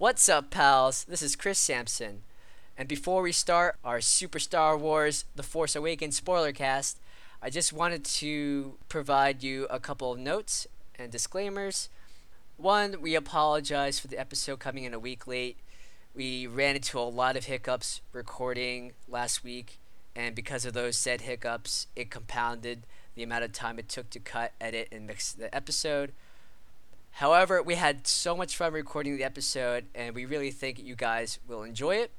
What's up, pals? This is Chris Sampson. And before we start our Super Star Wars The Force Awakens spoiler cast, I just wanted to provide you a couple of notes and disclaimers. One, we apologize for the episode coming in a week late. We ran into a lot of hiccups recording last week, and because of those said hiccups, it compounded the amount of time it took to cut, edit, and mix the episode. However, we had so much fun recording the episode, and we really think you guys will enjoy it.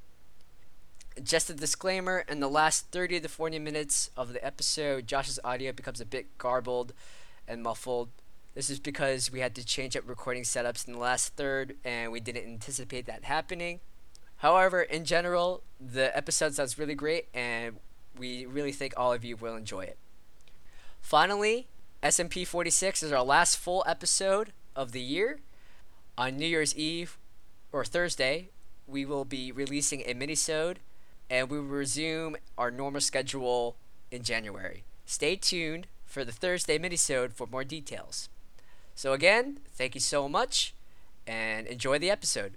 Just a disclaimer in the last 30 to 40 minutes of the episode, Josh's audio becomes a bit garbled and muffled. This is because we had to change up recording setups in the last third, and we didn't anticipate that happening. However, in general, the episode sounds really great, and we really think all of you will enjoy it. Finally, SMP 46 is our last full episode of the year. On New Year's Eve or Thursday, we will be releasing a minisode and we will resume our normal schedule in January. Stay tuned for the Thursday minisode for more details. So again, thank you so much and enjoy the episode.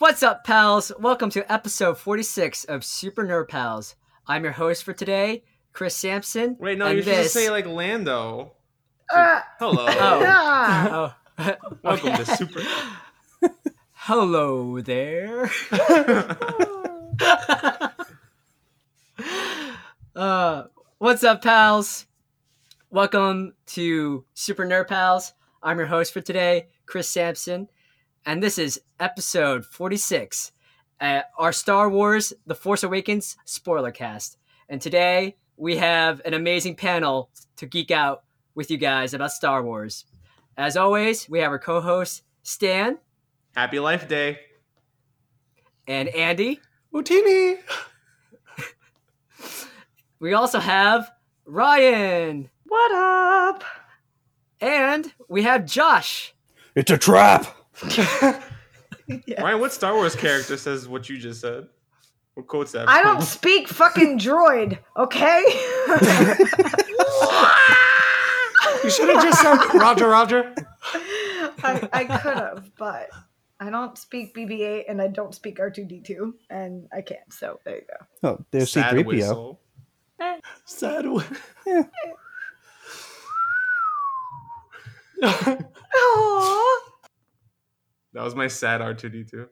What's up, pals? Welcome to episode 46 of Super Nerd Pals. I'm your host for today, Chris Sampson. Wait, no, and you should this... just say like Lando. Uh, Hello. Oh. Oh. Welcome to Super. Hello there. uh, what's up, pals? Welcome to Super Nerd Pals. I'm your host for today, Chris Sampson, and this is episode 46, uh, our Star Wars The Force Awakens spoiler cast. And today we have an amazing panel to geek out with you guys about Star Wars. As always, we have our co host, Stan Happy Life Day. and Andy. Utinni. We also have Ryan. what up? And we have Josh. It's a trap. Yeah. Ryan, what Star Wars character says what you just said? What quotes that? I from? don't speak fucking droid, okay? You should have just said Roger, Roger. I, I could have, but I don't speak BB-8 and I don't speak R2D2, and I can't. So there you go. Oh, there's Sad C3PO. whistle. Eh. Sad. Aww. That was my sad R2D2.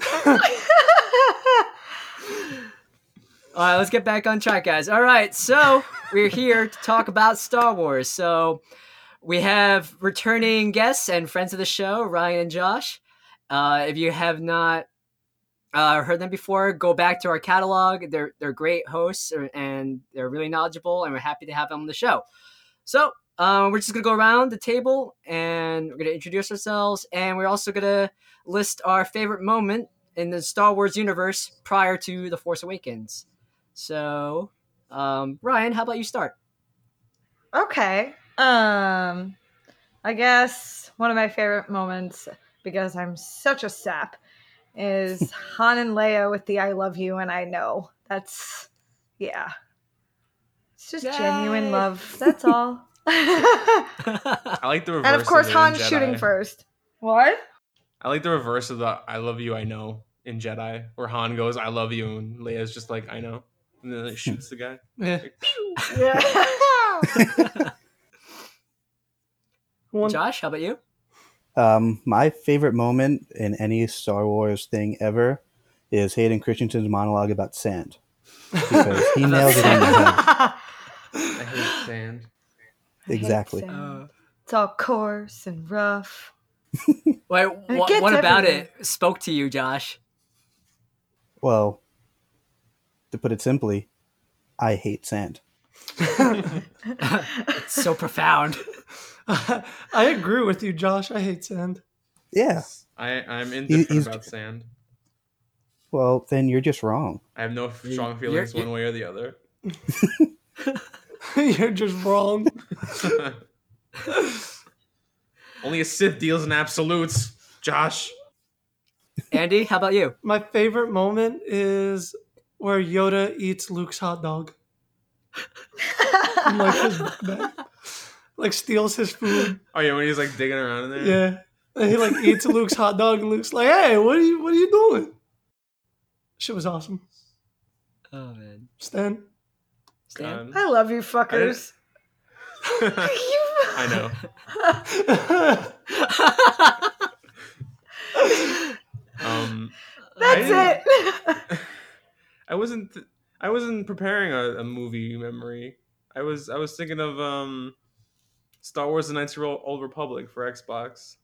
All right, let's get back on track, guys. All right, so we're here to talk about Star Wars. So we have returning guests and friends of the show, Ryan and Josh. Uh, if you have not uh, heard them before, go back to our catalog. They're they're great hosts and they're really knowledgeable, and we're happy to have them on the show. So um, we're just gonna go around the table and we're gonna introduce ourselves, and we're also gonna list our favorite moment in the Star Wars universe prior to the Force Awakens. So, um, Ryan, how about you start? okay. Um, I guess one of my favorite moments, because I'm such a sap, is Han and Leia with the "I love you" and I know. That's yeah. It's just genuine love. That's all. I like the reverse. and of course, it Han's shooting first. What? I like the reverse of the "I love you, I know" in Jedi, where Han goes "I love you" and Leia's just like "I know," and then it shoots the guy. Like! Yeah. Josh, how about you? Um, my favorite moment in any Star Wars thing ever is Hayden Christensen's monologue about sand because he nails it on the head. I hate sand. I hate Exactly. sand. Oh. It's all coarse and rough. wait, It wha- what about everywhere. it spoke to you, Josh? Well, to put it simply, I hate sand. It's so profound. I agree with you, Josh. I hate sand. Yeah, I I'm He- indifferent he's- about sand. Well, then you're just wrong. I have no strong feelings you're- one way or the other. You're just wrong. Only a Sith deals in absolutes, Josh. Andy, how about you? My favorite moment is where Yoda eats Luke's hot dog. like his bag. Like steals his food. Oh yeah, when he's like digging around in there. Yeah. And he like eats Luke's hot dog and Luke's like, hey, what are you what are you doing? Shit was awesome. Oh man, Stan. Stan. God. I love you fuckers. I know. Um, That's I it. I wasn't. th- I wasn't preparing a, a movie memory. I was. I was thinking of um, Star Wars: The Knights of the Old Republic for Xbox.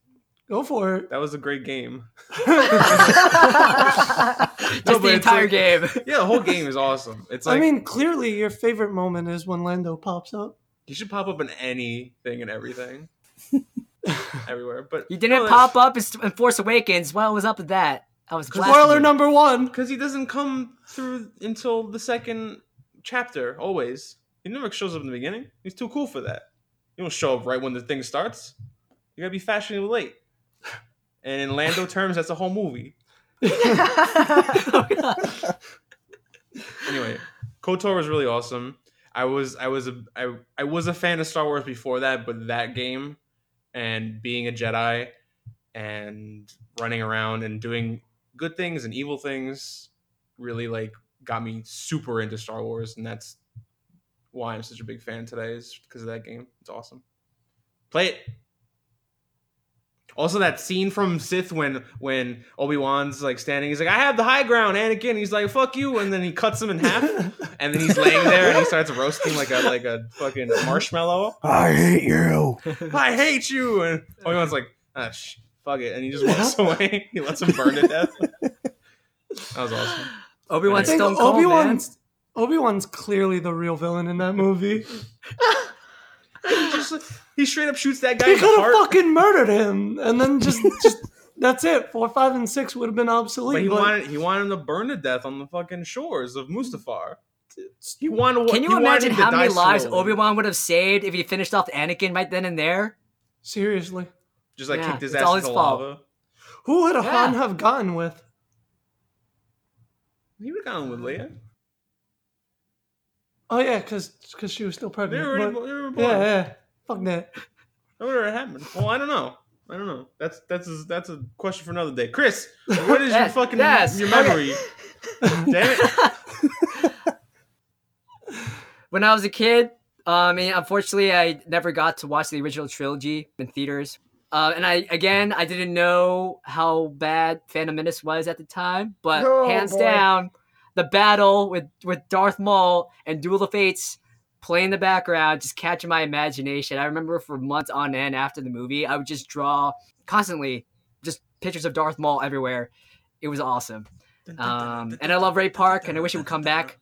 Go for it. That was a great game. Just No, the but it's entire like- game. Yeah, the whole game is awesome. It's like I mean, clearly your favorite moment is when Lando pops up. you should pop up in anything and everything, everywhere. But You didn't pop up in in Force Awakens. What was up with that? I was blasting Spoiler number one. because he doesn't come through until the second chapter. Always, he never shows up in the beginning. He's too cool for that. He don't show up right when the thing starts. You gotta be fashionably late. And in Lando terms, that's a whole movie. Anyway, KOTOR was really awesome. I was I was a I, I was a fan of Star Wars before that, but that game and being a Jedi and running around and doing good things and evil things really like got me super into Star Wars, and that's why I'm such a big fan today is because of that game. It's awesome. Play it. Also, that scene from Sith when when Obi Wan's like standing, he's like, "I have the high ground, Anakin." He's like, "Fuck you," and then he cuts him in half, and then he's laying there and he starts roasting like a like a fucking marshmallow. I hate you. I hate you, and Obi Wan's like, "Ah, sh- fuck it," and he just walks away. he lets him burn to death. that was awesome. Obi I Wan think Obi. Wan's Obi Wan's clearly the real villain in that movie. He just he straight up shoots that guy He could have fucking murdered him, and then just just that's it. Four, five, and six would have been obsolete. But he but wanted he wanted him to burn to death on the fucking shores of Mustafar. He wanted. Can you he imagine how many lives. Obi Wan would have saved if he finished off Anakin right then and there? seriously, just like Yeah, kicked his ass all into his fault. lava? who would Yeah. Han have gotten with? He would have gone with Leia. Oh yeah, because she was still They pregnant. were already but- they were born. yeah, yeah. Fuck that. That would have happened. Well, I don't know. I don't know. That's that's a, that's a question for another day. Chris, what is your fucking yes, your memory? Damn it! when I was a kid, uh, I mean, unfortunately, I never got to watch the original trilogy in theaters. Uh, and I again, I didn't know how bad Phantom Menace was at the time, but Oh, hands boy. down, the battle with with Darth Maul and Duel of Fates playing in the background, just catching my imagination. I remember for months on end after the movie, I would just draw constantly just pictures of Darth Maul everywhere. It was awesome. Um, and I love Ray Park, and I wish it would come back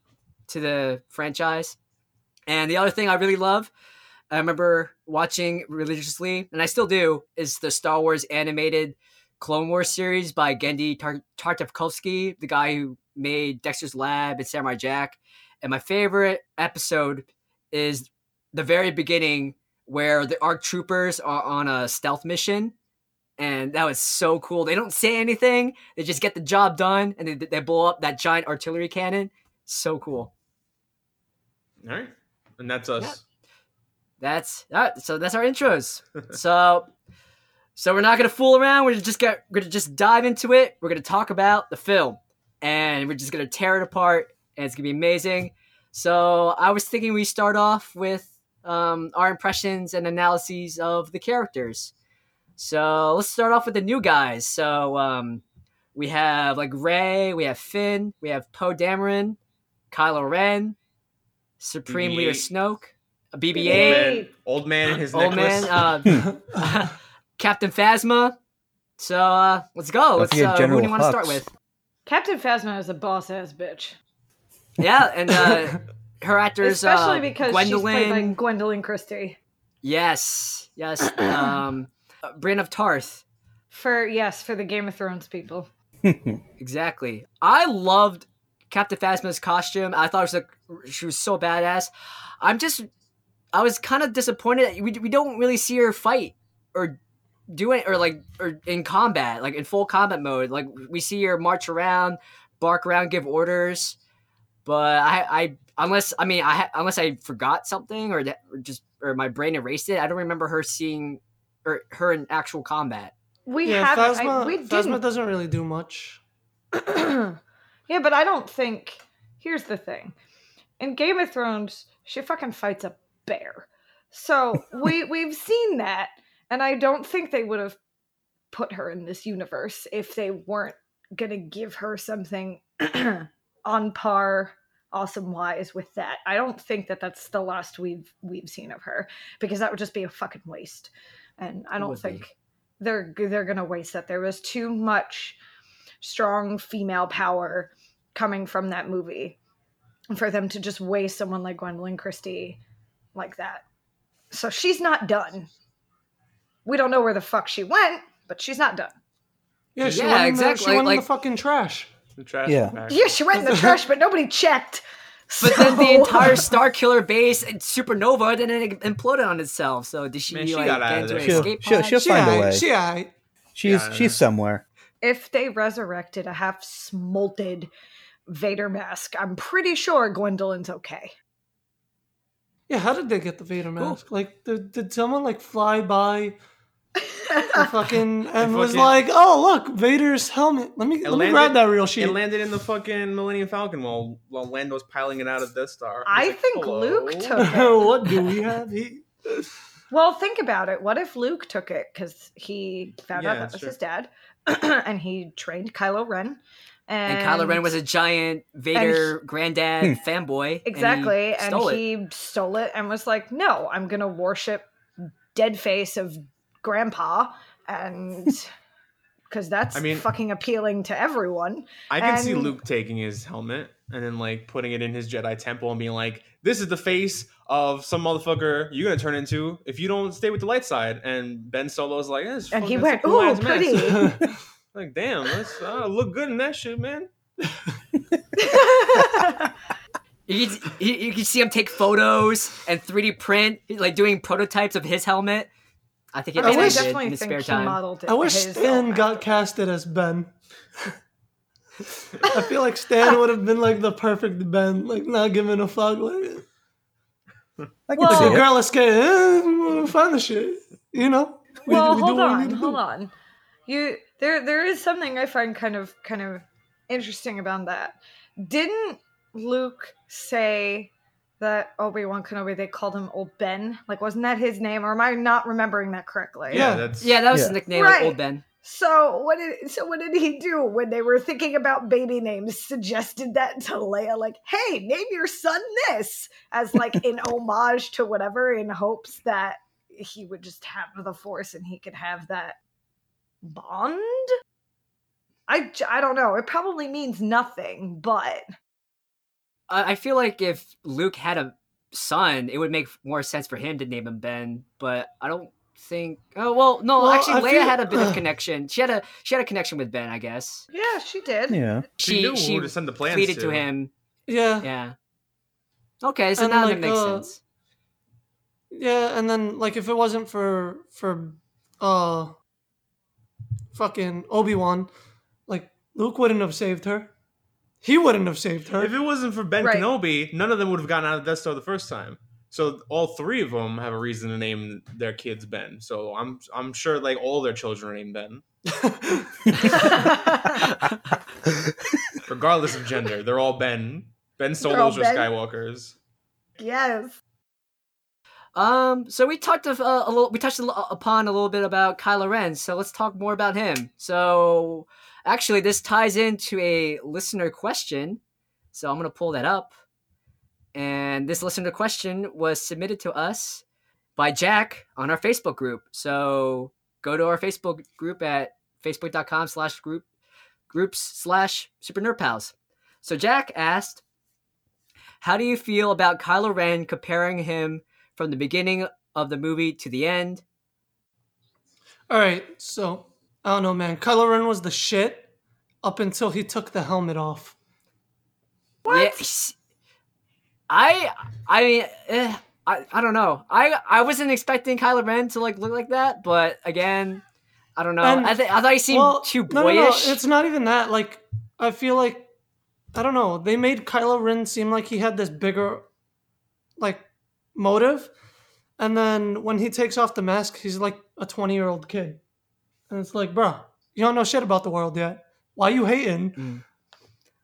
to the franchise. And the other thing I really love, I remember watching religiously, and I still do, is the Star Wars animated Clone Wars series by Genndy Tar- Tartakovsky, the guy who made Dexter's Lab and Samurai Jack. And my favorite episode is the very beginning where the ARC troopers are on a stealth mission. And that was so cool. They don't say anything. They just get the job done and they, they blow up that giant artillery cannon. So cool. All right, and that's us. Yeah. That's that. So that's our intros. so, so we're not gonna fool around. We're just gonna we're gonna just dive into it. We're gonna talk about the film, and we're just gonna tear it apart, and it's gonna be amazing. So I was thinking we start off with um, our impressions and analyses of the characters. So let's start off with the new guys. So um, we have like Rey, we have Finn, we have Poe Dameron, Kylo Ren, Supreme Leader BB-8. Snoke, a Old BB-8, man, old man in his old necklace. man, uh, Captain Phasma. So uh, let's go. Don't Let's. Uh, who do you want to start with? Captain Phasma is a boss ass bitch. Yeah, and uh, her actors, Especially uh, because Gwendoline. she's played by Gwendoline Christie. Yes, yes. um, uh, of Tarth. For yes, for the Game of Thrones people. Exactly. I loved Captain Phasma's costume. I thought it was like she was so badass. I'm just, I was kind of disappointed that we, we don't really see her fight or do it or like or in combat, like in full combat mode. Like we see her march around, bark around, give orders. But I, I unless I mean I unless I forgot something or that or just or my brain erased it. I don't remember her seeing or her in actual combat. We yeah, have Phasma, I, we Phasma didn't doesn't really do much. yeah, but I don't think. Here's the thing: in Game of Thrones, she fucking fights a bear. So we we've seen that, and I don't think they would have put her in this universe if they weren't gonna give her something on par awesome wise with that. I don't think that that's the last we've we've seen of her because that would just be a fucking waste. And i don't would be. think they're they're gonna waste that. There was too much strong female power coming from that movie for them to just waste someone like gwendoline christie like that. So she's not done we don't know where the fuck she went but she's not done Yeah, she Yeah, went in the, exactly, she went like- in the fucking trash. The trash Yeah. bag. yeah she went in the trash but nobody checked But then the entire Starkiller base and supernova then it imploded on itself. So did she, Man, she like got out get into an there. She'll- escape she'll- she'll She find a way. She aight. She's Yeah, she's somewhere. if they resurrected a half smolted Vader mask, I'm pretty sure Gwendoline's okay. Yeah, how did they get the Vader mask? Like, did, did someone like fly by the fucking and was fucking- like, "Oh, look, Vader's helmet. Let me It let me grab that real shit." It landed in the fucking Millennium Falcon while while Lando's piling it out of Death Star. He I like, think "Hello." Luke took it. what do we have here? Well, think about it. What if Luke took it because he found Yeah, out that was true. his dad, and he trained Kylo Ren, and, And Kylo Ren was a giant Vader granddad hmm. fanboy. exactly, and he stole it. he stole it and was like, "No, I'm gonna worship dead face of Grandpa," and because that's I mean- fucking appealing to everyone. I can see Luke taking his helmet and then like putting it in his Jedi temple and being like, "This is the face of some motherfucker you're gonna turn into if you don't stay with the light side." And Ben Solo's like, "This And he fucking- went, that's cool "Ooh, pretty." Like, damn, that's uh, look good in that shit, man. You can, you, you could see him take photos and 3D print, like doing prototypes of his helmet. I think he I wish- did definitely in his think spare he time. modeled it. I wish Stan own got casted as Ben. I feel like Stan would have been like the perfect Ben, like not giving a fuck. Like, I can Well- the see girl is scared. Eh, find the shit, you know. We- well, we hold what we on, hold do. on. You there there is something I find kind of kind of interesting about that. Didn't Luke say that Obi Wan Kenobi they called him Old Ben? Like, wasn't that his name, or am I not remembering that correctly? Yeah. that's Yeah, that was Yeah. his nickname, Right. Old Ben. So what did so what did he do when they were thinking about baby names? Suggested that to Leia, like, "Hey, name your son this," as like in homage to whatever, in hopes that he would just have the Force and he could have that bond. I I don't know. It probably means nothing, but I I feel like if Luke had a son, it would make more sense for him to name him Ben. But I don't think. Oh well, no. Well, actually, I Leia feel- had a bit of connection. She had a she had a connection with Ben, I guess. yeah, she did. Yeah. she, She knew she to send the plans pleaded to. to him. Yeah, Yeah. Okay, so And, now like, that makes uh, sense. yeah, and then like if it wasn't for for uh fucking Obi Wan, like Luke wouldn't have saved her. He wouldn't have saved her. If it wasn't for Ben Right. Kenobi, none of them would have gotten out of Death Star the first time. So all three of them have a reason to name their kids Ben. So I'm I'm sure like all their children are named Ben, regardless of gender. They're all Ben. Ben They're all Solos or Ben. Skywalkers. yes. Um, so we talked of, uh, a little. We touched a li- upon a little bit about Kylo Ren. So let's talk more about him. So actually, this ties into a listener question. So I'm gonna pull that up, and this listener question was submitted to us by Jack on our Facebook group. So go to our Facebook group at facebook.com slash group groups slash super nerd pals. So Jack asked, "How do you feel about Kylo Ren comparing him?" from the beginning of the movie to the end. All right, so I don't know, man. Kylo Ren was the shit. up until he took the helmet off. Yeah, s- I I mean eh, I I don't know. I I wasn't expecting Kylo Ren to like look like that, but again, I don't know. And- I th- I thought he seemed well, too no, no, no, it's not even that. Like, I feel like I don't know. They made Kylo Ren seem like he had this bigger, like, motive, and then when he takes off the mask, he's like a twenty-year-old kid, and it's like, bro, you don't know shit about the world yet. Why you hating?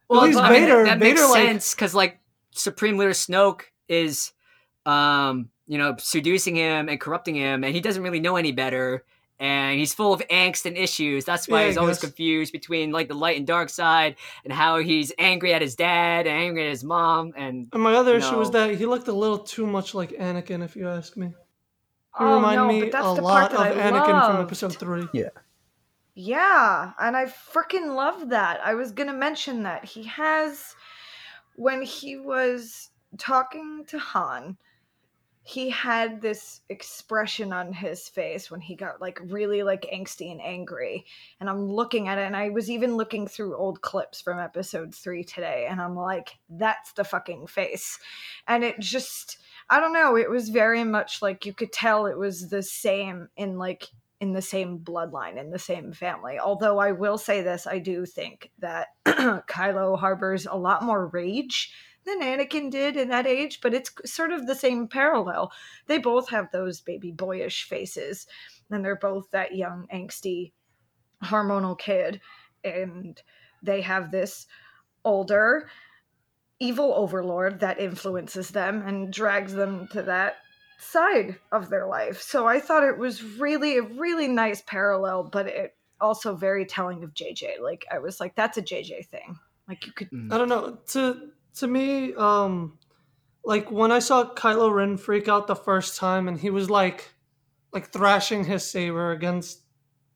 well, least I mean, Vader- that makes Vader, like- sense because like Supreme Leader Snoke is, um, you know, seducing him and corrupting him, and he doesn't really know any better. And he's full of angst and issues. That's why Yeah, he's always confused between like the light and dark side, and how he's angry at his dad, and angry at his mom, and And my other issue was that he looked a little too much like Anakin, if you ask me. He Oh, reminded no, me that's a the lot part of I Anakin from. Episode Three. Yeah, Yeah. and I freaking love that. I was gonna mention that he has, when he was talking to Han, he had this expression on his face when he got like really like angsty and angry. And I'm looking at it, and I was even looking through old clips from episode three today, and I'm like, that's the fucking face. And it just, I don't know, it was very much like you could tell it was the same in like in the same bloodline, in the same family. Although I will say this, I do think that Kylo harbors a lot more rage than Anakin did in that age, but it's sort of the same parallel. They both have those baby boyish faces, and they're both that young, angsty, hormonal kid, and they have this older, evil overlord that influences them and drags them to that side of their life. So I thought it was really a really nice parallel, but it also very telling of JJ. Like I was like, that's a JJ thing. Like you could I don't know. To to me, um, like when I saw Kylo Ren freak out the first time, and he was like, like thrashing his saber against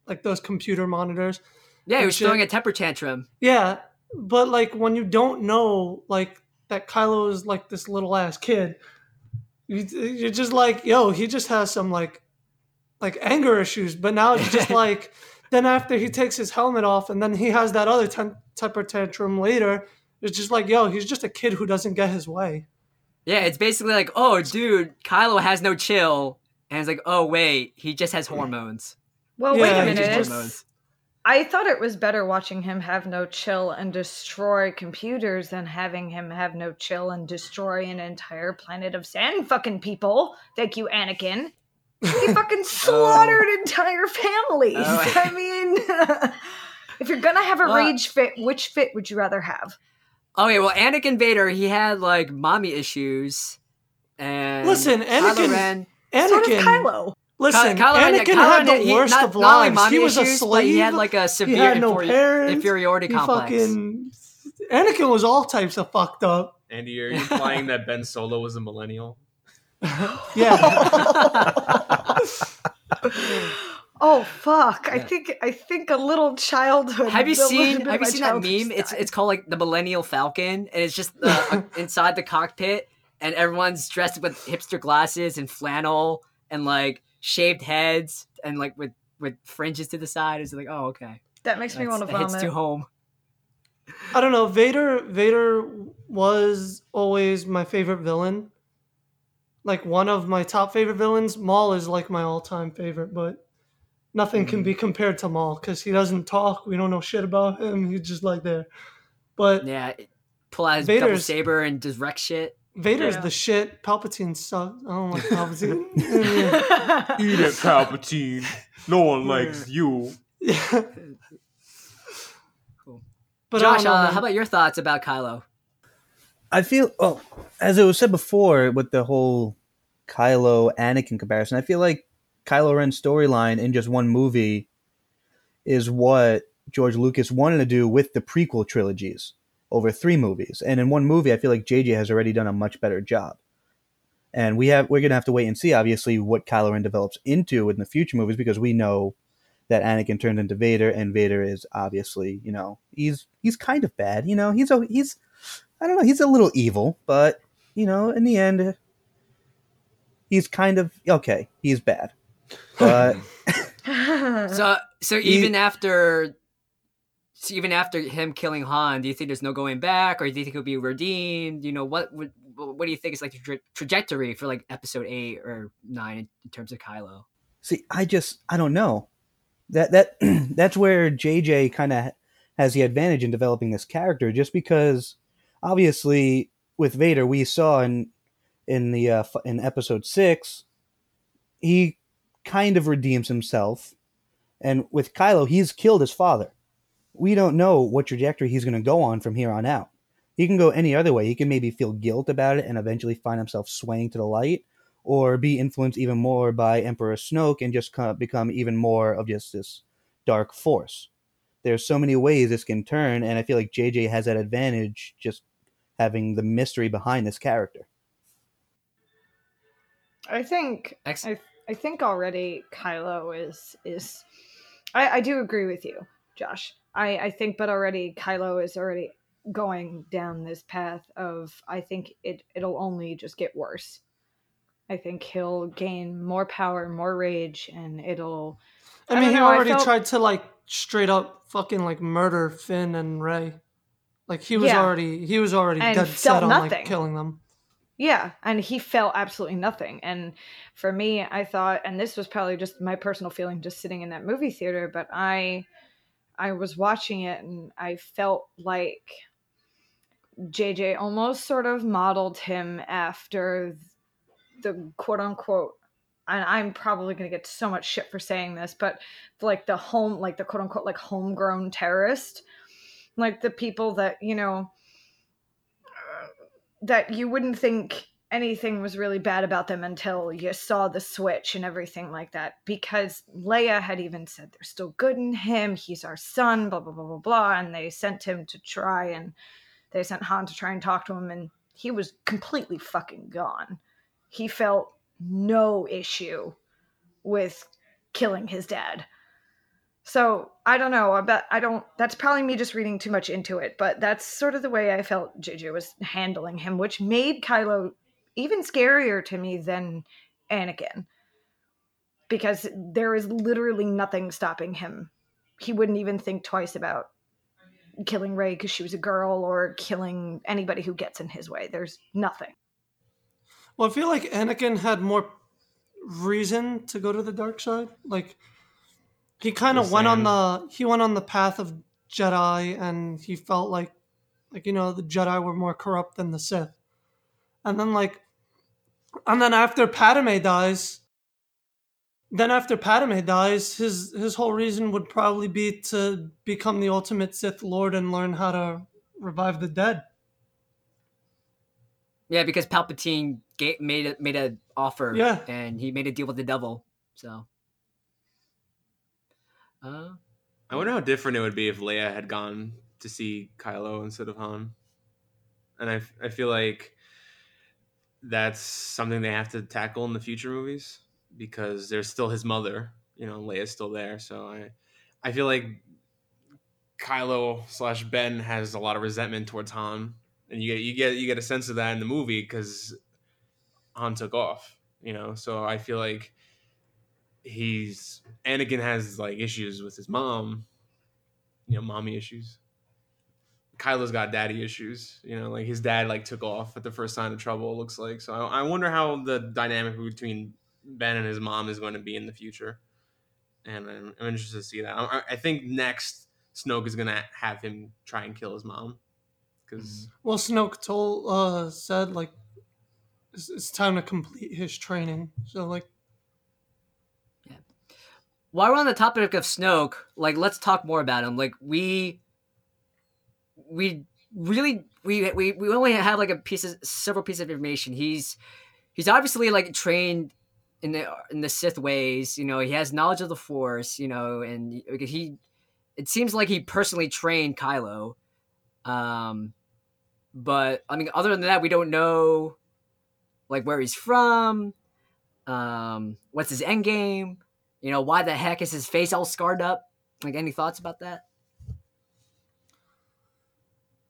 like those computer monitors. yeah, he was shit. throwing a temper tantrum. Yeah, but like when you don't know like that Kylo is like this little ass kid, you, you're just like, yo, he just has some like like anger issues. But now it's just like then after he takes his helmet off and then he has that other ten- temper tantrum later. It's just like, yo, he's just a kid who doesn't get his way. Yeah, it's basically like, oh, dude, Kylo has no chill, and it's like, oh wait, he just has hormones. Well, Yeah, wait a he minute. Just it's- hormones. I thought it was better watching him have no chill and destroy computers than having him have no chill and destroy an entire planet of sand fucking people. Thank you, Anakin. He fucking oh. slaughtered entire families. Oh. I mean, if you're gonna have a Well- rage fit, which fit would you rather have? Okay, well, Anakin Vader, he had like mommy issues, and Listen, Anakin- Ren, Anakin, So does Kylo. Listen, Ky- Kylo Ren- Anakin Kylo had the he- worst not, of not only lives. mommy He was a slave. he had like a he severe had no inferi- parents. inferiority he complex. fucking Anakin was all types of fucked up. Andy, are you implying that Ben Solo was a millennial? Yeah. Oh fuck! I think I think a little childhood. Have you seen Have you seen that childhood meme? It's it's called like the Millennial Falcon, and it's just uh, inside the cockpit, and everyone's dressed with hipster glasses and flannel and like shaved heads and like with with fringes to the side. It's like, oh, okay, that makes me want to that hits vomit. too home. I don't know. Vader Vader was always my favorite villain. Like one of my top favorite villains. Maul is like my all-time favorite, but nothing can be mm-hmm. compared to Maul because he doesn't talk. We don't know shit about him. He's just like there. But Yeah, pull out his double Vader's- saber and just wreck shit. Vader's Yeah. the shit. Palpatine sucks. I don't like Palpatine. Eat it, Palpatine. No one likes you. Yeah. Cool. But Josh, know, uh, how about your thoughts about Kylo? I feel oh, as it was said before with the whole Kylo Anakin comparison, I feel like Kylo Ren's storyline in just one movie is what George Lucas wanted to do with the prequel trilogies over three movies. And in one movie, I feel like JJ has already done a much better job. And we have we're gonna have to wait and see, obviously, what Kylo Ren develops into in the future movies because we know that Anakin turned into Vader, and Vader is obviously, you know, he's he's kind of bad. You know, he's a he's I don't know, he's a little evil, but you know, in the end, he's kind of okay. He's bad, but So, so even after so even after him killing Han, do you think there's no going back, or do you think he'll be redeemed? You know, what would what do you think is like the tra- trajectory for like episode eight or nine in, in terms of Kylo? See, I just I don't know. That that that's where JJ kind of has the advantage in developing this character, just because obviously with Vader we saw in in the uh, in episode six he kind of redeems himself, and with Kylo he's killed his father. We don't know what trajectory he's going to go on from here on out. He can go any other way. He can maybe feel guilt about it and eventually find himself swaying to the light, or be influenced even more by Emperor Snoke and just kind of become even more of just this dark force. There's so many ways this can turn, and I feel like JJ has that advantage just having the mystery behind this character. I think Ex- I, I think already Kylo is is I, I do agree with you, Josh. I, I think but already Kylo is already going down this path of I think it it'll only just get worse. I think he'll gain more power, more rage, and it'll I I mean, he know, already felt- tried to like straight up fucking like murder Finn and Rey. Like he was Yeah. already he was already And dead set on like killing them. Yeah, and he felt absolutely nothing. And for me, I thought, and this was probably just my personal feeling, just sitting in that movie theater, but I, I was watching it and I felt like JJ almost sort of modeled him after the quote unquote. And I'm probably going to get so much shit for saying this, but like the home, like the quote unquote, like homegrown terrorist, like the people that you know uh, that you wouldn't think anything was really bad about them until you saw the switch and everything like that. Because Leia had even said there's still good in him, he's our son, blah blah blah blah blah. And they sent him to try and they sent Han to try and talk to him, and he was completely fucking gone. He felt no issue with killing his dad. So I don't know. I bet I don't. That's probably me just reading too much into it, but that's sort of the way I felt JJ was handling him, which made Kylo even scarier to me than Anakin, because there is literally nothing stopping him. He wouldn't even think twice about killing Rey because she was a girl, or killing anybody who gets in his way. There's nothing. Well, I feel like Anakin had more reason to go to the dark side. Like he kind of went on the he went on the path of Jedi, and he felt like like you know the Jedi were more corrupt than the Sith. And then like, and then after Padme dies, then after Padme dies, his his whole reason would probably be to become the ultimate Sith Lord and learn how to revive the dead. Yeah, because Palpatine ga- made a, made an offer. Yeah. and he made a deal with the devil. So, uh, I wonder how different it would be if Leia had gone to see Kylo instead of Han. And I, I feel like that's something they have to tackle in the future movies because there's still his mother. You know, Leia's still there. So I, I feel like Kylo slash Ben has a lot of resentment towards Han, and you get you get you get a sense of that in the movie because Han took off. You know, so I feel like he's Anakin has like issues with his mom, you know, mommy issues. Kylo's got daddy issues, you know, like his dad like took off at the first sign of trouble. It looks like so. I, I wonder how the dynamic between Ben and his mom is going to be in the future, and I'm, I'm interested to see that. I, I think next Snoke is going to have him try and kill his mom because Well, Snoke told uh said like it's, it's time to complete his training. So like while we're on the topic of Snoke, like let's talk more about him. Like we, we really we we we only have like a piece of several pieces of information. He's he's obviously like trained in the in the Sith ways. You know, he has knowledge of the Force. You know, and he it seems like he personally trained Kylo. Um, but I mean, other than that, we don't know like where he's from. Um, what's his end game? You know, why the heck is his face all scarred up? Like, any thoughts about that?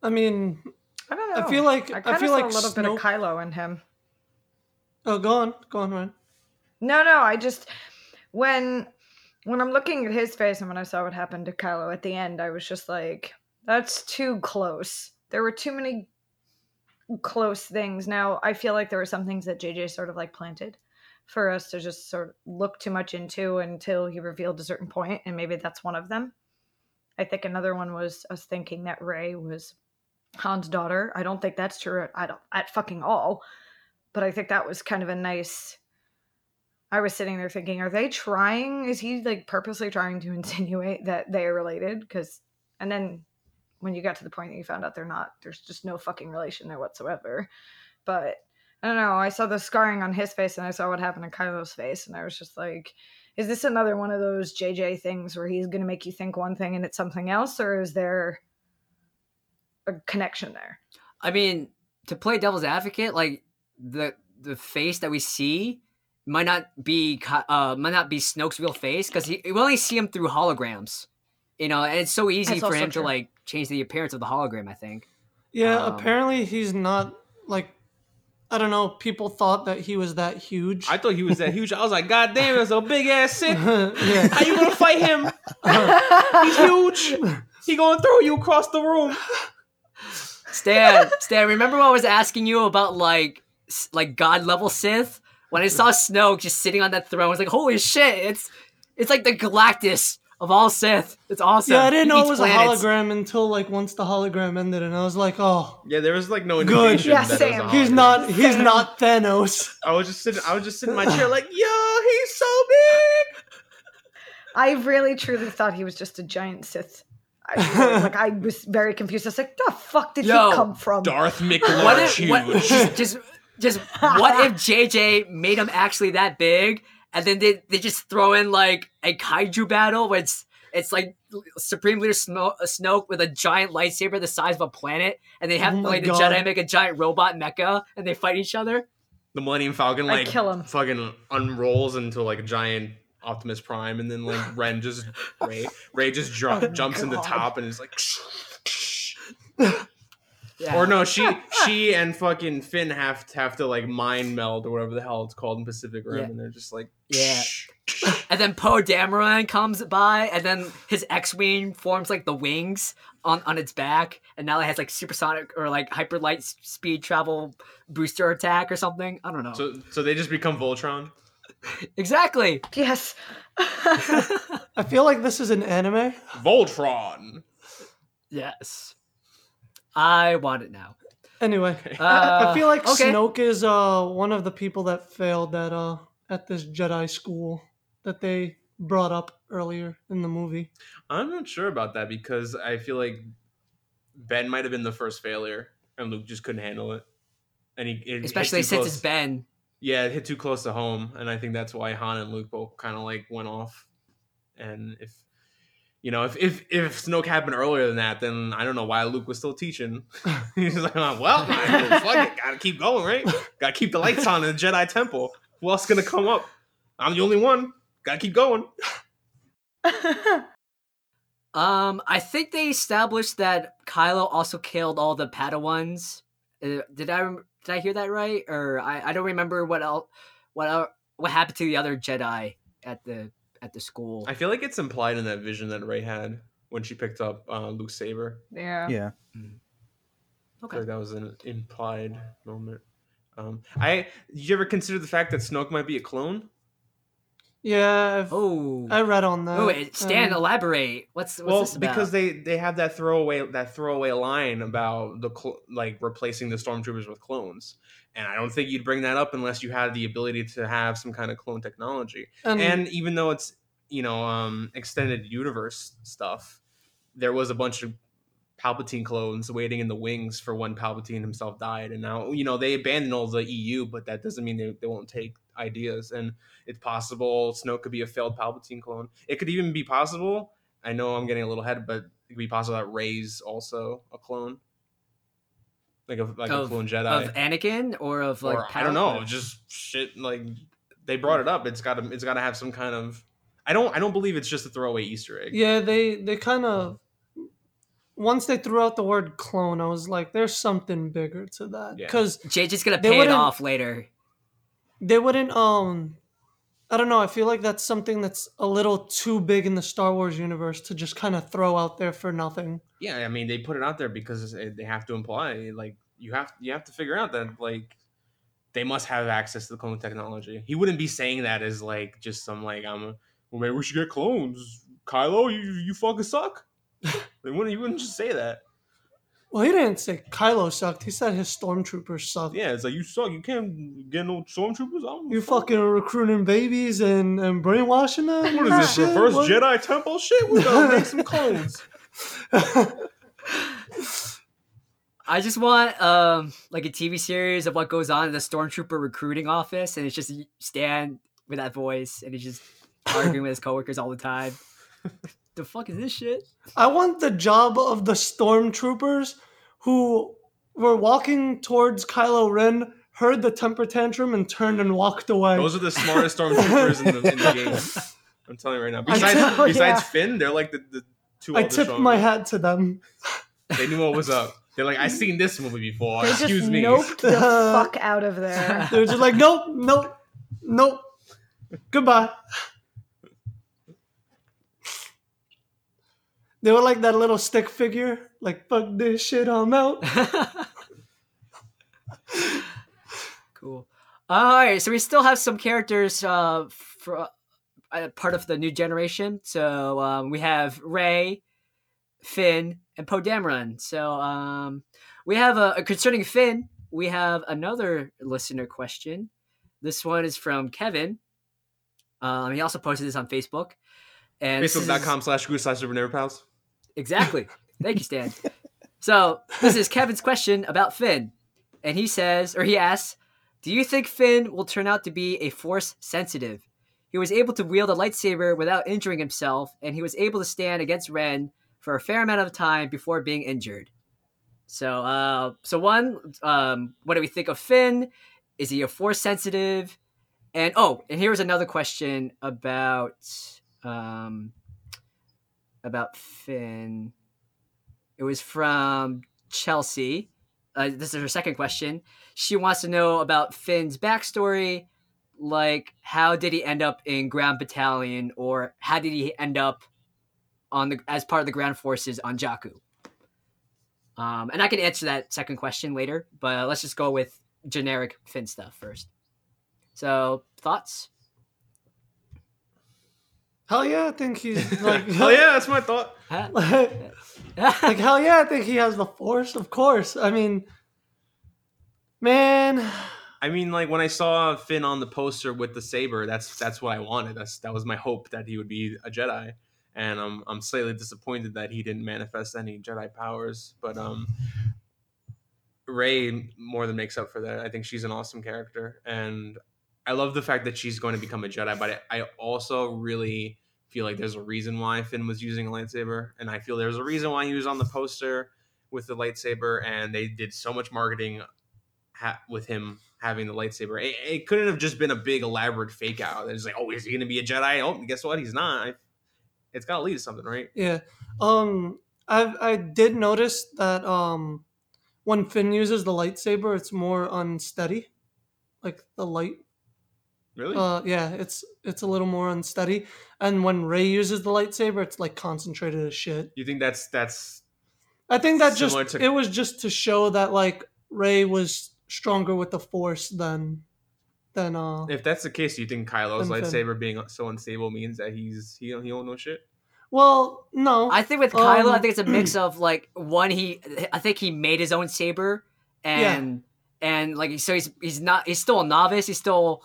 I mean, I don't know. I feel like- I, I feel like a little bit of Snoke- Kylo in him. oh, go on, go on, Ryan. No, no, I just when when I'm looking at his face and when I saw what happened to Kylo at the end, I was just like, that's too close. There were too many close things. Now, I feel like there were some things that JJ sort of like planted for us to just sort of look too much into until he revealed a certain point, and maybe that's one of them. I think another one was us thinking that Rey was Han's daughter. I don't think that's true at, at, fucking all, but I think that was kind of a nice. I was sitting there thinking, are they trying? Is he like purposely trying to insinuate that they are related? Because, and then when you got to the point that you found out they're not, there's just no fucking relation there whatsoever. But I don't know. I saw the scarring on his face and I saw what happened to Kylo's face, and I was just like, is this another one of those JJ things where he's going to make you think one thing and it's something else, or is there a connection there? I mean, to play devil's advocate, like the the face that we see might not be Ky- uh might not be Snoke's real face because we only see him through holograms. You know, and it's so easy That's for him true. to like change the appearance of the hologram. I think. Yeah, Um, apparently he's not like I don't know. People thought that he was that huge. I thought he was that huge. I was like, God damn, that's a big ass Sith. yeah. How you gonna fight him? He's huge. He gonna throw you across the room. Stan, Stan, remember when I was asking you about like like god level Sith? When I saw Snoke just sitting on that throne, I was like, holy shit, it's it's like the Galactus of all Sith. It's awesome. Yeah, I didn't He know it was planets. a hologram until like once the hologram ended, and I was like, oh, Yeah, there was like no Good. indication. Yeah, that it was a he's not he's Same. not Thanos. I was just sitting. I was just sitting in my chair, like, yo, he's so big. I really truly thought he was just a giant Sith. I, really- like I was very confused. I was like, "The fuck did Yo, he come from?" Darth What if what, just, just just what if JJ made him actually that big, and then they, they just throw in like a kaiju battle where it's it's like Supreme Leader Snoke, uh, Snoke with a giant lightsaber the size of a planet, and they have Oh my like the Jedi make a giant robot mecha, and they fight each other. the Millennium Falcon I'd like kill him. fucking unrolls into like a giant Optimus Prime, and then like Ren just Rey Rey just dr- Oh, jumps in the top and is like. Yeah. Or no, she she and fucking Finn have to have to like mind meld or whatever the hell it's called in Pacific Rim, Yeah. and they're just like Yeah. And then Poe Dameron comes by, and then his X-wing forms like the wings on, on its back, and now it has like supersonic or like hyper light speed travel booster attack or something. I don't know. So so they just become Voltron. Exactly. Yes. I feel like this is an anime. Voltron. yes. I want it now. Anyway, Uh, I feel like okay. Snoke is uh one of the people that failed at uh at this Jedi school that they brought up earlier in the movie. I'm not sure about that because I feel like Ben might have been the first failure, and Luke just couldn't handle it. And he it especially since close. it's Ben. Yeah, it hit too close to home, and I think that's why Han and Luke both kind of like went off. And if you know, if if if Snoke happened earlier than that, then I don't know why Luke was still teaching. He's like, well, fuck it, gotta keep going, right? Gotta keep the lights on in the Jedi Temple. Who else gonna come up? I'm the only one. Gotta keep going. Um, I think they established that Kylo also killed all the Padawans. Uh, did I rem- did I hear that right? Or I, I don't remember what else what el- what happened to the other Jedi at the at the school. I feel like it's implied in that vision that Rey had when she picked up uh, Luke's saber. yeah. Yeah. I okay. feel like that was an implied moment. Um, I did you ever consider the fact that Snoke might be a clone? Yeah, I've, Oh. I read on that. Oh, wait, Stan, Um, elaborate. What's, what's well, this about? because they they have that throwaway that throwaway line about the cl- like replacing the stormtroopers with clones, and I don't think you'd bring that up unless you had the ability to have some kind of clone technology. and, and even though it's you know um extended universe stuff there was a bunch of palpatine clones waiting in the wings for when palpatine himself died and now you know they abandoned all the eu but that doesn't mean they, they won't take ideas and it's possible snoke could be a failed palpatine clone it could even be possible i know i'm getting a little ahead but it could be possible that rey's also a clone like a like a clone jedi of Anakin or of like or I don't know, just shit. Like they brought it up. It's got to. It's got to have some kind of. I don't. I don't believe it's just a throwaway Easter egg. yeah, they they kind of once they threw out the word clone, I was like, there's something bigger to that Yeah. because JJ's gonna They pay it off later. They wouldn't um I don't know. I feel like that's something that's a little too big in the Star Wars universe to just kind of throw out there for nothing. Yeah, I mean they put it out there because they have to imply like you have you have to figure out that like they must have access to the clone technology. He wouldn't be saying that as like just some like I'm a, well maybe we should get clones. Kylo, you you fucking suck. they wouldn't he wouldn't just say that. Well, he didn't say Kylo sucked. He said his stormtroopers sucked. Yeah, it's like you suck. You can't get no stormtroopers. I'm You fucking recruiting babies and, and brainwashing them. What is this? Shit, Reverse what? Jedi Temple shit? We gotta make some clones. I just want um like a TV series of what goes on in the stormtrooper recruiting office, and it's just Stan with that voice, and he's just arguing with his coworkers all the time. the fuck is this shit? I want the job of the stormtroopers who were walking towards Kylo Ren, heard the temper tantrum, and turned and walked away. Those are the smartest stormtroopers in the, in the game. I'm telling you right now. Besides, tell- besides yeah. Finn, they're like the, the two. I tipped strong my hat to them. They knew what was up. They're like, I seen this movie before. They just Excuse me. noped the fuck out of there. they're just like, nope, nope, nope. Goodbye. They were like that little stick figure, like fuck this shit, I'm out. cool. All right, so we still have some characters uh, for uh, part of the new generation. So um, we have Rey, Finn, and Poe Dameron. So um, we have a, concerning Finn. We have another listener question. This one is from Kevin. Um, he also posted this on Facebook. And this is- Facebook.com slash good slash super never pals. Exactly. Thank you, Stan. So this is Kevin's question about Finn, and he says, or he asks, "Do you think Finn will turn out to be a Force sensitive? He was able to wield a lightsaber without injuring himself, and he was able to stand against Ren for a fair amount of time before being injured. So, uh, so one, um, what do we think of Finn? Is he a Force sensitive? And oh, and here's another question about um, about Finn. It was from Chelsea. Uh, this is her second question. She wants to know about Finn's backstory, like how did he end up in Ground Battalion, or how did he end up on the as part of the ground forces on Jakku? Um, and I can answer that second question later, but let's just go with generic Finn stuff first. So thoughts? Hell yeah, I think he's like, hell yeah, that's my thought. Like, like hell yeah, I think he has the force. Of course, I mean, man, I mean, like when I saw Finn on the poster with the saber, that's that's what I wanted. That's that was my hope that he would be a Jedi, and I'm I'm slightly disappointed that he didn't manifest any Jedi powers. But um, Rey more than makes up for that. I think she's an awesome character, and I love the fact that she's going to become a Jedi. But I, also really feel like there's a reason why Finn was using a lightsaber, and I feel there's a reason why he was on the poster with the lightsaber, and they did so much marketing ha- with him having the lightsaber. It, it couldn't have just been a big elaborate fake out. It's like, oh, is he going to be a Jedi? Oh, guess what? He's not. It's got to lead to something, right? yeah. Um, I I did notice that um, when Finn uses the lightsaber, it's more unsteady, like the light. Really? Uh, yeah, it's it's a little more unsteady, and when Rey uses the lightsaber, it's like concentrated as shit. you think that's that's I think that just to- it was just to show that like Rey was stronger with the Force than than uh if that's the case? Do you think Kylo's Then Finn. lightsaber being so unstable means that he's he he don't know shit? well no I think with Kylo, I Um, think it's a mix of like one he I think he made his own saber and and like so he's he's not he's still a novice, he's still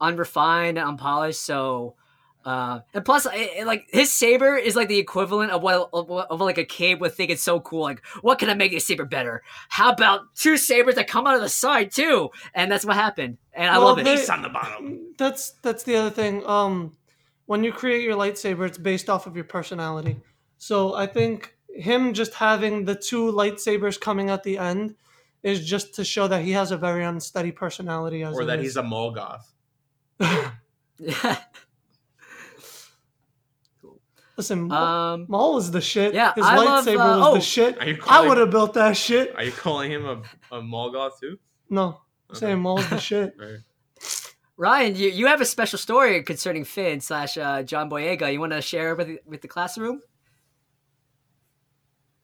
unrefined unpolished, so uh and plus it, it, like his saber is like the equivalent of what of, what- of like a kid would think it's so cool like what can i make this saber better how about two sabers that come out of the side too and that's what happened and i Well, love it they- Ace on the bottom. that's that's the other thing um when you create your lightsaber it's based off of your personality so I think him just having the two lightsabers coming at the end is just to show that he has a very unsteady personality as Or it that is. he's a Molgoth. Yeah Listen, Maul, um Maul is the shit. yeah, his I love, lightsaber uh, was oh, the shit. Are you I would have built that shit. Are you calling him a, a Molgoth too? No, I'm Okay. saying Maul's the shit. Right. Ryan, you, you have a special story concerning Finn slash uh, John Boyega. You want to share with with the classroom?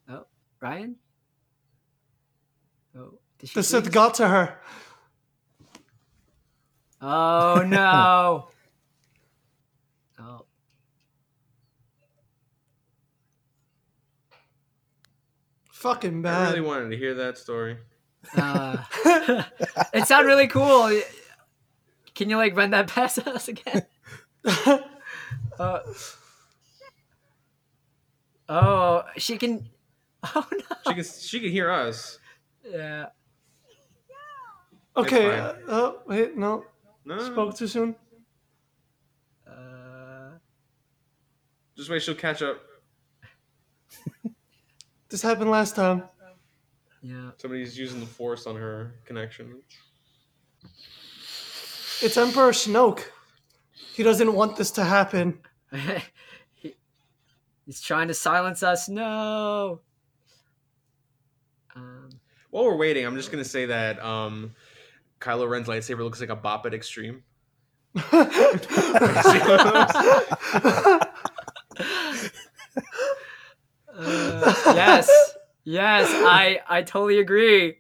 Oh, Ryan. Oh, did she The Sith freeze? got to her. Oh no. oh. Fucking bad. I really wanted to hear that story. Uh, it sounded really cool. Can you like run that past us again? Uh, oh, she can. Oh no. She can she can hear us. Yeah. okay. Uh, oh wait, no. No, Spoke too soon. Uh, just wait. She'll catch up. This happened last time. yeah. Somebody's using the force on her connection. It's Emperor Snoke. He doesn't want this to happen. he, he's trying to silence us. No. Um, While we're waiting, I'm just gonna say that um, Kylo Ren's lightsaber looks like a Bop It Extreme. uh, yes. Yes, I I totally agree.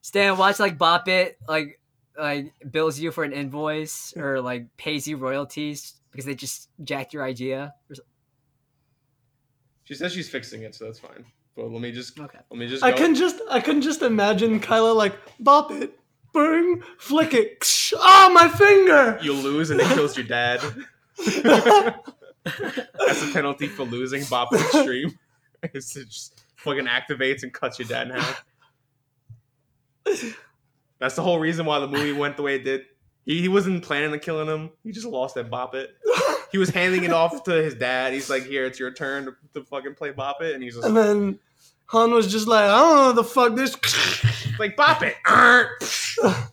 Stan, watch like Bop It, like like bills you for an invoice or like pays you royalties because they just jacked your idea. She says she's fixing it, so that's fine. But let me just Okay. let me just. I go. can just I can just imagine Kylo like bop it, bang, flick it. Ah, my finger. You lose and it kills your dad. That's the penalty for losing Bop it extreme. It just fucking activates and cuts your dad in half. That's the whole reason why the movie went the way it did. He, he wasn't planning on killing him. He just lost that Bop It. He was handing it off to his dad. He's like, "Here, it's your turn to, to fucking play Bop It," and he's just And then Han was just like, I don't know the fuck this. like, "Bop It."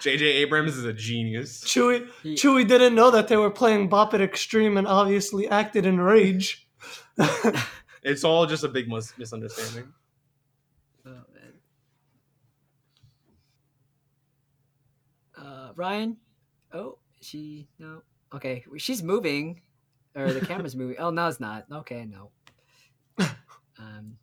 J.J. Abrams is a genius. Chewie He- Chewie didn't know that they were playing Bop It Extreme and obviously acted in rage. It's all just a big mis- misunderstanding. Oh, man. Uh, Ryan? Oh, she no. Okay, she's moving, or the camera's moving. Oh no, it's not. Okay, no. Um,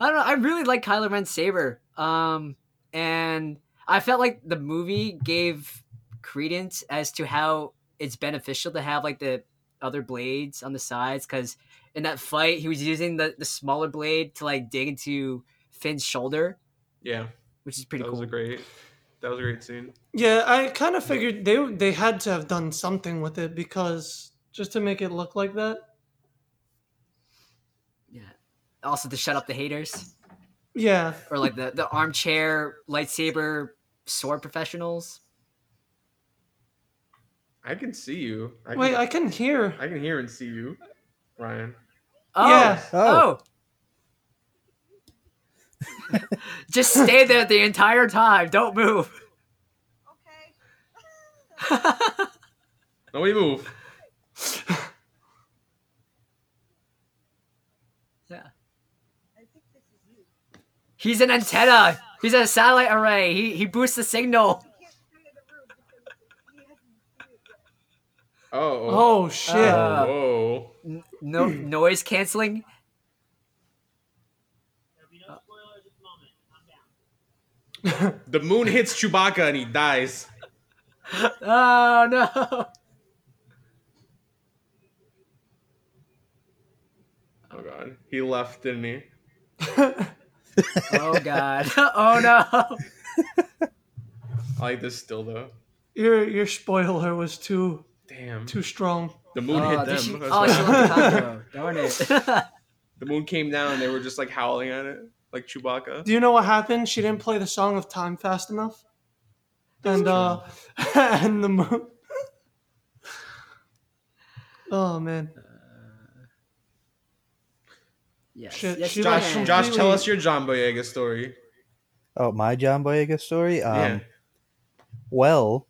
I don't know. I really like Kylo Ren's saber. Um, and I felt like the movie gave credence as to how it's beneficial to have like the other blades on the sides because in that fight he was using the, the smaller blade to like dig into Finn's shoulder, Yeah, which is pretty that cool. was a great. That was a great scene. Yeah, I kind of figured they they had to have done something with it because just to make it look like that. Yeah. Also to shut up the haters Yeah, or like the the armchair lightsaber sword professionals. I can see you. I can, wait, I can hear. I can hear and see you, Ryan. Oh, Yeah. oh. oh. Just stay there the entire time. Don't move. Okay. Nobody move. yeah. I think this is you. He's an antenna. He's a satellite array. He he boosts the signal. You can't come into the room because he hasn't seen it yet. Oh. Oh shit! Uh, Whoa. N- No noise canceling. The moon hits Chewbacca and he dies. Oh no. Oh god. He left, didn't he? Oh god. Oh no. I like this still though. your your spoiler was too Damn. too strong. The moon Oh, hit them. she- oh, she the. Darn it. The moon came down and they were just like howling at it. Like Chewbacca. Do you know what happened? She didn't play the song of time fast enough, and uh, and the moon. oh man, yes. Shit, yes, she Josh, can. Josh, tell us your John Boyega story. Oh, my John Boyega story. Um, yeah. Well,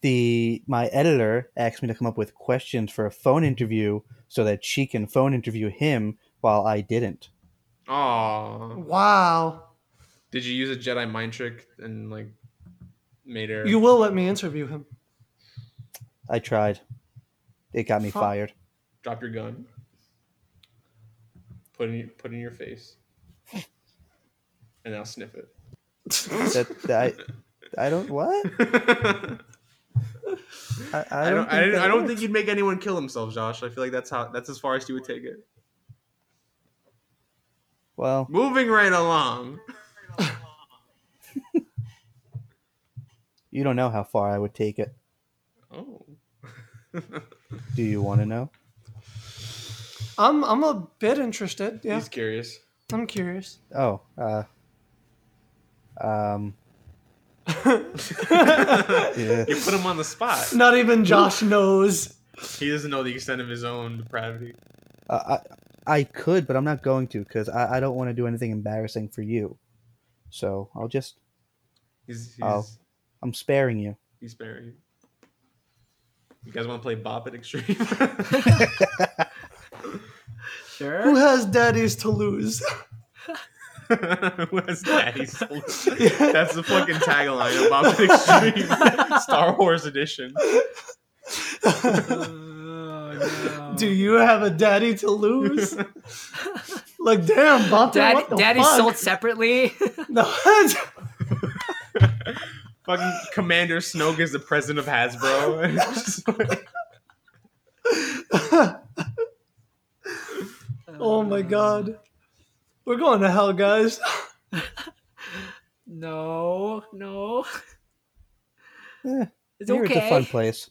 the my editor asked me to come up with questions for a phone interview so that she can phone interview him while I didn't. Oh. Wow. Did you use a Jedi mind trick and like made her? You will let me interview him. I tried. It got me Fuck. fired. drop your gun. Put in put in your face, and I'll sniff it. That, that I, I don't what? I, I I don't. I, think don't, that I don't think you'd make anyone kill themselves, Josh. I feel like that's how. That's as far as you would take it. Well, Moving right along. you don't know how far I would take it. Oh. Do you want to know? I'm I'm a bit interested. Yeah, He's curious. I'm curious. Oh, uh, um, You put him on the spot. Not even Josh knows. He doesn't know the extent of his own depravity. uh, I I could, but I'm not going to because I, I don't want to do anything embarrassing for you. So I'll just He's he's, Oh. I'm sparing you. he's sparing you. You guys want to play Bop It Extreme? Who has daddies to lose? Who has daddy's soul? That's the fucking tagline of Bop Extreme Star Wars edition. Oh, Do you have a daddy to lose? like, damn, Bob. Dad, what the Daddy's fuck? sold separately. No, fucking Commander Snoke is the president of Hasbro. Just like- oh my god. We're going to hell, guys. No, no. Eh, It's okay. it's a fun place.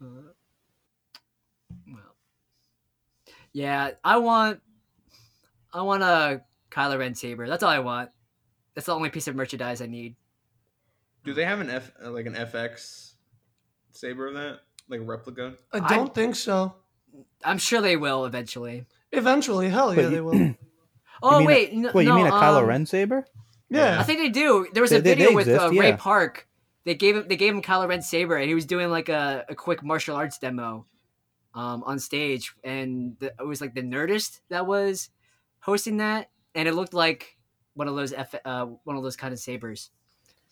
Well, yeah, I want, I want a Kylo Ren saber. That's all I want. That's the only piece of merchandise I need. Do they have an F uh, like an FX saber of that? Like a replica? I I- don't think so. I'm sure they will eventually. Eventually, hell yeah, Wait, they will. Oh mean a- wait, n- Wait, you no, mean a Kylo um, Ren saber? Yeah. I think they do. There was a They- they- video they with exist, uh, Ray yeah. Park. They gave him they gave him Kylo Ren saber, and he was doing like a, a quick martial arts demo um, on stage, and the, it was like the Nerdist that was hosting that, and it looked like one of those F, uh, one of those kind of sabers.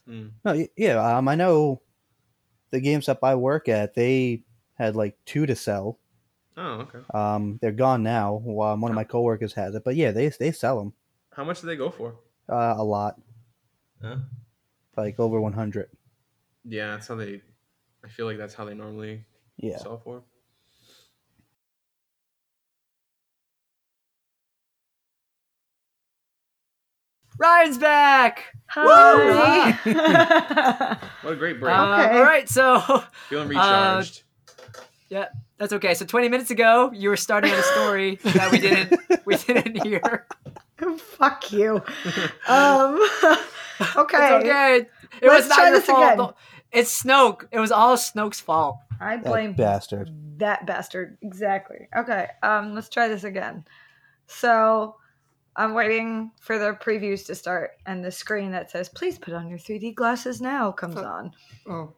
Hmm. No, yeah. Um, I know the games GameStop I work at. They had like two to sell. Oh, okay. Um, they're gone now. While one of my coworkers has it, but yeah, they they sell them How much do they go for? uh, a lot, Huh? like over one hundred. Yeah, that's how they. I feel like that's how they normally Yeah. sell for. Ryan's back. Hi. What a great break! Uh, Okay. all right, so Feeling recharged. That's okay. So 20 minutes ago, you were starting on a story that we didn't we didn't hear. Fuck you. Um, okay. It's okay. It Let's was not try your this fault. again. It's Snoke. It was all Snoke's fault. I That blame bastard. that bastard. Exactly. Okay. Um, let's try this again. So I'm waiting for the previews to start, and the screen that says "Please put on your 3D glasses now" comes on. Oh.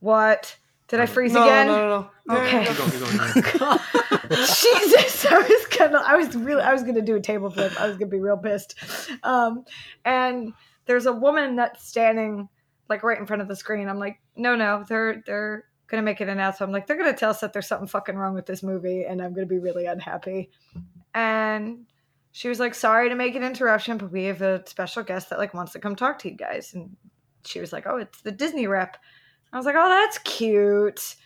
What? Did I freeze no, again? no, no, no. Okay. Jesus, I was gonna, I was really, I was gonna do a table flip. I was gonna be real pissed. Um, and there's a woman that's standing like right in front of the screen. I'm like, no, no, they're they're gonna make an announcement. I'm like, they're gonna tell us that there's something fucking wrong with this movie, and I'm gonna be really unhappy. And she was like, sorry to make an interruption, but we have a special guest that like wants to come talk to you guys. And she was like, oh, it's the Disney rep. I was like, oh, that's cute.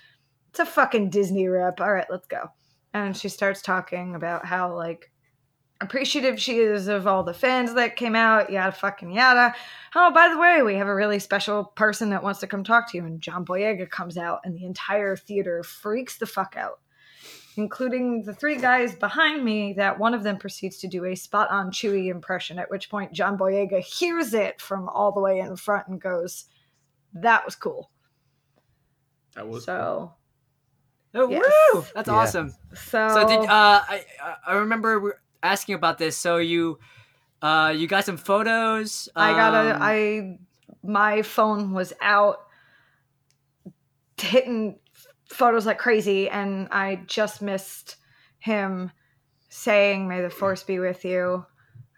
It's a fucking Disney rep. All right, let's go. And she starts talking about how like appreciative she is of all the fans that came out, yada fucking yada. Oh, by the way, we have a really special person that wants to come talk to you. And John Boyega comes out, and the entire theater freaks the fuck out, including the three guys behind me. That one of them proceeds to do a spot on Chewie impression, at which point John Boyega hears it from all the way in front and goes, That was cool. That was So, Oh, Yes. woo! That's Yeah. awesome. so, So did uh, I I- I remember asking about this. So you uh, you got some photos. I got a um, my phone was out hitting photos like crazy and I just missed him saying "May the Force be with you."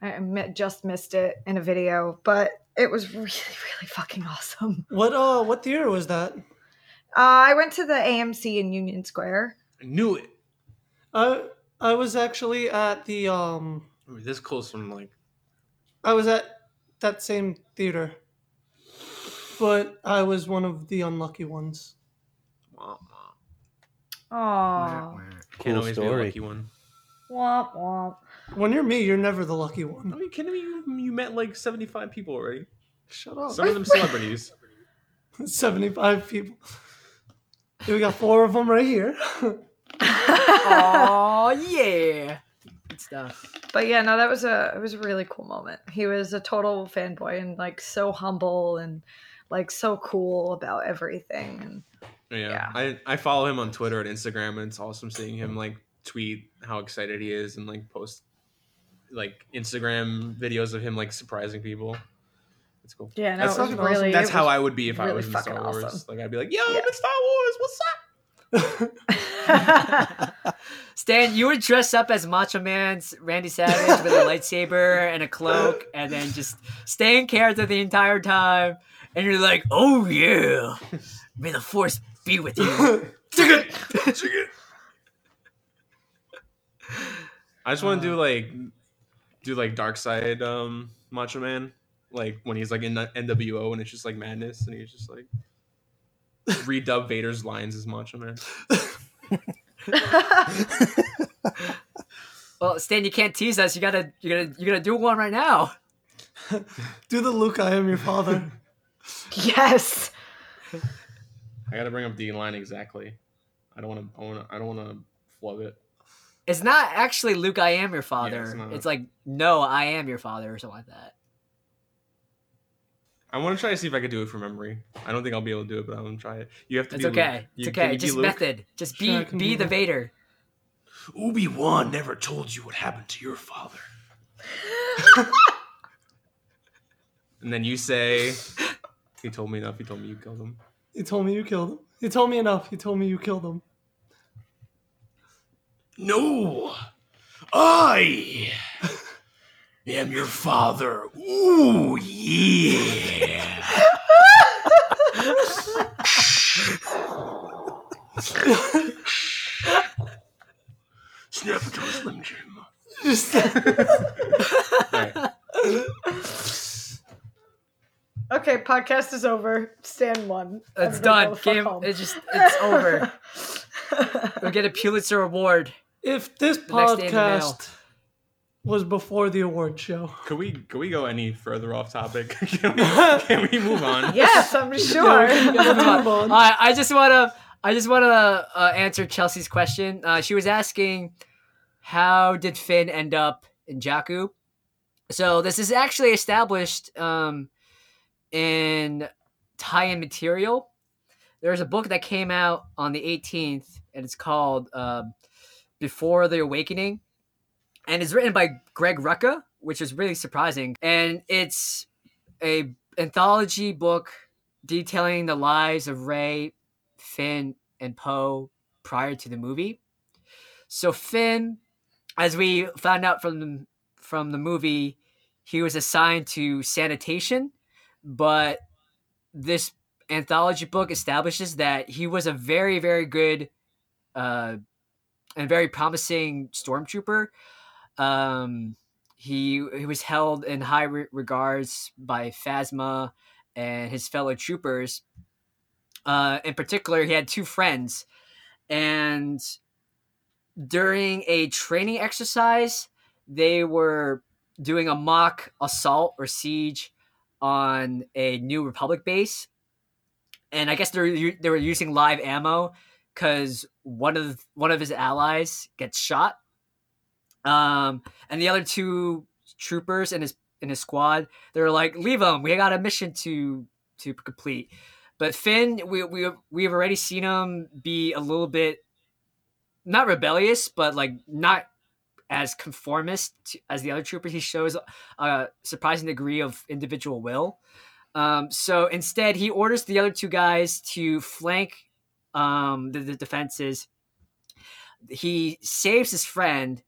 I just missed it in a video, but it was really, really fucking awesome. What uh what theater was that? Uh, I went to the AMC in Union Square. I knew it. I I was actually at the um We were this close from like I was at that same theater. But I was one of the unlucky ones. wah, wah. Aww. Can't Cool always be a story. lucky one. Womp womp. When you're me, you're never the lucky Are one. you kidding me? You, you met like 75 people already. Shut up. Some of them celebrities. 75 people. We got four of them right here. Oh yeah, good stuff. But yeah, no, that was a it was a really cool moment. He was a total fanboy and like so humble and like so cool about everything. And Yeah. Yeah. I, I follow him on Twitter and Instagram, and it's awesome seeing him like tweet how excited he is and like post like Instagram videos of him like surprising people. It's cool. yeah, no, That's it was fucking awesome. really. That's it how was- I would be if I was in Star Wars. awesome. Like I'd be like, "Yo, Yeah. I'm in Star Wars. What's up?" Stan, you would dress up as Macho Man Randy Savage with a lightsaber and a cloak, and then just stay in character the entire time. And you're like, "Oh yeah, may the force be with you." I just want to do like do like Dark Side um Macho Man, like when he's like in the NWO and it's just like madness and he's just like redub Vader's lines as Macho Man. Well, Stan, you can't tease us. You gotta, you gotta, you gotta do one right now. Do the Luke, I am your father. yes. I gotta bring up the line exactly. I don't want to. I want to. I don't want to flub it. It's not actually Luke, I am your father. it's it's, like, no, I am your father, or something like that. I want to try to see if I could do it from memory. I don't think I'll be able to do it, but I'm gonna try it. You have to It's be. okay. Luke. It's You- can okay. Just method. Just Sure, be, can be the that. Vader. Obi Wan never told you what happened to your father. and then you say, "He told me enough. He told me you killed him." He told me you killed him. He told me enough. He told me you killed him. No, I am your father. Ooh yeah. Snap it to a Slim Jim. Just Alright. Okay, podcast is over. Stand one. It's done. go the fuck Game. home. It's just. It's over. We'll get a Pulitzer Award. if this next day in the mail. podcast was before the award show. Could we could we go any further off topic? can, we, can we move on? yes, I'm sure. Let's move on. I, I just wanna. I just wanna uh, answer Chelsea's question. Uh, she was asking, how did Finn end up in Jakku? So this is actually established um, in tie-in material. There's a book that came out on the 18th, and it's called um "Before the Awakening," and it's written by Greg Rucka, which is really surprising. And it's a anthology book detailing the lives of Rey, Finn, and Poe prior to the movie. So Finn, as we found out from the, from the movie, he was assigned to sanitation, but this anthology book establishes that he was a very, very good uh, and very promising stormtrooper. Um, he he was held in high re- regards by Phasma and his fellow troopers. Uh, in particular, he had two friends, and during a training exercise, they were doing a mock assault or siege on a New Republic base, and I guess they they were using live ammo because one of one of his allies gets shot, um, and the other two troopers in his in his squad they're like leave him we got a mission to to complete but Finn, we we we've already seen him be a little bit not rebellious, but like not as conformist to, as the other troopers. He shows a surprising degree of individual will. Um, so instead, he orders the other two guys to flank um, the, the defenses. He saves his friend,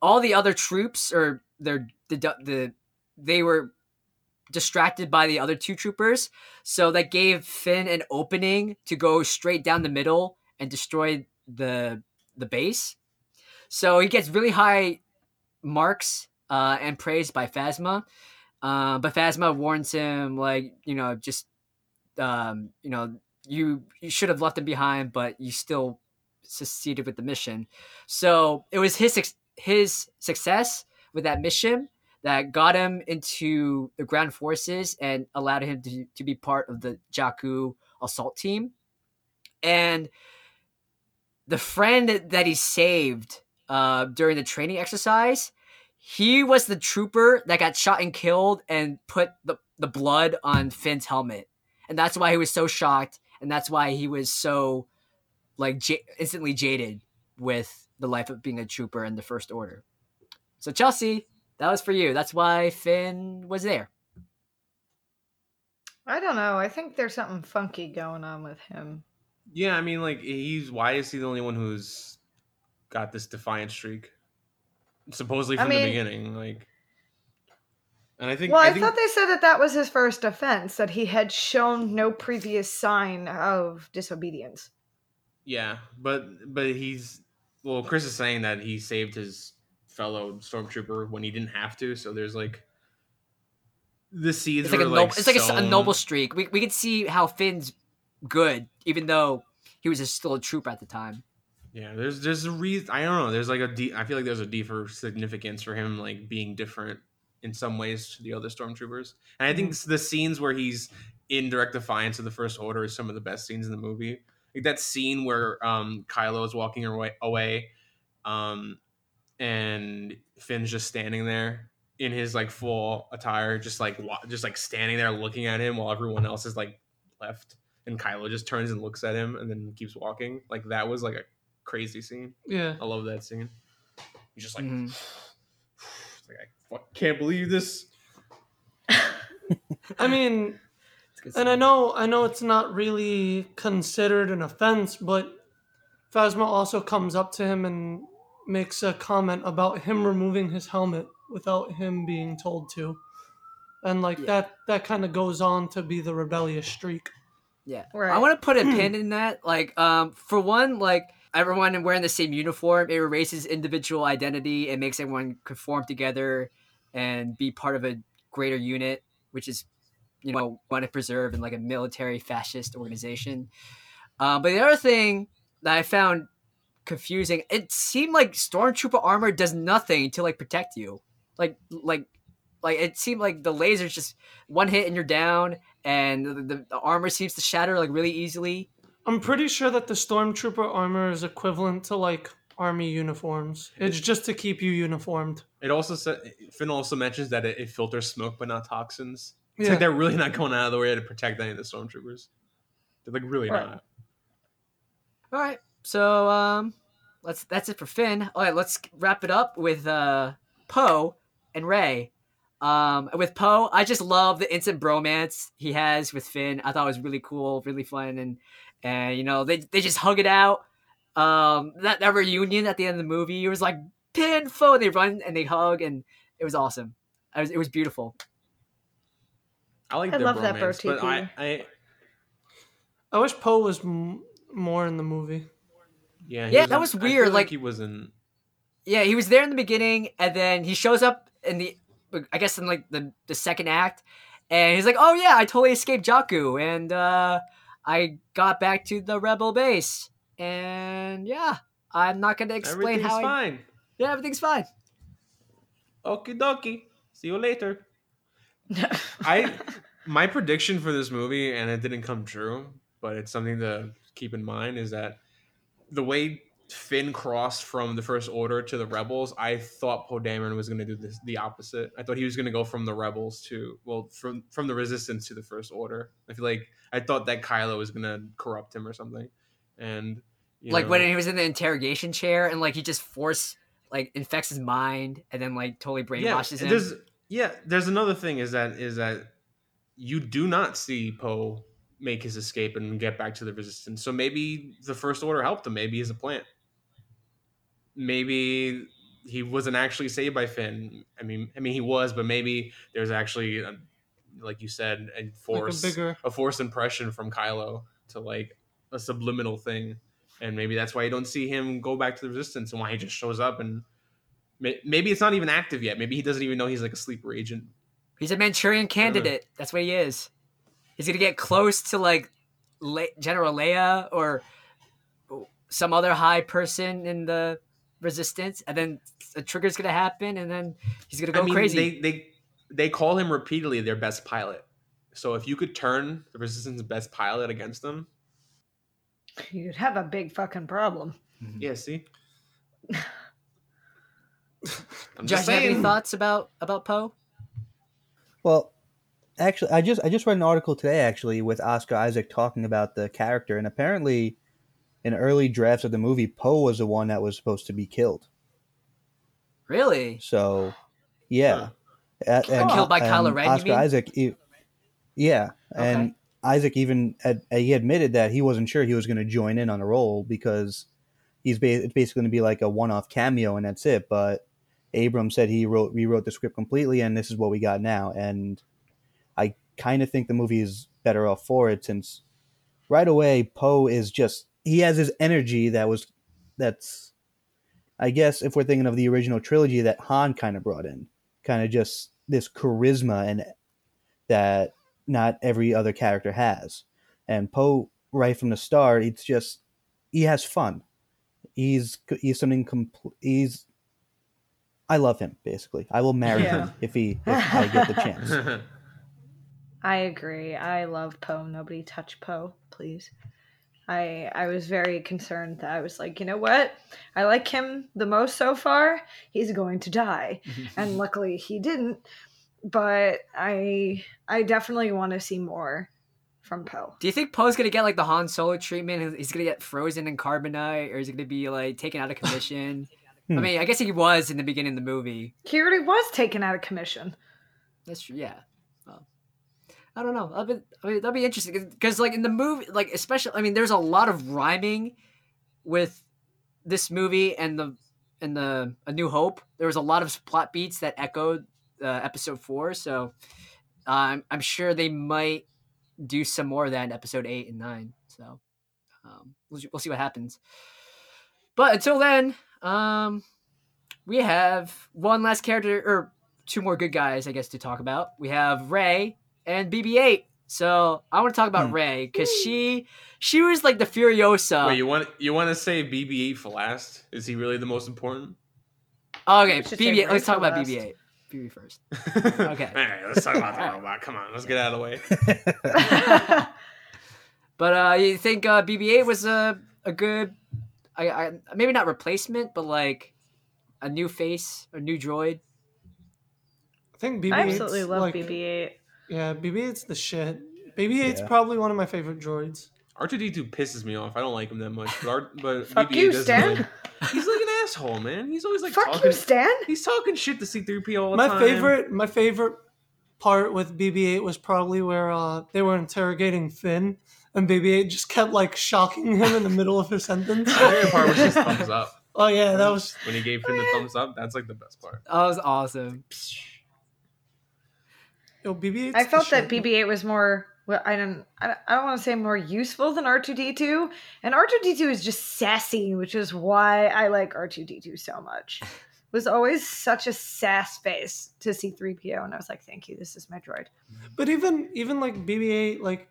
all the other troops or their the the they were distracted by the other two troopers, so that gave Finn an opening to go straight down the middle and destroy the the base. So he gets really high marks uh, and praise by Phasma. Uh, but Phasma warns him, like, you know, just, um, you know, you you should have left him behind, but you still succeeded with the mission. So it was his his success with that mission that got him into the ground forces and allowed him to, to be part of the Jakku assault team. And the friend that he saved uh, during the training exercise, he was the trooper that got shot and killed and put the, the blood on Finn's helmet. And that's why he was so shocked. And that's why he was so like j- instantly jaded with the life of being a trooper in the First Order. So, Chelsea, that was for you. That's why Finn was there. I don't know. I think there's something funky going on with him. Yeah, I mean, like he's why is he the only one who's got this defiant streak? Supposedly from I mean, the beginning, like. And I think. Well, I, I think, thought they said that that was his first offense; that he had shown no previous sign of disobedience. Yeah, but but he's well. Chris is saying that he saved his fellow stormtrooper when he didn't have to. So there's like the seeds. It's like a like it's like a, a, noble streak. We we can see how Finn's good, even though he was still a trooper at the time. Yeah, there's there's a reason. I don't know. There's like a deep. I feel like there's a deeper significance for him, like being different in some ways to the other stormtroopers. And I think mm-hmm. the scenes where he's in direct defiance of the First Order is some of the best scenes in the movie. Like that scene where um, Kylo is walking away, away um, and Finn's just standing there in his like full attire, just like just like standing there looking at him while everyone else is like left, and Kylo just turns and looks at him and then keeps walking. Like that was like a crazy scene. Yeah, I love that scene. He's just like, mm-hmm. like I can't believe this. I mean, and I know I know it's not really considered an offense, but Phasma also comes up to him and makes a comment about him removing his helmet without him being told to. And like yeah. that that kind of goes on to be the rebellious streak. Yeah. Right. I want to put a pin in that. Like um for one like everyone wearing the same uniform, it erases individual identity, it makes everyone conform together and be part of a greater unit, which is you know want to preserve in like a military fascist organization. Uh, but the other thing that I found confusing. It seemed like stormtrooper armor does nothing to like protect you. Like like like it seemed like the lasers just one hit and you're down, and the, the, the armor seems to shatter like really easily. I'm pretty sure that the stormtrooper armor is equivalent to like army uniforms. It's just to keep you uniformed. It also said Finn also mentions that it, it filters smoke but not toxins. It's yeah. like they're really not going out of the way to protect any of the stormtroopers. They're like really right. not. All right. So um, let's that's it for Finn. All right, let's wrap it up with uh, Poe and Rey. Um, with Poe, I just love the instant bromance he has with Finn. I thought it was really cool, really fun, and and you know they they just hug it out. Um, that that reunion at the end of the movie, it was like pin foe. They run and they hug, and it was awesome. It was it was beautiful. I like. I love bromance, that but I, I I wish Poe was m- more in the movie. Yeah, yeah, was, that was weird. Like, like, he wasn't. Yeah, he was there in the beginning, and then he shows up in the, I guess in like the the second act, and he's like, "Oh yeah, I totally escaped Jakku, and uh, I got back to the rebel base, and yeah, I'm not going to explain how. fine. I, yeah, everything's fine. Okie dokie. See you later. I my prediction for this movie, and it didn't come true, but it's something to keep in mind, is that the way Finn crossed from the First Order to the Rebels, I thought Poe Dameron was going to do this the opposite. I thought he was going to go from the Rebels to well, from from the Resistance to the First Order. I feel like I thought that Kylo was going to corrupt him or something, and like know, when he was in the interrogation chair and like he just force like infects his mind and then like totally brainwashes yeah, him. Yeah, there's another thing is that is that you do not see Poe make his escape and get back to the resistance. So maybe the first order helped him. Maybe he's a plant. Maybe he wasn't actually saved by Finn. I mean, I mean he was, but maybe there's actually, a, like you said, a force, like a bigger. a force impression from Kylo to like a subliminal thing, and maybe that's why you don't see him go back to the Resistance, and why he just shows up and maybe it's not even active yet. Maybe he doesn't even know he's like a sleeper agent. He's a Manchurian candidate. That's what he is. He's gonna get close to like Le- General Leia or some other high person in the Resistance, and then a trigger's gonna happen, and then he's gonna go I mean, crazy. They, they they call him repeatedly their best pilot. So if you could turn the Resistance best pilot against them, You'd have a big fucking problem. yeah. See, I'm Josh, just you have any thoughts about about Poe? Well, actually, I just I just read an article today actually with Oscar Isaac talking about the character, and apparently, in early drafts of the movie, Poe was the one that was supposed to be killed. Really? So, yeah, A- and, Killed by and Kylo Ren, you Oscar mean? Isaac, e- yeah, and Isaac even ad- uh, he admitted that he wasn't sure he was going to join in on a role because he's ba- it's basically going to be like a one-off cameo and that's it. But Abram said he wrote rewrote the script completely, and this is what we got now. And I kind of think the movie is better off for it since right away Poe is just he has his energy that was that's I guess if we're thinking of the original trilogy that Han kind of brought in, kind of just this charisma and that not every other character has. And Poe, right from the start, it's just he has fun. He's he's something complete. He's I love him basically. I will marry Yeah. him if he if I get the chance. I agree. I love Poe. Nobody touch Poe, please. I I was very concerned that I was like, you know what? I like him the most so far. He's going to die. And luckily he didn't. But I I definitely want to see more from Poe. Do you think Poe's gonna get like the Han Solo treatment? He's gonna get frozen in carbonite, or is he gonna be like taken out of commission? I Hmm. mean, I guess he was in the beginning of the movie. He already was taken out of commission. That's true. Yeah. Well, I don't know. Be, I mean, that'll be interesting because, like, in the movie, like, especially, I mean, there's a lot of rhyming with this movie and the and the A New Hope. There was a lot of plot beats that echoed uh, Episode Four, so um, I'm sure they might do some more of that in Episode Eight and Nine. So um, we'll, we'll see what happens. But until then, um, we have one last character or two more good guys, I guess, to talk about. We have Rey and BB-8. So I want to talk about Hmm. Rey because she she was like the Furiosa. Wait, you want you want to say BB-8 for last? Is he really the most important? Oh, okay, We should say BB-8. Let's talk about last. BB-8. BB first. okay. All right, let's talk about the robot. Come on, let's get out of the way. But uh, you think uh, BB-8 was a a good, I, I maybe not replacement, but like a new face, a new droid. I think BB-8's I absolutely love like, BB-8. Yeah, BB-8's the shit. BB-8's Yeah. probably one of my favorite droids. R2D2 pisses me off. I don't like him that much. But, R- but Fuck BB-8 you, doesn't Stan. really- He's like an asshole, man. He's always like Fuck talking. you, Stan. He's talking shit to C3PO all the My time. favorite, my favorite part with BB-8 was probably where uh, they were interrogating Finn, and BB-8 just kept like shocking him in the middle of his sentence. My favorite part was his thumbs up. Oh yeah, that was When he gave Finn the oh, thumbs up, that's like the best part. That was awesome. yo BB-8. I felt that BB-8 was more. Well, I don't. I don't, I don't want to say more useful than R2D2, and R2D2 is just sassy, which is why I like R2D2 so much. Was always such a sass face to C3PO, and I was like, "Thank you, this is my droid." But even even like BB-8, like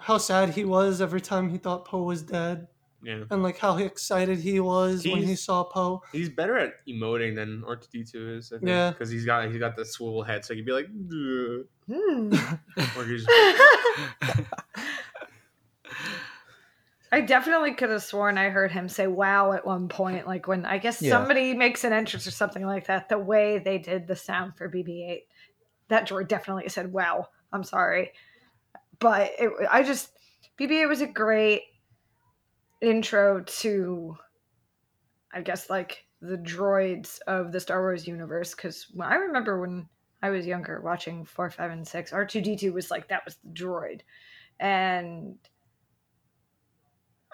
how sad he was every time he thought Poe was dead, Yeah. and like how excited he was when he saw Poe. He's better at emoting than R2D2 is. I think. Yeah. Because he's got he's got the swivel head, so he could be like, Hmm. or he's I definitely could have sworn I heard him say "wow" at one point, like when I guess Yeah. somebody makes an entrance or something like that. The way they did the sound for BB-8, that droid definitely said "wow." I'm sorry, but it, I just BB-8 was a great intro to, I guess, like the droids of the Star Wars universe. Because I remember when I was younger watching four, five, and six, R two D two was like that was the droid, and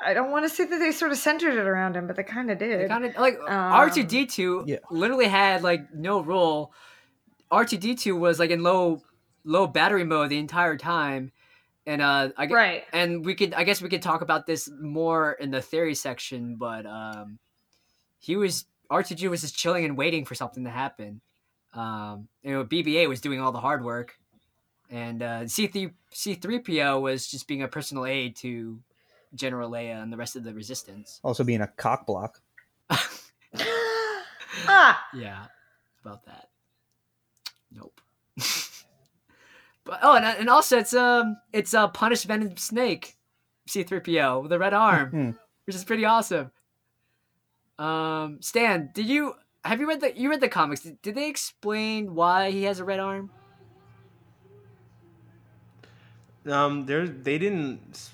I don't want to say that they sort of centered it around him, but they kind of did. kind of like Um, R two D two literally had like no role. R two D two was like in low low battery mode the entire time, and uh, I gue- right. and we could I guess we could talk about this more in the theory section, but um, he was R two G was just chilling and waiting for something to happen. Um, you know, BB-8 was doing all the hard work, and uh, C three C three PO was just being a personal aid to General Leia and the rest of the Resistance. Also being a cock block. ah, Yeah, about that. Nope. but oh, and, and also it's um it's a uh, Punish Venom Snake, C-3PO with a red arm, Hmm. which is pretty awesome. Um, Stan, did you have you read the you read the comics? Did, did they explain why he has a red arm? Um, there they didn't.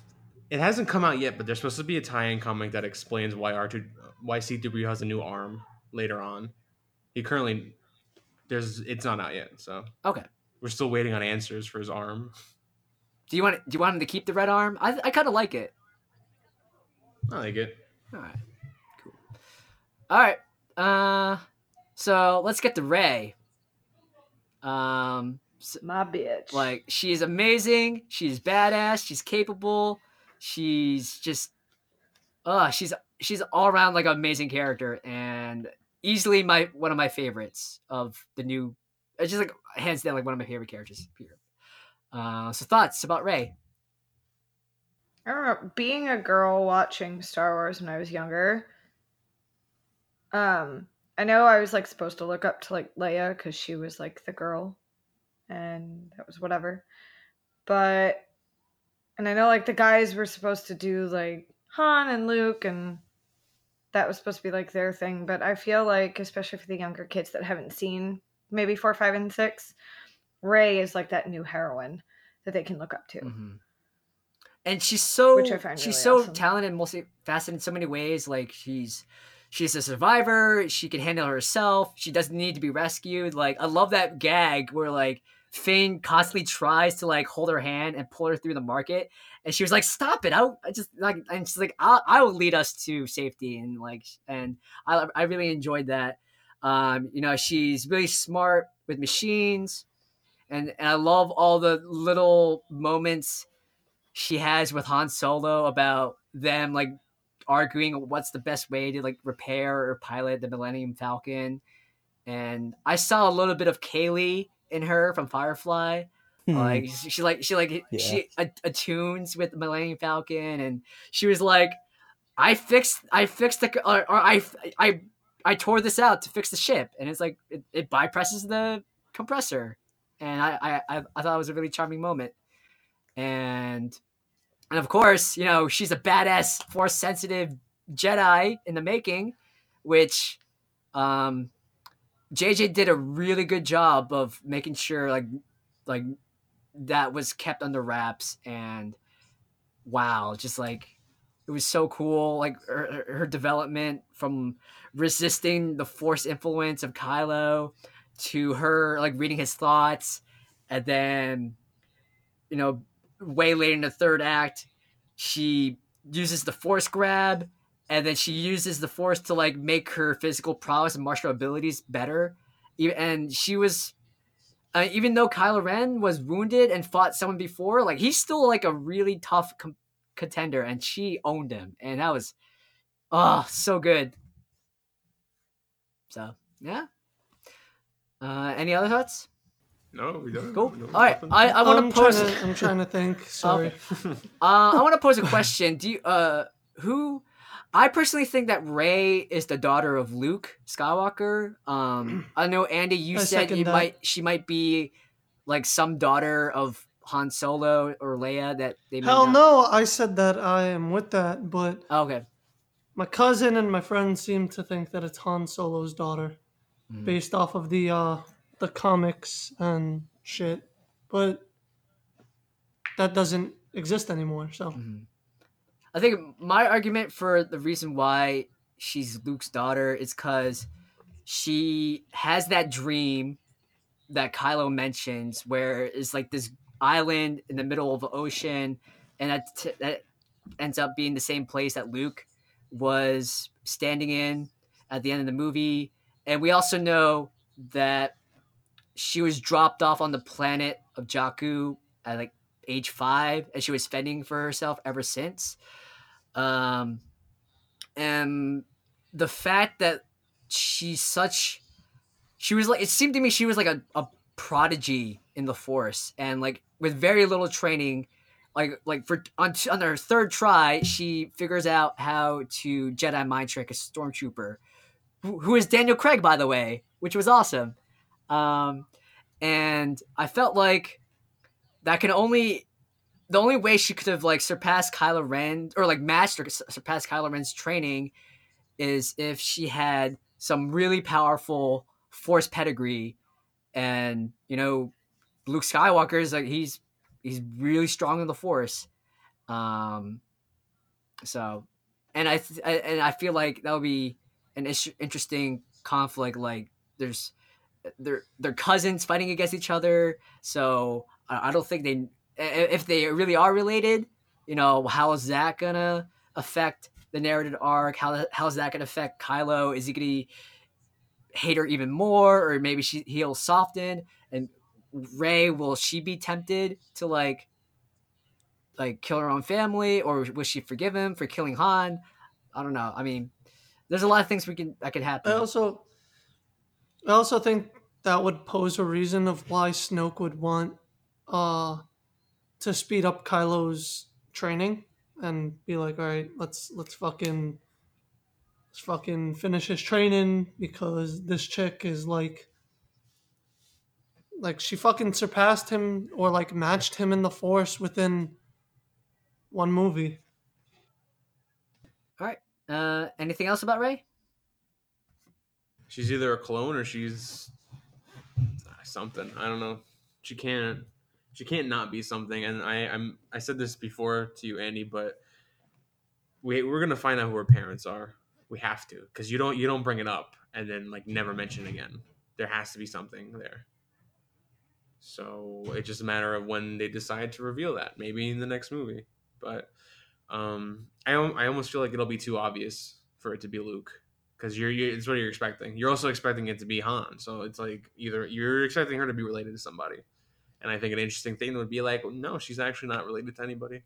It hasn't come out yet, but there's supposed to be a tie-in comic that explains why R two, why C three PO has a new arm later on. He currently there's it's not out yet, so Okay. We're still waiting on answers for his arm. Do you want do you want him to keep the red arm? I I kind of like it. I like it. All right. Cool. All right. Uh, so let's get to Rey. Um, s- my bitch. like she's amazing. She's badass. She's capable. She's just, uh, she's she's all around like an amazing character and easily my one of my favorites of the new. It's just like hands down like one of my favorite characters. Period. Uh, so thoughts about Rey? I remember being a girl watching Star Wars when I was younger. Um, I know I was like supposed to look up to like Leia because she was like the girl, and that was whatever. But, and I know like the guys were supposed to do like Han and Luke, and that was supposed to be like their thing. But I feel like, especially for the younger kids that haven't seen maybe four, five, and six, Rey is like that new heroine that they can look up to. Mhm. And she's so Which I find she's really so awesome. talented, multifaceted in so many ways. Like she's she's a survivor. She can handle herself. She doesn't need to be rescued. Like I love that gag where like Finn constantly tries to like hold her hand and pull her through the market, and she was like, "Stop it! I, don't, I just like," and she's like, I'll, "I will lead us to safety." And like, and I I really enjoyed that. Um, you know, she's really smart with machines, and and I love all the little moments she has with Han Solo about them like arguing what's the best way to like repair or pilot the Millennium Falcon. And I saw a little bit of Kaylee in her from Firefly. Hmm. Like she, she like she like Yeah. she attunes with the Millennium Falcon, and she was like, "I fixed I fixed the or, or I I I tore this out to fix the ship," and it's like it, it bypasses the compressor, and I, I I thought it was a really charming moment, and and of course you know she's a badass force sensitive Jedi in the making, which um JJ did a really good job of making sure like like that was kept under wraps. And wow just like it was so cool like her, her- development from resisting the force influence of Kylo to her like reading his thoughts and then you know way later in the third act she uses the force grab and then she uses the force to like make her physical prowess and martial abilities better. And she was uh, even though Kylo Ren was wounded and fought someone before, like he's still like a really tough com- contender, and she owned him, and that was oh so good. So yeah. Uh, any other thoughts? No, we don't. Cool. we don't- All right, I, I want to pose. Trying to, I'm trying to think. Sorry. Uh, I want to pose a question. Do you uh who? I personally think that Rey is the daughter of Luke Skywalker. Um, I know Andy, you I said you that. might she might be like some daughter of Han Solo or Leia that they. Hell not- no, I said that I am with that, but Oh, okay. my cousin and my friends seem to think that it's Han Solo's daughter, Mhm. based off of the uh the comics and shit. But that doesn't exist anymore. So Mhm. I think my argument for the reason why she's Luke's daughter is because she has that dream that Kylo mentions, where it's like this island in the middle of the ocean, and that, that ends up being the same place that Luke was standing in at the end of the movie. And we also know that she was dropped off on the planet of Jakku at like age five, and she was fending for herself ever since. Um, and the fact that she's such, she was like, it seemed to me she was like a, a prodigy in the Force, and like with very little training, like like for on, on her third try, she figures out how to Jedi mind trick a stormtrooper, who, who is Daniel Craig, by the way, which was awesome. Um, and I felt like that can only the only way she could have like surpassed Kylo Ren or like matched or surpassed Kylo Ren's training is if she had some really powerful Force pedigree, and you know, Luke Skywalker is like he's he's really strong in the Force, um, so, and I, th- I and I feel like that would be an is- interesting conflict. Like there's they're cousins fighting against each other, so I, I don't think they if they really are related, you know, how is that gonna affect the narrative arc? How how's that gonna affect Kylo? Is he gonna hate her even more, or maybe she he'll soften? Rey, will she be tempted to like like kill her own family, or will she forgive him for killing Han? I don't know. I mean, there's a lot of things we can that could happen. I also, I also think that would pose a reason of why Snoke would want, uh, to speed up Kylo's training and be like, all right, let's let's fucking let's fucking finish his training because this chick is like like she fucking surpassed him or like matched him in the force within one movie. All right. Uh, anything else about Rey? She's either a clone or she's something. I don't know. She can't she can't not be something. And I, I'm I said this before to you, Andy, but we we're gonna find out who her parents are. We have to, because you don't you don't bring it up and then like never mention again. There has to be something there. So it's just a matter of when they decide to reveal that. Maybe in the next movie, but um, I I almost feel like it'll be too obvious for it to be Luke because you're, you're it's what you're expecting. You're also expecting it to be Han, so it's like either you're expecting her to be related to somebody, and I think an interesting thing would be like, no, she's actually not related to anybody.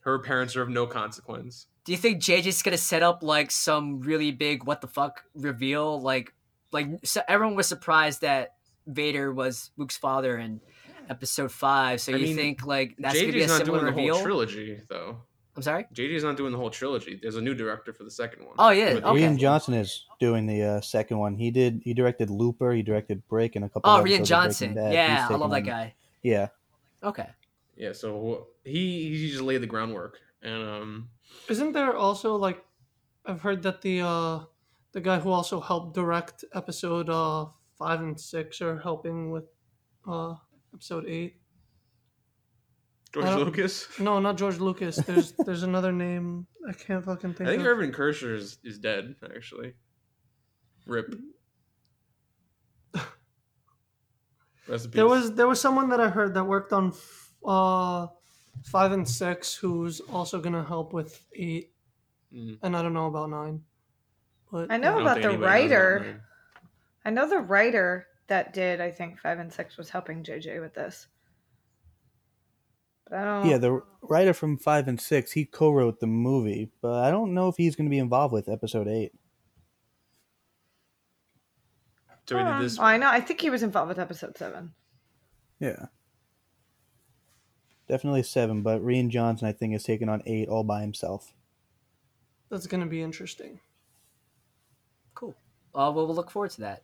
Her parents are of no consequence. Do you think JJ's gonna set up like some really big what the fuck reveal? Like, like so everyone was surprised that Vader was Luke's father in Episode Five. So I you mean, think like that's JJ's gonna be a not similar doing the reveal? whole trilogy though. I'm sorry. JJ's not doing the whole trilogy. There's a new director for the second one. Oh, yeah, With- okay. Rian Johnson is doing the uh, second one. He did. He directed Looper. He directed Break and a couple. Oh, Rian of Breaking Johnson. Bad. Yeah, I love that on- guy. Yeah, Okay. Yeah, so he he just laid the groundwork, and um, Isn't there also like I've heard that the uh the guy who also helped direct episode uh five and six are helping with uh episode eight. George Lucas. No, not George Lucas. There's there's another name I can't fucking think. Of. I think think of. Irvin Kershner is, is dead actually. Rip. There was there was someone that I heard that worked on f- uh five and six who's also gonna help with eight, Mm. and I don't know about nine. But I I know don't about the anybody about writer. Mine. I know the writer that did, I think, five and six was helping JJ with this. But I don't. yeah. The writer from five and six, he co-wrote the movie, but I don't know if he's going to be involved with episode eight. So we Uh, did this. oh, I know. I think he was involved with episode seven. Yeah, definitely seven. But Rian Johnson, I think, is taking on eight all by himself. that's gonna be interesting. Cool. Uh, well, we'll look forward to that.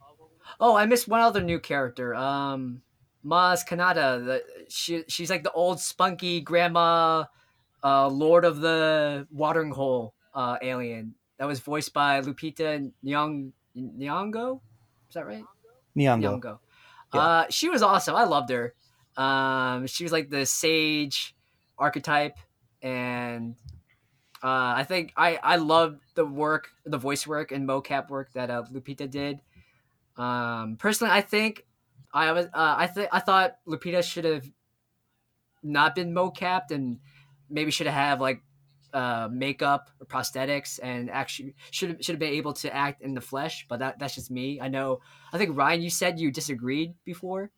Oh, I missed one other new character. Um, Maz Kanata. The, she she's like the old spunky grandma, uh, Lord of the Watering Hole uh, alien that was voiced by Lupita Nyong Nyong'o. Is that right? Nyong'o. Nyong'o. Yeah. Uh, she was awesome. I loved her. Um, she was like the sage archetype, and uh, I think I I loved the work, the voice work and mocap work that uh, Lupita did. Um, personally, I think I was uh, I think I thought Lupita should have not been mocapped and maybe should have like uh, makeup or prosthetics and actually should should have been able to act in the flesh. But that that's just me. I know. I think Ryan, you said you disagreed before.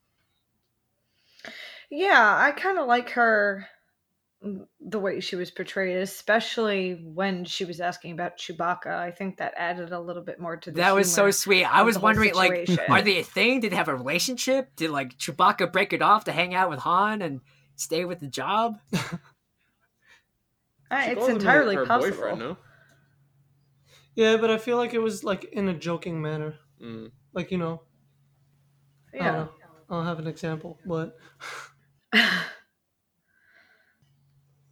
Yeah, I kind of like her the way she was portrayed, especially when she was asking about Chewbacca. I think that added a little bit more to the That was so sweet. I was wondering, like, are they a thing? Did they have a relationship? Did like Chewbacca break it off to hang out with Han and stay with the job? Uh, it's entirely her possible. boyfriend, no? Yeah, but I feel like it was like in a joking manner. Mm. Like you know, I don't Yeah. know. I don't have an example, but I, mean,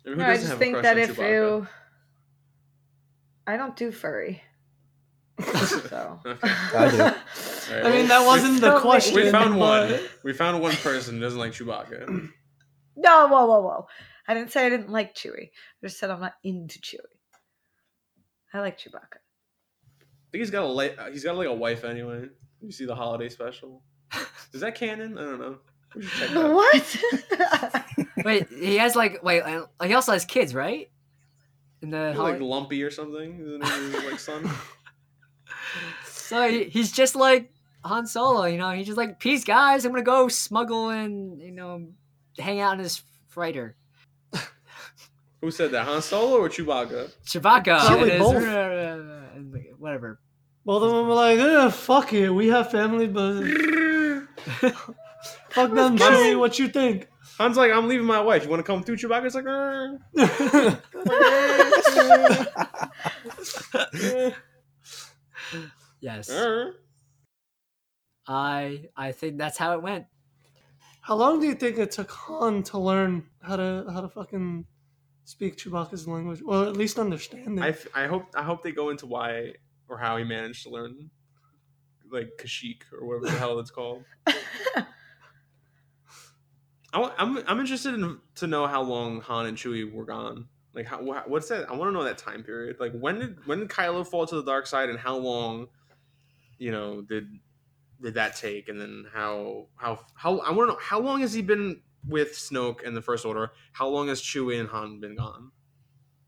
who No, I just have think that if Chewbacca? you, I don't do furry, so. Okay. I do. All right, I well, mean that wasn't the question. We found but- one. We found one person who doesn't like Chewbacca. No, whoa, whoa, whoa! I didn't say I didn't like Chewie. I just said I'm not into Chewie. I like Chewbacca. I think he's got a li- uh, he's got like a wife anyway. You see the holiday special? Is that canon? I don't know. We should check that. What? Wait, he has like wait, uh, he also has kids, right? In the Is it like Lumpy or something? Is the his like son? so he, he's just like Han Solo, you know. He's just like, peace, guys. I'm gonna go smuggle and you know hang out in his freighter. Who said that? Han Solo or Chewbacca? Chewbacca. Probably both. Whatever. Both of them were like, eh, fuck it, we have family, but fuck them, That's- Chewie. What you think? Han's like, I'm leaving my wife. You want to come through? Chewbacca's like, "Er." Yes. Er. I I think that's how it went. How long do you think it took Han to learn how to how to fucking speak Chewbacca's language? Well, at least understand I, it. f- I hope I hope they go into why or how he managed to learn like Kashyyyk or whatever the hell it's called. I, wa- I'm I'm interested in to know how long Han and Chewie were gone. Like how what's that? I want to know that time period. Like when did when did Kylo fall to the dark side and how long, you know, did did that take? And then how how how I want to know how long has he been with Snoke and the First Order? How long has Chewie and Han been gone?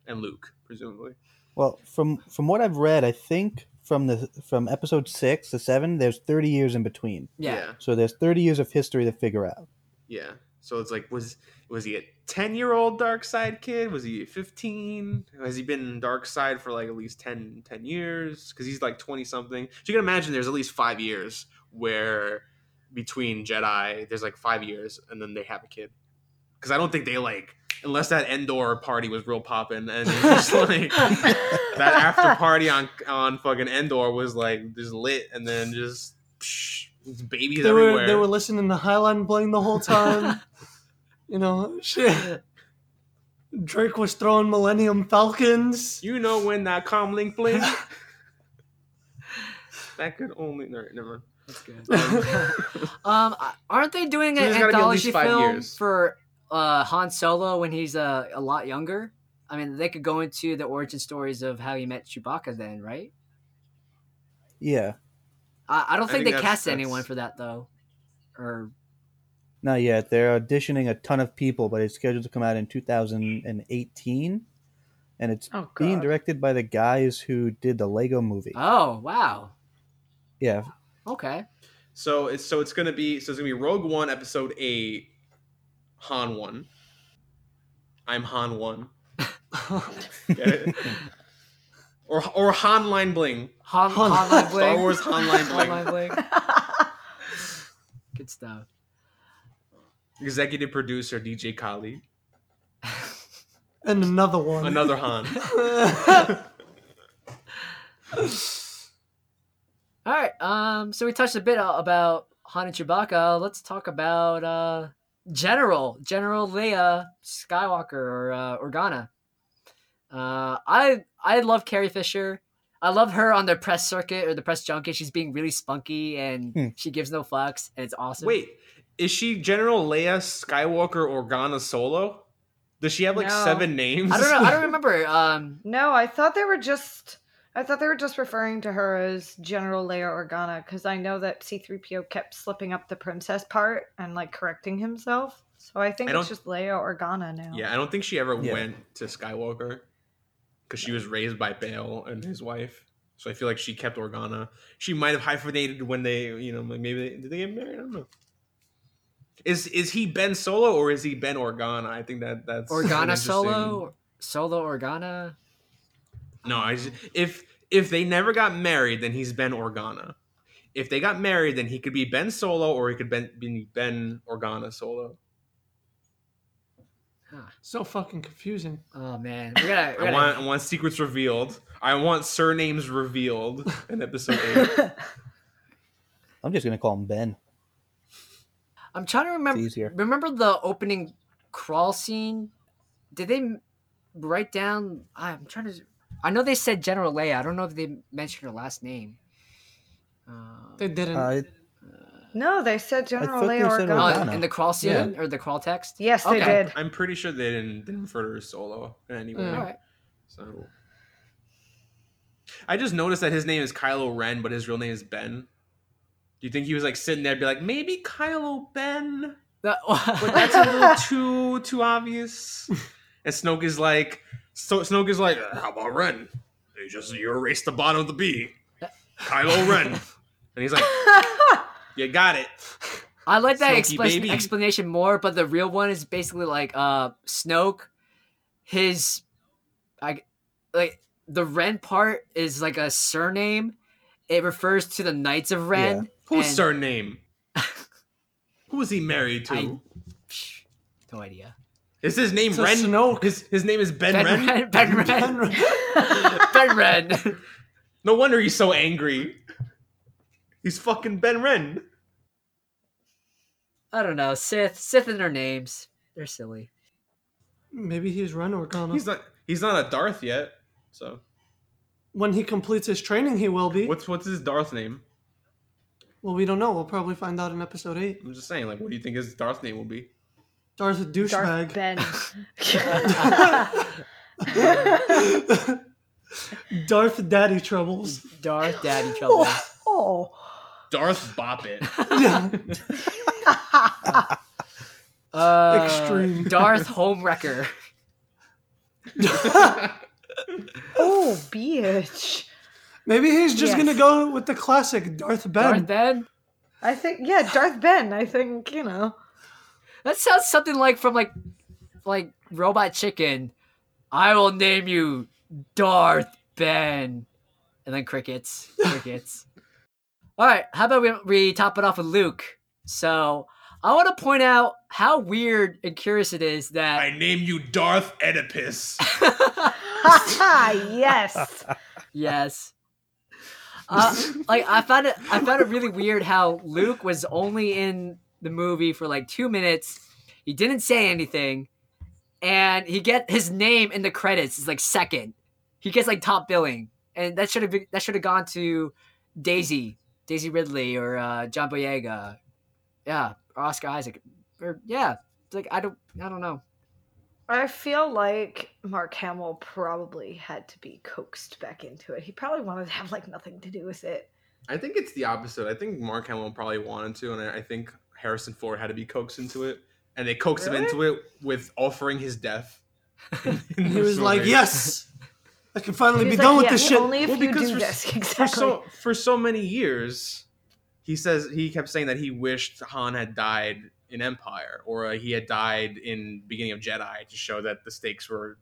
And Luke, presumably. Well, from from what I've read, I think from the from episode six to seven, there's 30 years in between. Yeah. So there's 30 years of history to figure out. Yeah. So it's like, was was he a ten year old dark side kid? Was he fifteen? Has he been dark side for like at least 10, 10 years? Because he's like twenty something. So you can imagine there's at least five years where between Jedi, there's like five years, and then they have a kid. Because I don't think they like unless that Endor party was real popping, and just like that after party on on fucking Endor was like just lit, and then just psh, babies They everywhere. were they were listening to Highline playing the whole time. you know, shit. Drake was throwing Millennium Falcons. You know when that comlink blink? that could only. No, never mind. That's good. um, aren't they doing So an there's gotta be at least anthology film years. for uh, Han Solo when he's uh, a lot younger? I mean, they could go into the origin stories of how he met Chewbacca then, right? Yeah, I, I don't I think, think they that's- cast anyone for that though. Or not yet. They're auditioning a ton of people, but it's scheduled to come out in 2018, and it's oh, being directed by the guys who did the Lego Movie. oh wow, Yeah, okay, So it's so it's gonna be so it's gonna be Rogue One episode eight, Han one. I'm Han one. Get it? or or Han line bling. Han, Han- Han Line Star Wars Han line Han bling. Line Bling. Good stuff. Executive producer DJ Khaled. and another one. Another Han. All right. Um. So we touched a bit about Han and Chewbacca. Let's talk about uh General General Leia Skywalker or uh, Organa. Uh, I I love Carrie Fisher. I love her on the press circuit or the press junket. She's being really spunky and Hmm. she gives no fucks, and it's awesome. Wait, is she General Leia Skywalker Organa Solo? Does she have like No. seven names? I don't know. I don't remember. Um. No, I thought they were just. I thought they were just referring to her as General Leia Organa because I know that C3PO kept slipping up the princess part and like correcting himself. So I think I it's just Leia Organa now. Yeah, I don't think she ever Yeah. went to Skywalker. Because she was raised by Bail and his wife. So I feel like she kept Organa. She might have hyphenated when they, you know, maybe they, did they get married? I don't know. Is is he Ben Solo or is he Ben Organa? I think that that's Organa solo, solo Organa. No, I just, if if they never got married, then he's Ben Organa. If they got married, then he could be Ben Solo or he could ben, be Ben Organa Solo. So fucking confusing. Oh man, we gotta. We I gotta want I want secrets revealed. I want surnames revealed in episode eight. I'm just gonna call him Ben. I'm trying to remember. Easier. Remember the opening crawl scene? Did they write down? I'm trying to. I know they said General Leia. I don't know if they mentioned her last name. Uh, They didn't. Uh, no, they said General thought they Leia said oh, Organa. Organa. in the crawl scene Yeah. or the crawl text? Yes, they Okay. did. I'm pretty sure they didn't didn't refer to her Solo in any way. Mm, yeah. All right. So I just noticed that his name is Kylo Ren, but his real name is Ben. Do you think he was like sitting there, and be like, maybe Kylo Ben? That- But that's a little too too obvious. And Snoke is like, so Snoke is like, how about Ren? You just you erased the bottom of the B. Kylo Ren, and he's like, you got it. I like that Snokey expla- baby. explanation more, but the real one is basically like uh Snoke, his, I like the Ren part is like a surname. It refers to the Knights of Ren. Whose and- surname? Who is he married to? I- Psh, no idea. is his name It's a Ren? Snoke. His his name is Ben, Ben Ren. Ren. Ben Ren. Ben Ren. Ben Ren. No wonder he's so angry. He's fucking Ben Ren. I don't know. Sith. Sith in their names. They're silly. Maybe he's Ren Organa. He's not. He's not a Darth yet. So when he completes his training, he will be. what's what's his Darth name? Well, we don't know. We'll probably find out in episode eight. I'm just saying. Like, what do you think his Darth name will be? Darth Darth douchebag. Ben. Darth Daddy Troubles. Darth Daddy Troubles. oh. oh. Darth Bop It. Uh, Extreme. Darth Homewrecker. Oh, bitch. Maybe he's just Yes. gonna go with the classic Darth Ben. Darth Ben. I think, yeah, Darth Ben. I think, you know. That sounds something like from like like Robot Chicken. I will name you Darth Ben. And then crickets. Crickets. All right, how about we, we top it off with Luke? So I want to point out how weird and curious it is that I name you Darth Oedipus. yes. yes. Uh, like I found it, I found it really weird how Luke was only in the movie for like two minutes. He didn't say anything, and he get his name in the credits is like second. He gets like top billing, and that should have been, that should have gone to Daisy, Daisy Ridley, or uh, John Boyega, yeah, or Oscar Isaac, or yeah. Like I don't, I don't know. I feel like Mark Hamill probably had to be coaxed back into it. He probably wanted to have like nothing to do with it. I think it's the opposite. I think Mark Hamill probably wanted to, and I I think Harrison Ford had to be coaxed into it, and they coaxed him into it with offering his death. he the was like, "Yes, I can finally be like, done with this shit." Only if Well, you because do for, this. for so for so many years, he says he kept saying that he wished Han had died in Empire or uh, he had died in beginning of Jedi to show that the stakes were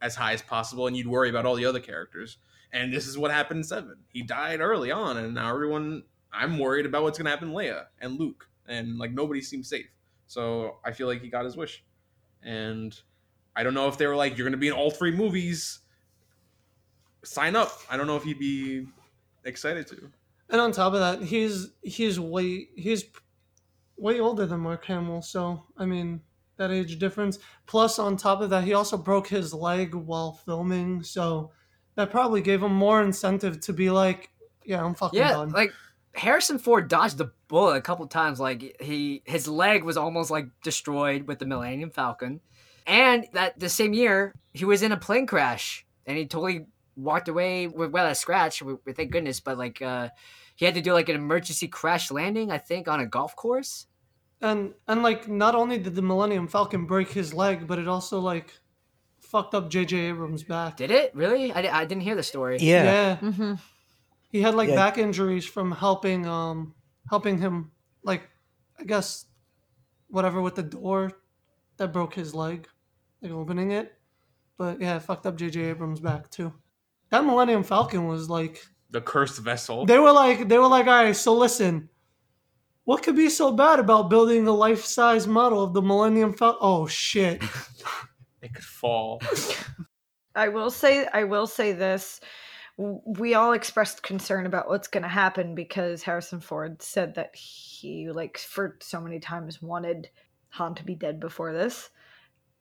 as high as possible, and you'd worry about all the other characters. And this is what happened in Seven. He died early on, and now everyone. I'm worried about what's happen to Leia and Luke, and like nobody seems safe. So I feel like he got his wish, and I don't know if they were like, "You're gonna be in all three movies." Sign up. I don't know if he'd be excited to. And on top of that, he's he's way he's way older than Mark Hamill. So I mean that age difference. Plus, on top of that, he also broke his leg while filming. So that probably gave him more incentive to be like, "Yeah, I'm fucking Yeah, done." like Harrison Ford dodged the bullet a couple times. Like he, his leg was almost like destroyed with the Millennium Falcon, and that the same year he was in a plane crash and he totally walked away with well a scratch. with- with- Thank goodness, but like uh, he had to do like an emergency crash landing, I think, on a golf course. and and like not only did the Millennium Falcon break his leg, but it also like fucked up J.J. Abrams back. Did it really? I, I didn't hear the story. Yeah. hmm He had like Yeah. back injuries from helping um helping him like I guess whatever with the door that broke his leg, like opening it. But yeah, it fucked up J.J. Abrams back too. That Millennium Falcon was like The cursed vessel. they were like they were like, all right, so listen. What could be so bad about building a life-size model of the Millennium Falcon? Oh shit! It could fall. I will say I will say this. We all expressed concern about what's going to happen because Harrison Ford said that he like for so many times wanted Han to be dead before this.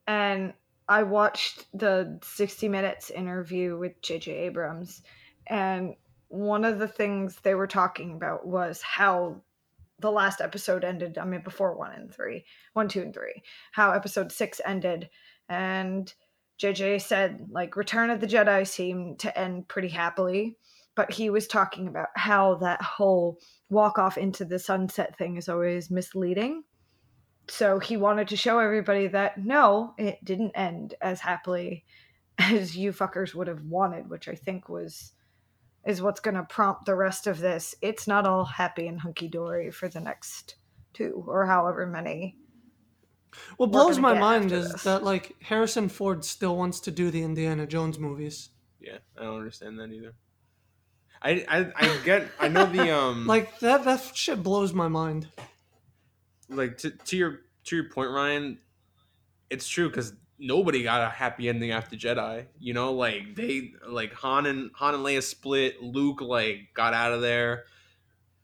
And I watched the 60 minutes interview with JJ Abrams and one of the things they were talking about was how the last episode ended. I mean, before one and three, one, two, and three, how episode six ended. And JJ said, like, Return of the Jedi seemed to end pretty happily, but he was talking about how that whole walk off into the sunset thing is always misleading. So he wanted to show everybody that no, it didn't end as happily as you fuckers would have wanted, which I think was is what's going to prompt the rest of this. It's not all happy and hunky dory for the next two or however many. What blows my mind is this. that like Harrison Ford still wants to do the Indiana Jones movies. Yeah, I don't understand that either. I I, I get I know the um Like that that shit blows my mind. Like to, to your to your point ryan it's true because nobody got a happy ending after jedi you know like they like han and han and leia split luke like got out of there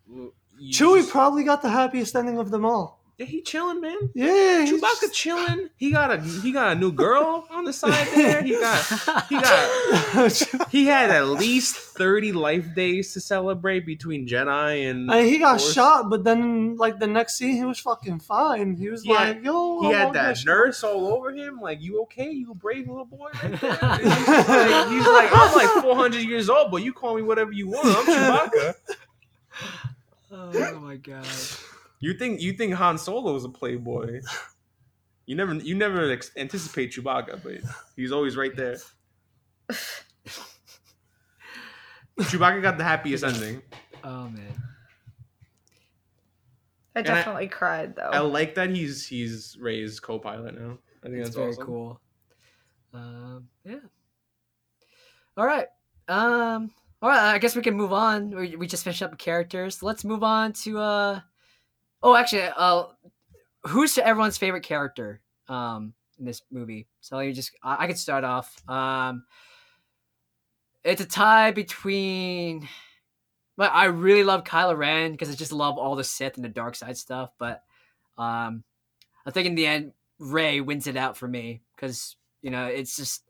You Chewie just- probably got the happiest ending of them all. Yeah, he chilling man Yeah, Chewbacca just- chilling. He got a he got a new girl on the side there. He got he got he had at least thirty life days to celebrate between Jedi and I mean, he got Force. shot, but then like the next scene, he was fucking fine. He was Yeah, like, "Yo, he I'm had that good." nurse all over him, like, "You okay? You brave little boy?" Right he's, like, he's like, "I'm like 400 years old, but you call me whatever you want. I'm Chewbacca." Oh, oh my god. You think you think Han Solo is a playboy? You never you never ex- anticipate Chewbacca, but he's always right there. Chewbacca got the happiest ending. Oh man. I I- definitely cried though. I like that he's he's Rey's co-pilot now. I think It's that's very awesome. cool. Um, yeah. All right. Um. All right. I guess we can move on. We, we just finished up characters. Let's move on to uh. Oh, actually, uh, who's everyone's favorite character um in this movie? So you just I, I could start off. Um. It's a tie between. But I really love Kylo Ren because I just love all the Sith and the dark side stuff. But um, I think in the end, Rey wins it out for me because you know it's just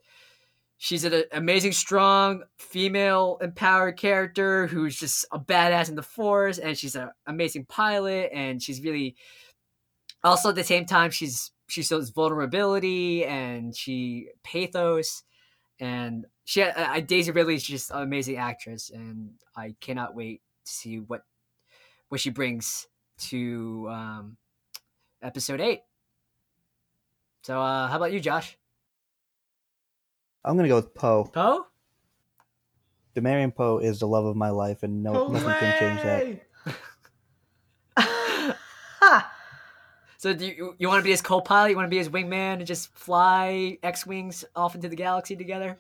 she's an amazing, strong, female empowered character who's just a badass in the Force, and she's an amazing pilot, and she's really also at the same time she's she shows vulnerability and she pathos, and she uh, Daisy Ridley is just an amazing actress, and I cannot wait to see what what she brings to um, episode eight. So, uh, how about you, Josh? I'm gonna go with Poe. Poe? Dameron Poe is the love of my life, and no nothing can change that. So, do you, you want to be his co-pilot? You want to be his wingman and just fly X-wings off into the galaxy together?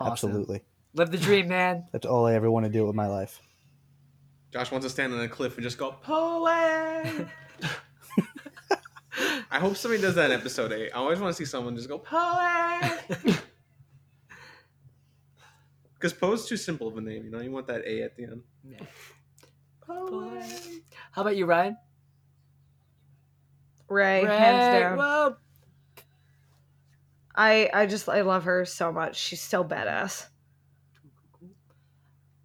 Awesome. Absolutely, Live the dream, man. that's all I ever want to do with my life. Josh wants to stand on a cliff and just go Poe. I hope somebody does that in episode eight. I always want to see someone just go Poe. Because Poe's too simple of a name, you know. You want that A at the end. Yeah. Poe. How about you, Ryan? Rey, Rey, hands down. Whoa. I I just I love her so much. She's so badass.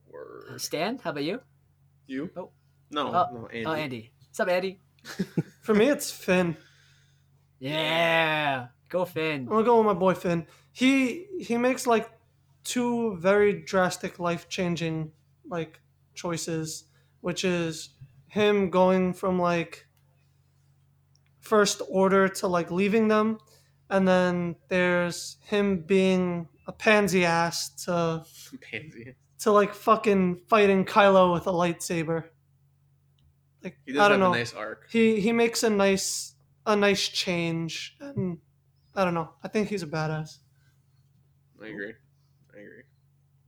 Word. Stan, how about you? You? Oh. No, Oh. no, Andy. Oh, Andy. What's up, Andy? For me, it's Finn. Yeah. Go I'm Finn. gonna go with my boy Finn. He he makes like two very drastic life changing like choices, which is him going from like first order to like leaving them, and then there's him being a pansy ass to Pansy. to like fucking fighting Kylo with a lightsaber. Like He does I don't know. a nice arc. he he makes a nice a nice change and I don't know. I think he's a badass. I agree. I agree.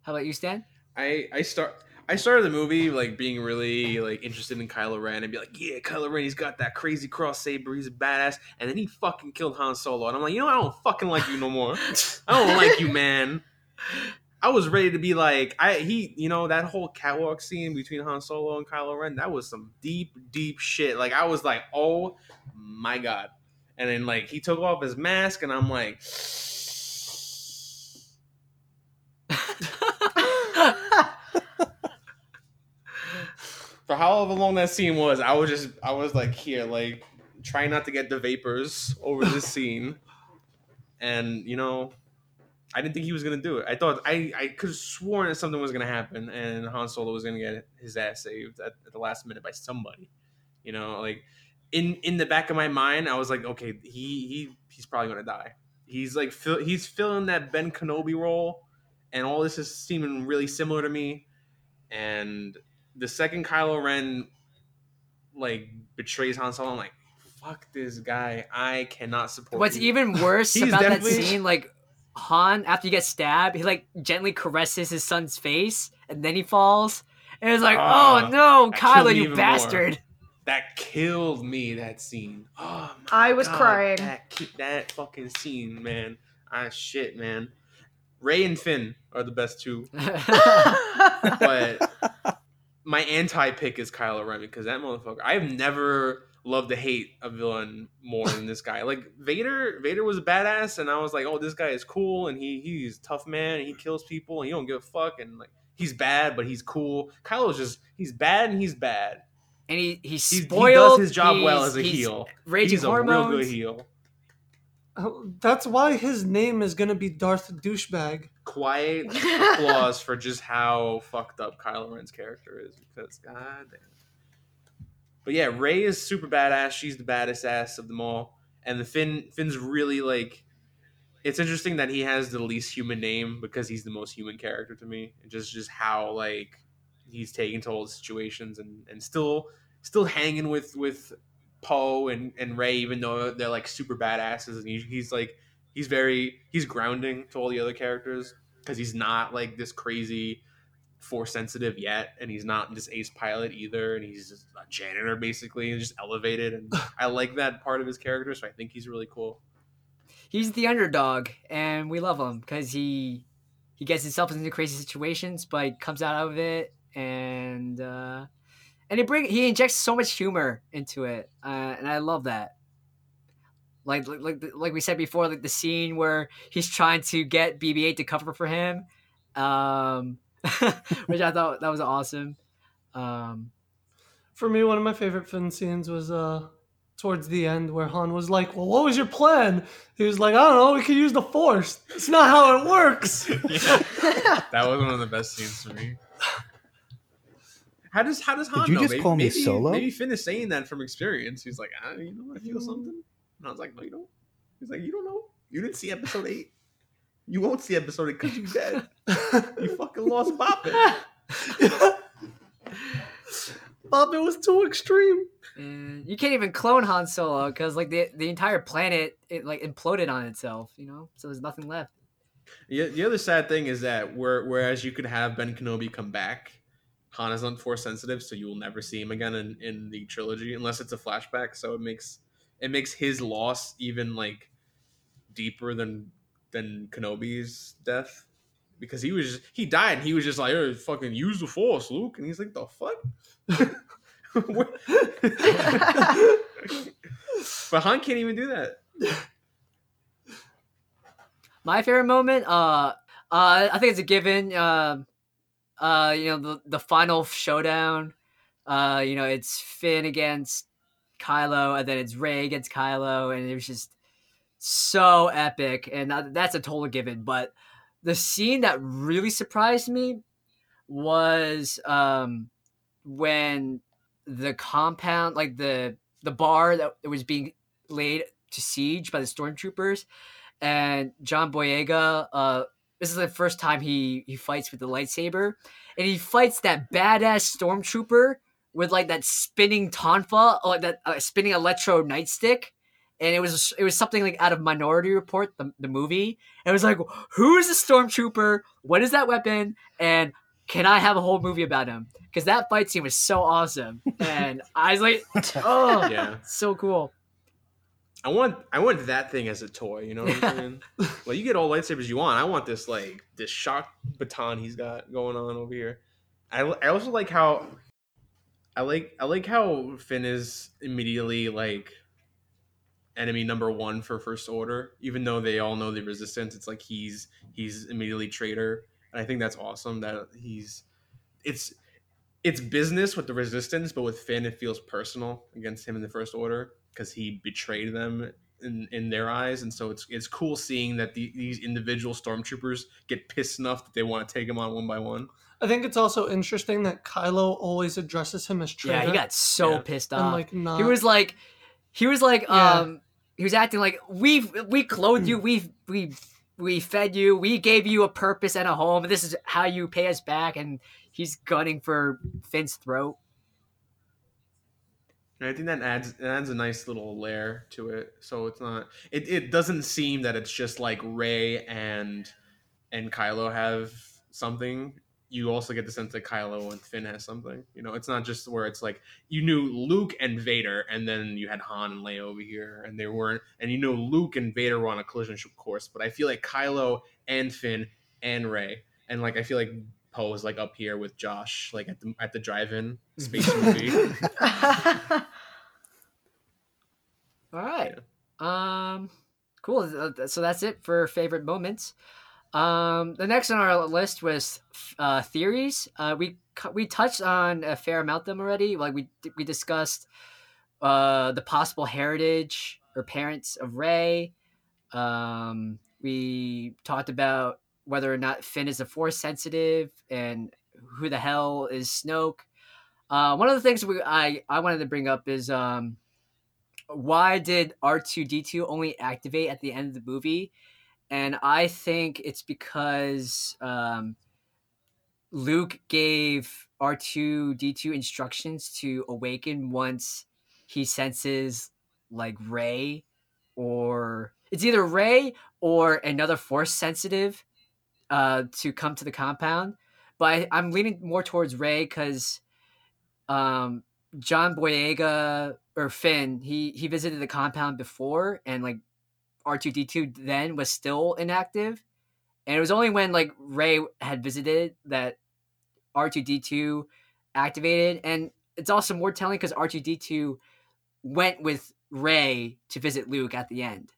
How about you, Stan? I I start I started the movie like being really like interested in Kylo Ren and be like, yeah, Kylo Ren, he's got that crazy cross saber, he's a badass, and then he fucking killed Han Solo, and I'm like, you know, I don't fucking like you no more. I don't like you, man. I was ready to be like, I he, you know, that whole catwalk scene between Han Solo and Kylo Ren, that was some deep, deep shit. Like I was like, oh my god. And then like he took off his mask, and I'm like, for however long that scene was, I was just I was like here, like trying not to get the vapors over this scene. And you know, I didn't think he was gonna do it. I thought I I could have sworn that something was gonna happen and Han Solo was gonna get his ass saved at, at the last minute by somebody. You know, like in in the back of my mind, I was like, okay, he he he's probably gonna die. He's like fill, he's filling that Ben Kenobi role, and all this is seeming really similar to me. And the second Kylo Ren like betrays Han Solo, I'm like, fuck this guy. I cannot support. What's you. even worse about that scene, like Han, after you get stabbed, he like gently caresses his son's face, and then he falls. And it's like, Ah, oh no, that Kylo, you even more. bastard! that killed me. That scene. Oh my I was God, crying. That ki- that fucking scene, man. Ah shit, man. Rey and Finn are the best two, but my anti pick is Kylo Ren because that motherfucker. I've never loved to hate a villain more than this guy. Like Vader, Vader was a badass, and I was like, oh, this guy is cool, and he he's a tough man, and he mm-hmm. kills people, and he don't give a fuck, and like he's bad, but he's cool. Kylo's just he's bad and he's bad. and he he's He's, he spoiled. does his job well as a he's heel. Raging He's a hormones. real good heel. Oh, That's why his name is gonna be Darth Douchebag. Quiet applause for just how fucked up Kylo Ren's character is because god damn. But yeah, Rey is super badass. She's the baddest ass of them all. And the Finn Finn's really like it's interesting that he has the least human name because he's the most human character to me. And just just how like he's taking to all the situations and and still still hanging with with Poe and and Rey even though they're like super badasses and he, he's like he's very he's grounding to all the other characters because he's not like this crazy force sensitive yet and he's not this ace pilot either and he's just a janitor basically and just elevated and i like that part of his character so i think he's really cool he's the underdog, and we love him because he he gets himself into crazy situations, but he comes out of it, and uh, and he bring he injects so much humor into it, uh, and I love that. Like like like like we said before, like the scene where he's trying to get BB-8 to cover for him, um, which I thought that was awesome. Um, For me, one of my favorite Finn scenes was uh towards the end where Han was like, "Well, what was your plan?" He was like, "I don't know. We could use the Force. It's not how it works." that was one of the best scenes for me how does how does Han you know? just maybe, call me maybe, Solo? Maybe Finn is saying that from experience. He's like, ah, you know, I feel something. And I was like, no, you don't. He's like, you don't know. You didn't see episode eight. You won't see episode because you dead. You fucking lost Boppin. Bob, was too extreme. and you can't even clone Han Solo because like the the entire planet it like imploded on itself, you know. So there's nothing left. Yeah, the other sad thing is that where, whereas you could have Ben Kenobi come back, Han is not force sensitive, so you will never see him again in, in the trilogy unless it's a flashback. So it makes it makes his loss even like deeper than than Kenobi's death because he was he died and he was just like "Hey, fucking use the force, Luke, and he's like the fuck. But Han can't even do that. My favorite moment, uh, uh, I think it's a given. Uh, uh, you know, the the final showdown. Uh, you know, it's Finn against Kylo, and then it's Rey against Kylo, and it was just so epic, and that's a total given. But the scene that really surprised me was um when the compound, like the the bar that was being laid to siege by the stormtroopers, and John Boyega. Uh, this is the first time he he fights with the lightsaber, and he fights that badass stormtrooper with like that spinning tonfa, like that uh, spinning electro nightstick. And it was it was something like out of Minority Report, the, the movie. And it was like, who is the stormtrooper? What is that weapon? And can I have a whole movie about him? Because that fight scene was so awesome, and I was like, oh, Yeah. so cool. I want I want that thing as a toy. You know what I'm saying? like you get all lightsabers you want. I want this like this shock baton he's got going on over here. I, I also like how I like I like how Finn is immediately like enemy number one for First Order, even though they all know the Resistance. It's like he's he's immediately traitor, and I think that's awesome that he's it's it's business with the Resistance, but with Finn it feels personal against him in the First Order because he betrayed them in, in their eyes, and so it's it's cool seeing that the, these individual stormtroopers get pissed enough that they want to take him on one by one. I think it's also interesting that Kylo always addresses him as traitor. Yeah, he got so Yeah. pissed and off. like not. he was like, he was like, Yeah. um, he was acting like we we clothed you, we we we fed you, we gave you a purpose and a home. This is how you pay us back, and he's gunning for Finn's throat. I think that adds adds a nice little layer to it. So it's not it, it doesn't seem that it's just like Rey and and Kylo have something. You also get the sense that Kylo and Finn has something. You know, it's not just where it's like you knew Luke and Vader, and then you had Han and Leia over here, and they weren't. And you know Luke and Vader were on a collision course, but I feel like Kylo and Finn and Rey, and like I feel like Poe is like up here with Josh, like at the at the drive-in space movie. All right. Um, cool. So that's it for favorite moments. Um, the next on our list was uh, theories. Uh, we we touched on a fair amount of them already. Like we we discussed uh, the possible heritage or parents of Rey. Um, we talked about whether or not Finn is a force sensitive and who the hell is Snoke. Uh, one of the things we I I wanted to bring up is um why did R2D2 only activate at the end of the movie? And I think it's because um, Luke gave R2D2 instructions to awaken once he senses like Rey or it's either Rey or another force sensitive uh, to come to the compound. But I, I'm leaning more towards Rey because um, John Boyega or Finn, he he visited the compound before, and like R two D two then was still inactive, and it was only when like Rey had visited that R two D two activated, and it's also more telling because R two D two went with Rey to visit Luke at the end.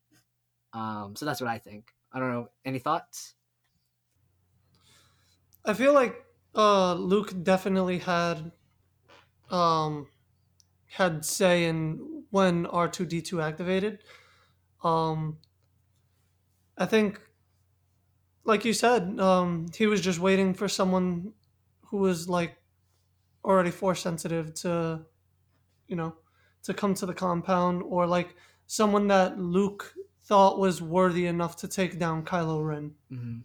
Um, so that's what I think. I don't know. Any thoughts? I feel like uh, Luke definitely had um, had say in when R two D two activated. Um, I think, like you said, um, he was just waiting for someone who was like already force sensitive to, you know, to come to the compound, or like someone that Luke thought was worthy enough to take down Kylo Ren. Mm-hmm.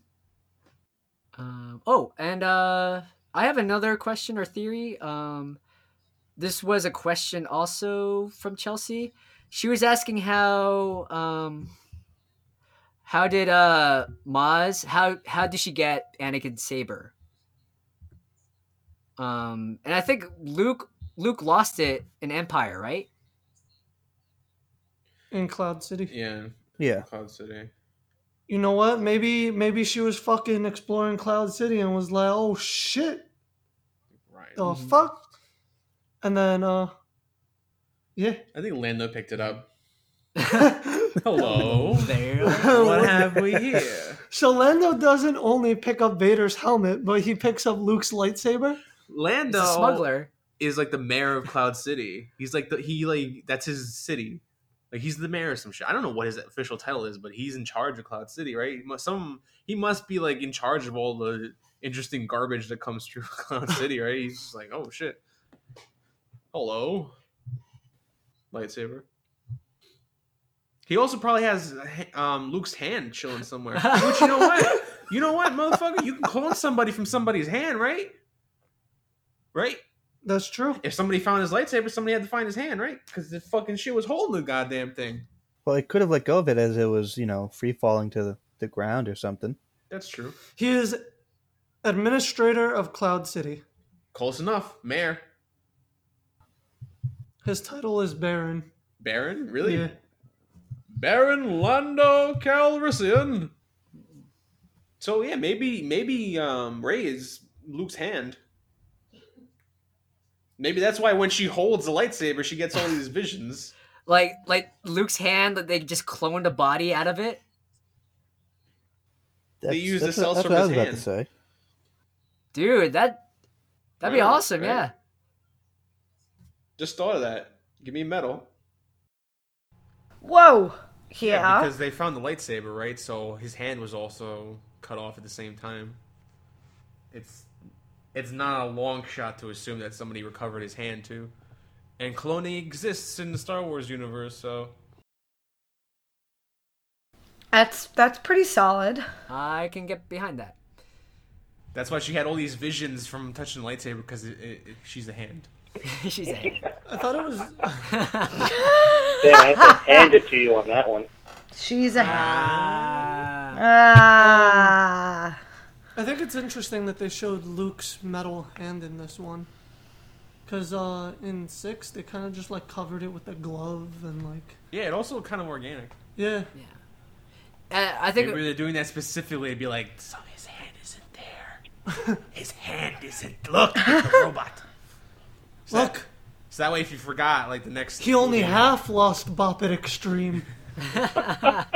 Um, oh, and uh, I have another question or theory. Um, this was a question also from Chelsea. She was asking how um, how did uh Maz how how did she get Anakin's saber? Um, and I think Luke Luke lost it in Empire, right? In Cloud City. yeah, Yeah. Cloud City. you know what? Maybe maybe she was fucking exploring Cloud City and was like, "Oh shit, Right. the Mhm. fuck," and then uh, yeah. I think Lando picked it up. Hello. There. what have we here? So Lando doesn't only pick up Vader's helmet, but he picks up Luke's lightsaber. Lando It's a smuggler. is like the mayor of Cloud City. He's like the he like that's his city. Like he's the mayor of some shit. I don't know what his official title is, but he's in charge of Cloud City, right? He must, some he must be like in charge of all the interesting garbage that comes through Cloud City, right? He's just like, oh shit. Hello. Lightsaber. He also probably has um, Luke's hand chilling somewhere. Which you know what? You know what, motherfucker? You can clone somebody from somebody's hand, right? Right? That's true. If somebody found his lightsaber, somebody had to find his hand, right? Because the fucking shit was holding the goddamn thing. Well, it could have let go of it as it was, you know, free falling to the, the ground or something. That's true. He is administrator of Cloud City. Close enough. Mayor. His title is Baron. Baron? Really? Yeah. Baron Lando Calrissian. So yeah, maybe maybe um Rey is Luke's hand. Maybe that's why when she holds the lightsaber, she gets all these visions. Like like Luke's hand that they just cloned a body out of it. That's, use the cells from his hand. Dude, that that'd be Right, awesome, right. yeah. Just thought of that. Give me a medal. Whoa. Yeah. because they found the lightsaber, right? So his hand was also cut off at the same time. It's it's not a long shot to assume that somebody recovered his hand too. And cloning exists in the Star Wars universe, so that's that's pretty solid. I can get behind that. that's why she had all these visions from touching the lightsaber because it, it, it, she's the hand. She's a I thought it was. Yeah, I have to hand it to you on that one. She's a Ah. ah. I think it's interesting that they showed Luke's metal hand in this one. Because uh, in 6, they kind of just like covered it with a glove and like. Yeah, it also looked kind of organic. Yeah. Uh, I think Maybe they're doing that specifically to be like, so his hand isn't there. his hand isn't. Look, it's a robot. So that- Look, so that way, if you forgot, like the next, he only movie- half lost Bop It Extreme.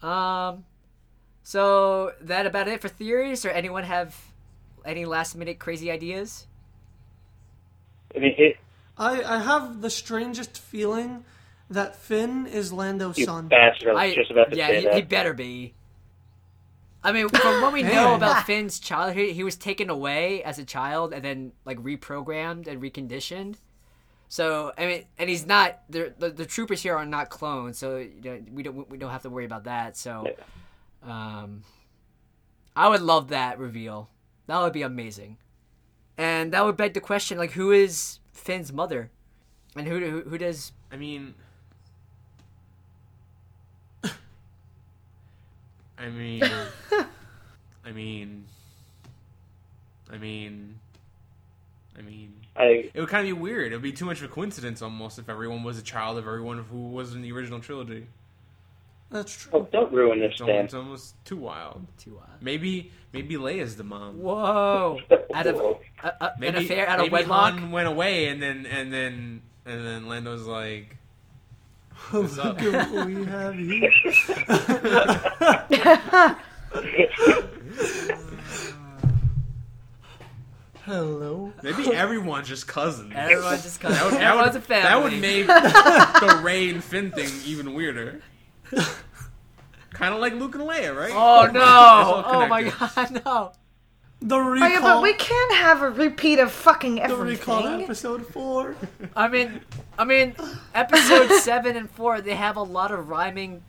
Um, so that about it for theories, or anyone have any last minute crazy ideas? I mean, it, I, I have the strangest feeling that Finn is Lando's you son. bastard. I was I just about to yeah, say he, that. he better be. I mean, from what we know about Finn's childhood, he was taken away as a child and then like reprogrammed and reconditioned. So I mean, and he's not the the, the troopers here are not clones, so you know, we don't we don't have to worry about that. So, um, I would love that reveal. That would be amazing, and that would beg the question: like, who is Finn's mother, and who who, who does I mean, I mean, I mean, I mean, I mean, I, it would kind of be weird. It would be too much of a coincidence almost if everyone was a child of everyone who was in the original trilogy. That's true. oh, don't ruin this, It's almost, Dan. it's almost too wild. to? Uh... Maybe, maybe Leia's the mom. Whoa! Out of uh, uh, an affair out of wedlock. Han went away, and then and then and then Lando's like, "What's up?" Look at what we have here. Hello. Maybe everyone's just cousins. Everyone's just cousins. That would, that Everyone's would, a family. that would make the Rey and Finn thing even weirder. kind of like Luke and Leia, right? Oh It's no! all Oh my connected. god, no! The Oh recall. yeah, but we can't have a repeat of fucking the recall everything. episode four. I mean, I mean, episode seven and four they have a lot of rhyming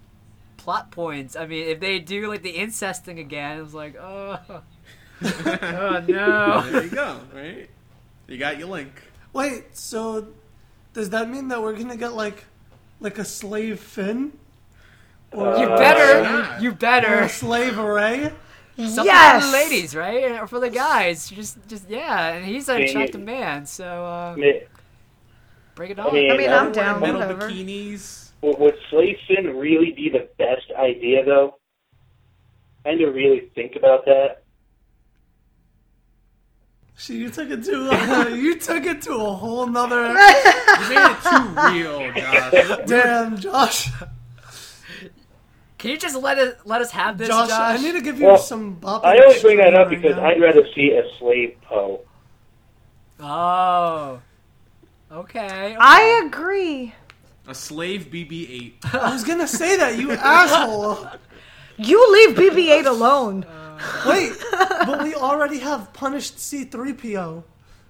plot points. I mean, if they do like the incest thing again, it's like, oh, oh no! There you go, right? You got your link. Wait, so does that mean that we're gonna get like, like a slave Finn? Or You better, yeah. you or better. a slave Rey? Something yes. for the ladies, right? Or for the guys. Just, just yeah. And he's an Yeah, attractive man, so uh, I mean, bring it I on. mean, I mean, I'm down. Metal Whatever. bikinis. would, would Slave Finn really be the best idea, though? And to really think about that. See, you took it to uh, you took it to a whole nother. You made it too real, Josh. Damn, Josh. Can you just let us let us have this, Josh, Josh? I need to give you Well, some bop. I only bring that up right because now. I'd rather see a slave Poe. Oh. Okay. I agree. A slave BB-8. I was gonna say that, you asshole. You leave BB-8 alone. Wait, but we already have punished C3PO,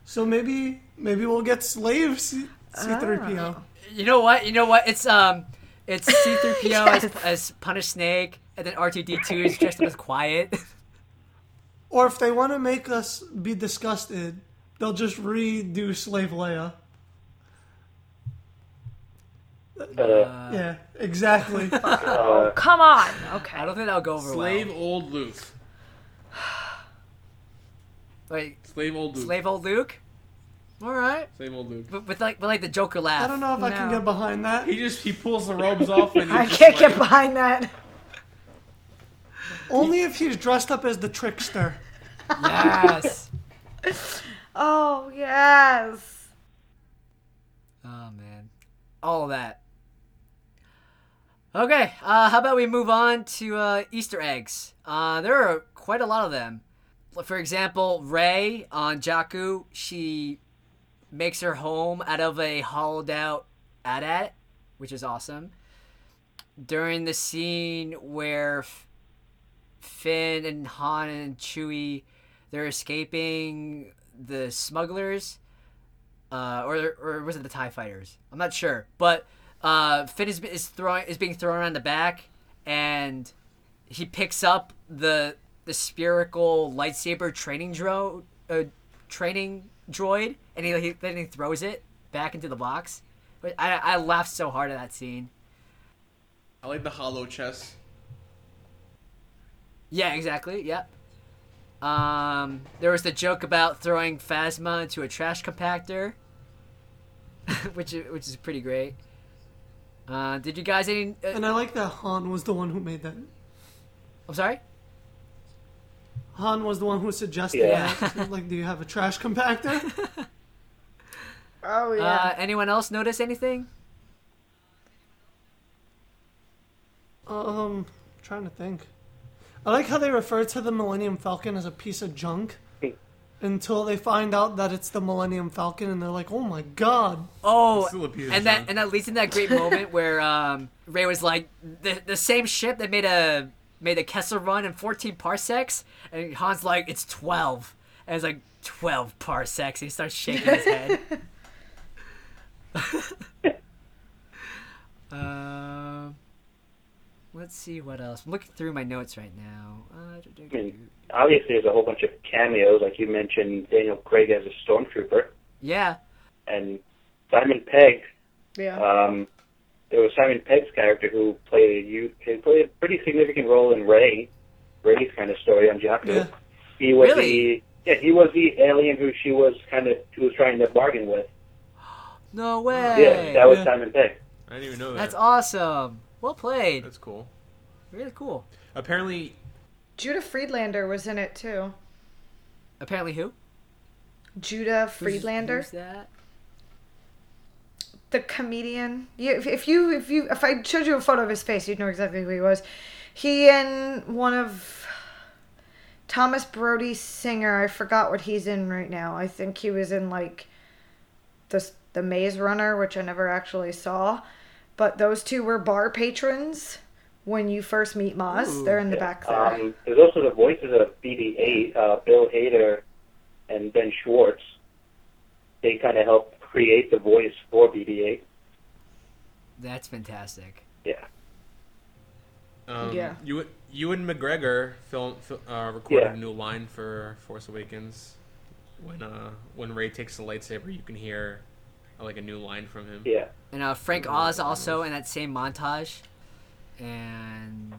so maybe maybe we'll get slaves. C3PO. You know what? You know what? It's um, it's C-3PO Yes. as, as Punish Snake, and then R2D2 is dressed up as Quiet. Or if they want to make us be disgusted, they'll just redo Slave Leia. Uh, Yeah, exactly. uh, Come on. Okay. I don't think that'll go over Slave well. old Luke. Like Slave old Luke. slave old Luke. All right, Slave old Luke. but with like with like the Joker laugh. I don't know if I can No. get behind that. He just he pulls the robes off and I he's just can't like, get behind that. Only if he's dressed up as the trickster. Yes. Oh yes. Oh man, all of that. Okay, uh, how about we move on to uh, Easter eggs? Uh, there are quite a lot of them. For example, Rey on Jakku, she makes her home out of a hollowed out AT-AT, which is awesome. During the scene where F- Finn and Han and Chewie, they're escaping the smugglers, uh, or or was it the Tie Fighters? I'm not sure, but uh, Finn is is throwing is being thrown around the back, and he picks up the the spherical lightsaber training drone, uh, training droid, and he, he then he throws it back into the box. But I I laughed so hard at that scene. I like the hollow chest. Yeah, exactly. Yep. Um, there was the joke about throwing Phasma into a trash compactor, which is, which is pretty great. Uh, did you guys any? Uh, And I like that Han was the one who made that. I'm sorry. Han was the one who suggested Yeah. that. Like, do you have a trash compactor? Oh Uh, yeah. anyone else notice anything? Um, trying to think. I like how they refer to the Millennium Falcon as a piece of junk until they find out that it's the Millennium Falcon, and they're like, "Oh my god!" Oh, still a piece of and that junk. and that leads in that great moment where um, Rey was like, the the same ship that made a made a Kessel run in 14 parsecs, and Han's like, it's 12, and it's like 12 parsecs, and he starts shaking his head. um, let's see what else. I'm looking through my notes right now. Uh, I mean, obviously, there's a whole bunch of cameos, like you mentioned, Daniel Craig as a stormtrooper, yeah, and Simon Pegg. Yeah. Um, there was Simon Pegg's character who played a you he played a pretty significant role in Rey, Rey's kind of story on Jakku. Yeah. He was Really? the yeah he was the alien who she was kind of who was trying to bargain with. no way. Yeah, that was Yeah. Simon Pegg. I didn't even know that. That's awesome. Well played. That's cool. Really cool. Apparently, Judah Friedlander was in it too. Apparently, who? Judah Who's- Friedlander, Who's that? The comedian. You, if, if you if you if I showed you a photo of his face, you'd know exactly who he was. He and one of Thomas Brodie-Sangster. I forgot what he's in right now. I think he was in like the the Maze Runner, which I never actually saw. But those two were bar patrons when you first meet Maz. Ooh. They're in the back there. Um, there's also the voices of BB-8, uh, Bill Hader and Ben Schwartz. They kind of helped create the voice for BB-8. That's fantastic. Yeah. um, Yeah. you Ewan McGregor film, uh, recorded Yeah. a new line for Force Awakens. When uh when Rey takes the lightsaber, you can hear uh, like a new line from him. Yeah. And uh, Frank Oz also in that same montage. And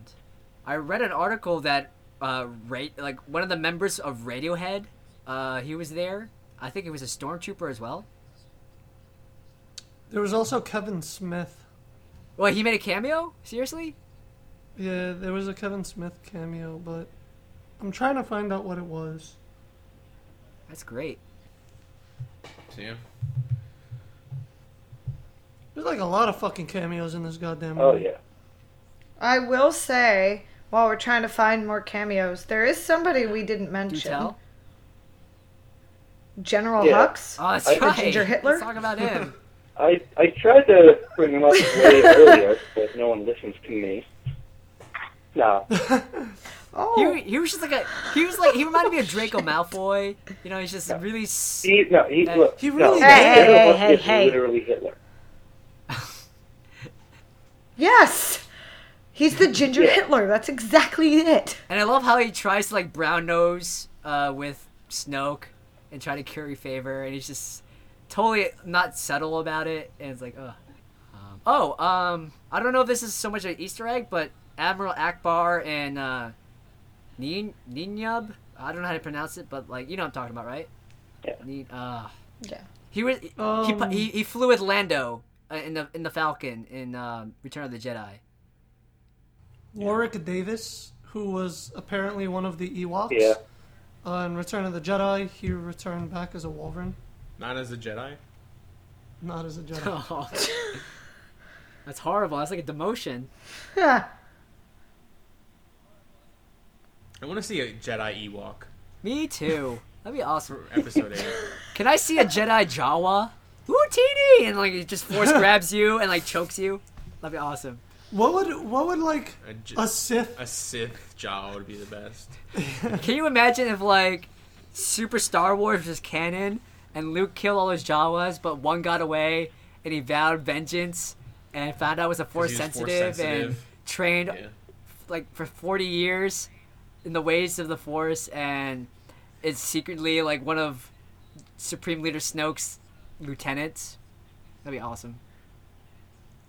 I read an article that uh, Ra- like one of the members of Radiohead, uh, he was there. I think it was a stormtrooper as well. There was also Kevin Smith. Well, he made a cameo. Seriously? Yeah, there was a Kevin Smith cameo, but I'm trying to find out what it was. That's great. So, yeah. There's like a lot of fucking cameos in this goddamn Oh, yeah. I will say, while we're trying to find more cameos, there is somebody we didn't Do mention. tell. General Yeah. Hux. Oh, that's I- The right. Ginger Hitler? Let's talk about him. I, I tried to bring him up way earlier, but no one listens to me. No. Oh, He, he was just like a he was like he reminded me of Draco Malfoy. You know, he's just really. He, no, he, Hey. look, He no, really Hey, General hey, hey, is hey. literally Hitler. yes. He's the ginger Yeah. Hitler. That's exactly it. And I love how he tries to like brown nose uh, with Snoke and try to curry favor, and he's just totally not subtle about it. And it's like, ugh. Um, oh, um, I don't know if this is so much an Easter egg, but Admiral Ackbar and uh, Nin Ninyub, I don't know how to pronounce it, but like you know what I'm talking about, right? Yeah. Nin, uh, Yeah. He was he, Um, he he flew with Lando uh, in the in the Falcon in um, Return of the Jedi. Warwick Davis, who was apparently one of the Ewoks. Yeah. Uh, in Return of the Jedi, he returned back as a Wolverine, Not as a Jedi. not as a Jedi. Oh. That's horrible. That's like a demotion. Yeah. I want to see a Jedi Ewok Me too. That'd be awesome. for episode eight. Can I see a Jedi Jawa? Ooh, teeny! And like it just force grabs you and like chokes you. That'd be awesome. What would what would like A, J- a Sith? a Sith Jawa would be the best. Can you imagine if like Super Star Wars was canon and Luke killed all his Jawas, but one got away and he vowed vengeance and found out it was a force he was force sensitive, and trained Yeah. like for 40 years in the ways of the force and is secretly like one of Supreme Leader Snoke's lieutenants. That'd be awesome.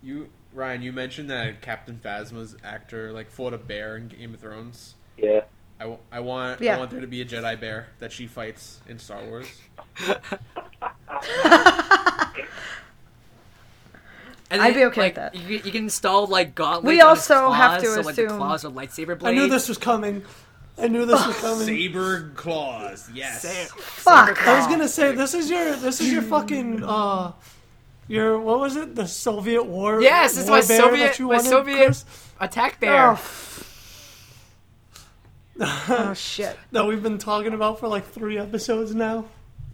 You Ryan, you mentioned that Captain Phasma's actor like fought a bear in Game of Thrones. Yeah. I, w- I want Yeah. I want there to be a Jedi bear that she fights in Star Wars. And I'd then, be okay like, with that. You, can- you can install like gauntlets. We on his also have claws, to so, like, the claws are lightsaber blades. I knew this was coming. I knew this was coming. Saber claws, yes. Sa- Fuck. I was gonna say this is your this is your fucking uh your what was it the Soviet war? Yes, this war my bear Soviet- my Soviet- Chris? attack bear. Oh. Oh shit. that we've been talking about for like three episodes now.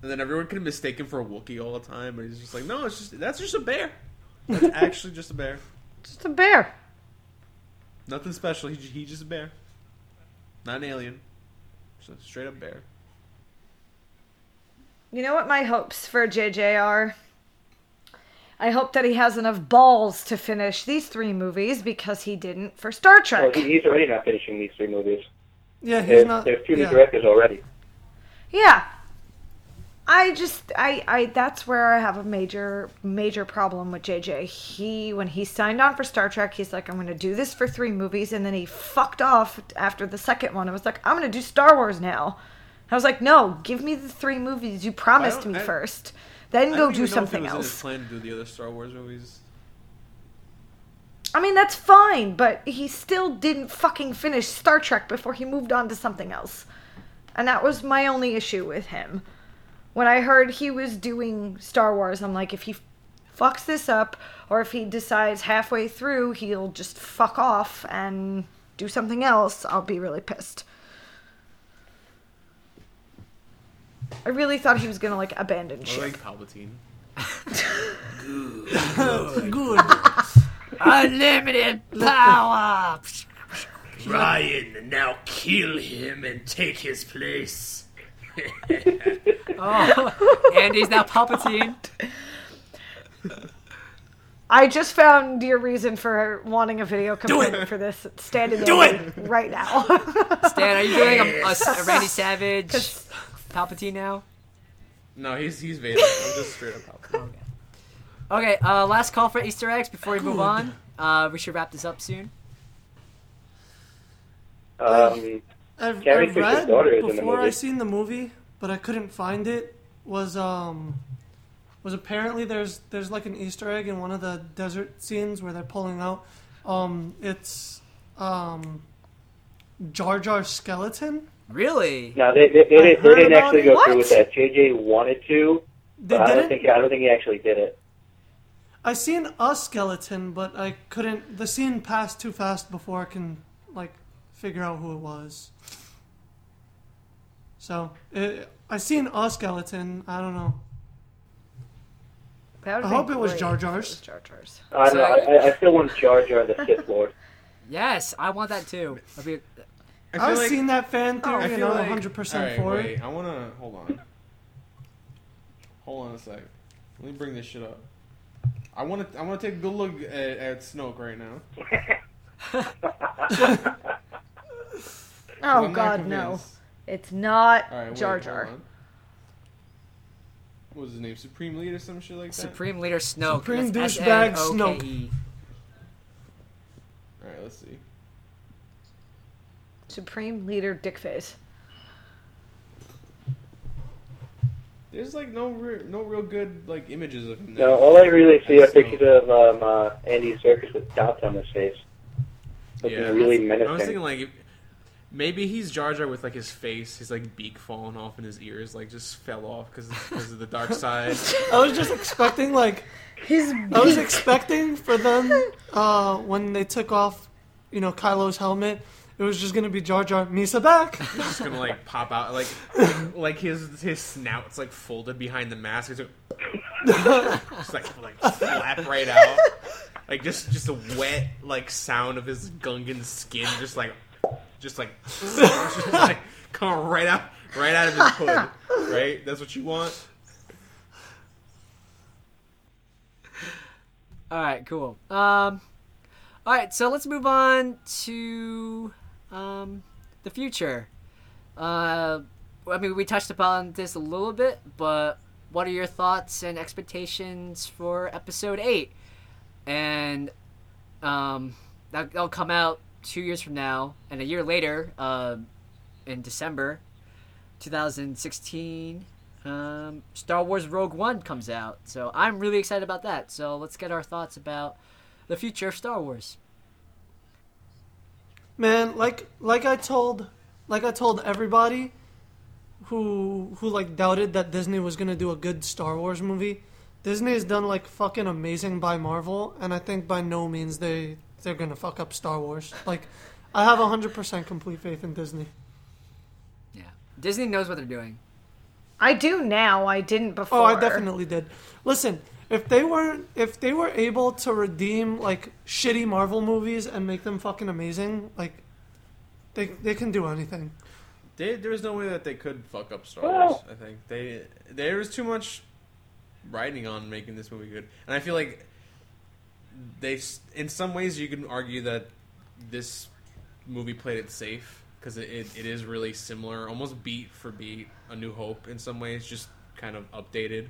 And then everyone can mistake him for a Wookiee all the time, but he's just like, no, it's just that's just a bear. That's actually just a bear. Just a bear. Nothing special. He, he's just a bear. Not an alien. Just a straight up bear. You know what my hopes for JJ are? I hope that he has enough balls to finish these three movies because he didn't for Star Trek. he, he's already not finishing these three movies. Yeah, he's There's, not. there's two new yeah. directors already. Yeah. I just I I that's where I have a major major problem with JJ. He when he signed on for Star Trek, he's like I'm going to do this for 3 movies and then he fucked off after the second one. I was like I'm going to do Star Wars now. I was like, "No, give me the 3 movies you promised me I- first. Then I go don't do even know if it something was in his else." plan to do the other Star Wars movies. I mean, that's fine, but he still didn't fucking finish Star Trek before he moved on to something else. And that was my only issue with him. When I heard he was doing Star Wars, I'm like, if he fucks this up, or if he decides halfway through he'll just fuck off and do something else, I'll be really pissed. I really thought he was gonna like abandon Or ship. like Palpatine. good. Good. Unlimited power. Ryan, now kill him and take his place. oh, Andy's now Palpatine. I just found your reason for wanting a video component for this. Standing Do it right now. Stan, are you doing a, a, a Randy Savage Palpatine now? No, he's he's Vader. I'm just straight up Palpatine. Okay, uh, last call for Easter eggs before we move on. Uh, we should wrap this up soon. Um, I've, Carrie I've Fisher's read daughter is in the before I seen the movie, but I couldn't find it. Was um was apparently there's there's like an Easter egg in one of the desert scenes where they're pulling out. Um, it's um Jar Jar skeleton. Really? no, they they, they, didn't- they didn't actually it. go What? through with that. JJ wanted to, They but I don't didn't. think I don't think he actually did it. I seen a skeleton, but I couldn't. The scene passed too fast before I can like figure out who it was. So it, I seen a skeleton. I don't know. I hope it was great Jar if Jar's. was Jar Jar's. I don't know. I, I still want Jar Jar the Sith Lord. Yes, I want that too. That'd be- I I feel was like seeing that fan Oh. theory, I and feel I'm like 100 percent Alright, for wait, it. I wanna hold on. Hold on a sec. Let me bring this shit up. I wanna I wanna take a good look at, at Snoke right now. Oh I'm not God, no! convinced. It's not All right, wait, Jar hold Jar. on. What was his name? Supreme Leader, some shit like that. Supreme Leader Snoke. Supreme That's douchebag S-N-O-K-E. All right, let's see. Supreme Leader Dickface. There's like no re- no real good like images of him. there. No, all I really see are That's pictures of um, uh, Andy Serkis with dots on his face. Looking Yeah. really menacing. I was thinking like maybe he's Jar Jar with like his face, his like beak falling off, and his ears like just fell off because of the dark side. I was just expecting like His I was expecting for them uh, when they took off, you know, Kylo's helmet. It was just gonna be Jar Jar Misa back. just gonna like pop out like like his his snout's like folded behind the mask. It's like, just like like flap right out. Like just just a wet like sound of his Gungan skin just like just like just like coming right out right out of his hood. Right? That's what you want? All right, cool. Um, all right, so let's move on to um, the future. Uh, I mean, we touched upon this a little bit, but what are your thoughts and expectations for episode eight? And um, that, that'll come out two years from now, and a year later, uh, in December 2016, um, Star Wars Rogue One comes out. So I'm really excited about that. So let's get our thoughts about the future of Star Wars. Man, like like I told like I told everybody who who like doubted that Disney was gonna do a good Star Wars movie. Disney has done like fucking amazing by Marvel, and I think by no means they they're gonna fuck up Star Wars. Like, I have hundred percent complete faith in Disney. Yeah, Disney knows what they're doing. I do now. I didn't before. Oh, I definitely did. Listen, if they weren't, if they were able to redeem like shitty Marvel movies and make them fucking amazing, like they they can do anything. They, there was no way that they could fuck up Star Wars. I think they there was too much riding on making this movie good, and I feel like they, in some ways, you can argue that this movie played it safe because it, it, it is really similar, almost beat for beat, A New Hope in some ways, just kind of updated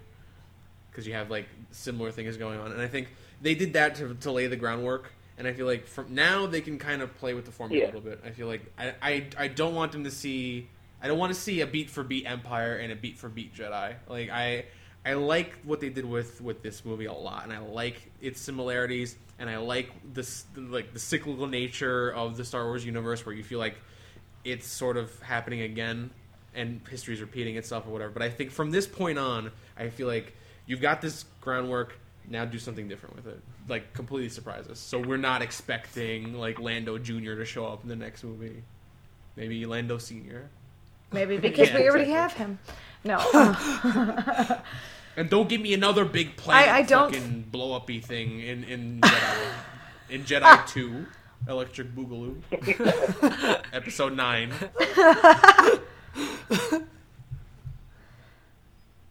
because you have like similar things going on, and I think they did that to, to lay the groundwork. And I feel like from now they can kind of play with the formula Yeah. a little bit. I feel like I, I I don't want them to see I don't want to see a beat for beat Empire and a beat for beat Jedi. Like I I like what they did with with this movie a lot, and I like its similarities, and I like this like the cyclical nature of the Star Wars universe, where you feel like it's sort of happening again, and history's repeating itself or whatever. But I think from this point on, I feel like you've got this groundwork. Now do something different with it, like completely surprise us. So we're not expecting like Lando Jr. to show up in the next movie. Maybe Lando Senior. Maybe because Yeah, we already exactly. have him. No. And don't give me another big planet I don't- fucking blow uppy thing in in Jedi in Jedi ah. Two, Electric Boogaloo, Episode Nine.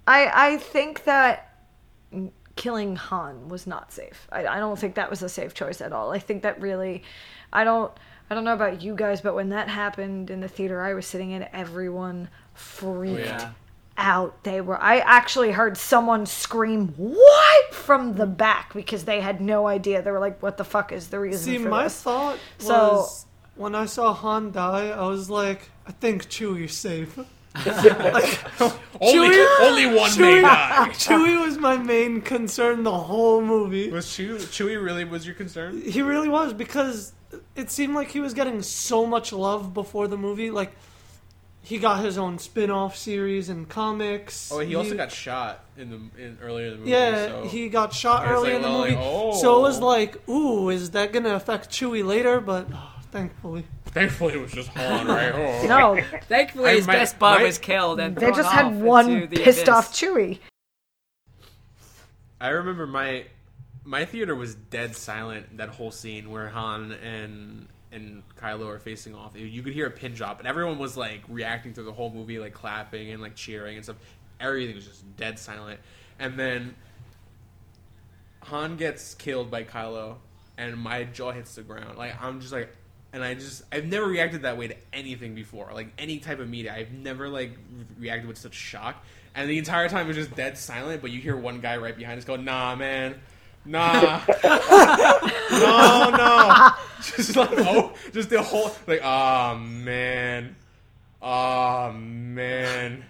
I I think that killing Han was not safe. I, I don't think that was a safe choice at all. I think that really, I don't I don't know about you guys, but when that happened in the theater I was sitting in, everyone freaked oh, yeah. out. They were. I actually heard someone scream "What!" from the back because they had no idea. They were like, "What the fuck is the reason See, for my this?" thought So- was when I saw Han die, I was like, I think Chewie's safe. Like, Only Chewie- only one may Chewie, die. Chewie was my main concern the whole movie. Was Chewie, Chewie really was your concern? He really was because it seemed like he was getting so much love before the movie. Like he got his own spin-off series and comics. Oh, he also got shot in the in earlier in the movie. yeah, so. he got shot It's early like, in the well, like, movie. oh. So it was oh. like, ooh, is that gonna affect Chewie later? But oh, thankfully, thankfully it was just Han, right? Oh. No, Thankfully, I- his my- best bud my- was killed, and they thrown just off had one into the pissed abyss. off Chewie. I remember my my theater was dead silent that whole scene where Han and and Kylo are facing off, you could hear a pin drop, and everyone was like reacting to the whole movie, like clapping and like cheering and stuff. Everything was just dead silent, and then Han gets killed by Kylo, and my jaw hits the ground. Like I'm just like, and I just I've never reacted that way to anything before. Like any type of media, I've never like reacted with such shock. And the entire time it was just dead silent, but you hear one guy right behind us go, "Nah, man." Nah, no, no, just like oh, just the whole like, oh man, oh man,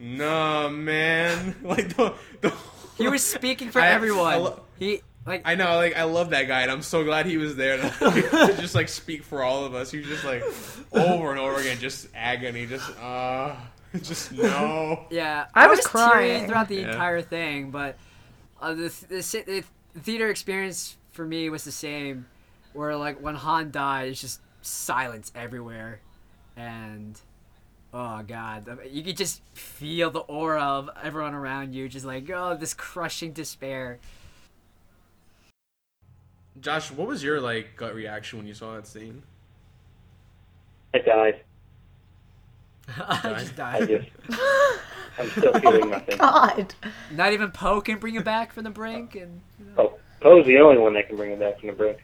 no man, like the the. He was speaking for I- everyone. I lo- he like I know, like I love that guy, and I'm so glad he was there to, to just like speak for all of us. He was just like over and over again, just agony, just uh, just no. Yeah, I was tearing crying. throughout the Yeah. entire thing, but uh, the, the the theater experience for me was the same. Where like when Han died, it's just silence everywhere, and oh god, you could just feel the aura of everyone around you, just like oh, this crushing despair. Josh, what was your like gut reaction when you saw that scene? I died. I just I died. just, I'm still oh feeling nothing. God. Not even Poe can bring it back from the brink, and Oh, Poe's the only one that can bring it back from the brink.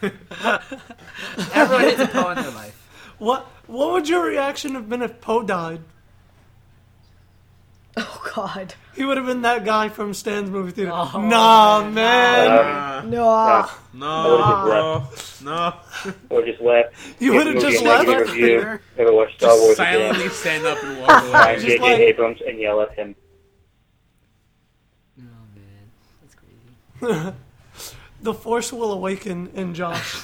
everyone needs a Poe in their life. What what would your reaction have been if Poe died? Oh God. He would have been that guy from Stan's movie theater. Oh, nah, man, man. Uh, No. No, no, or just left. You would have just left. Review, never watch Star Just Wars silently again. stand up and walk away. Just J.J. like- Abrams and yell at him. Oh man, that's crazy. The Force will awaken in Josh.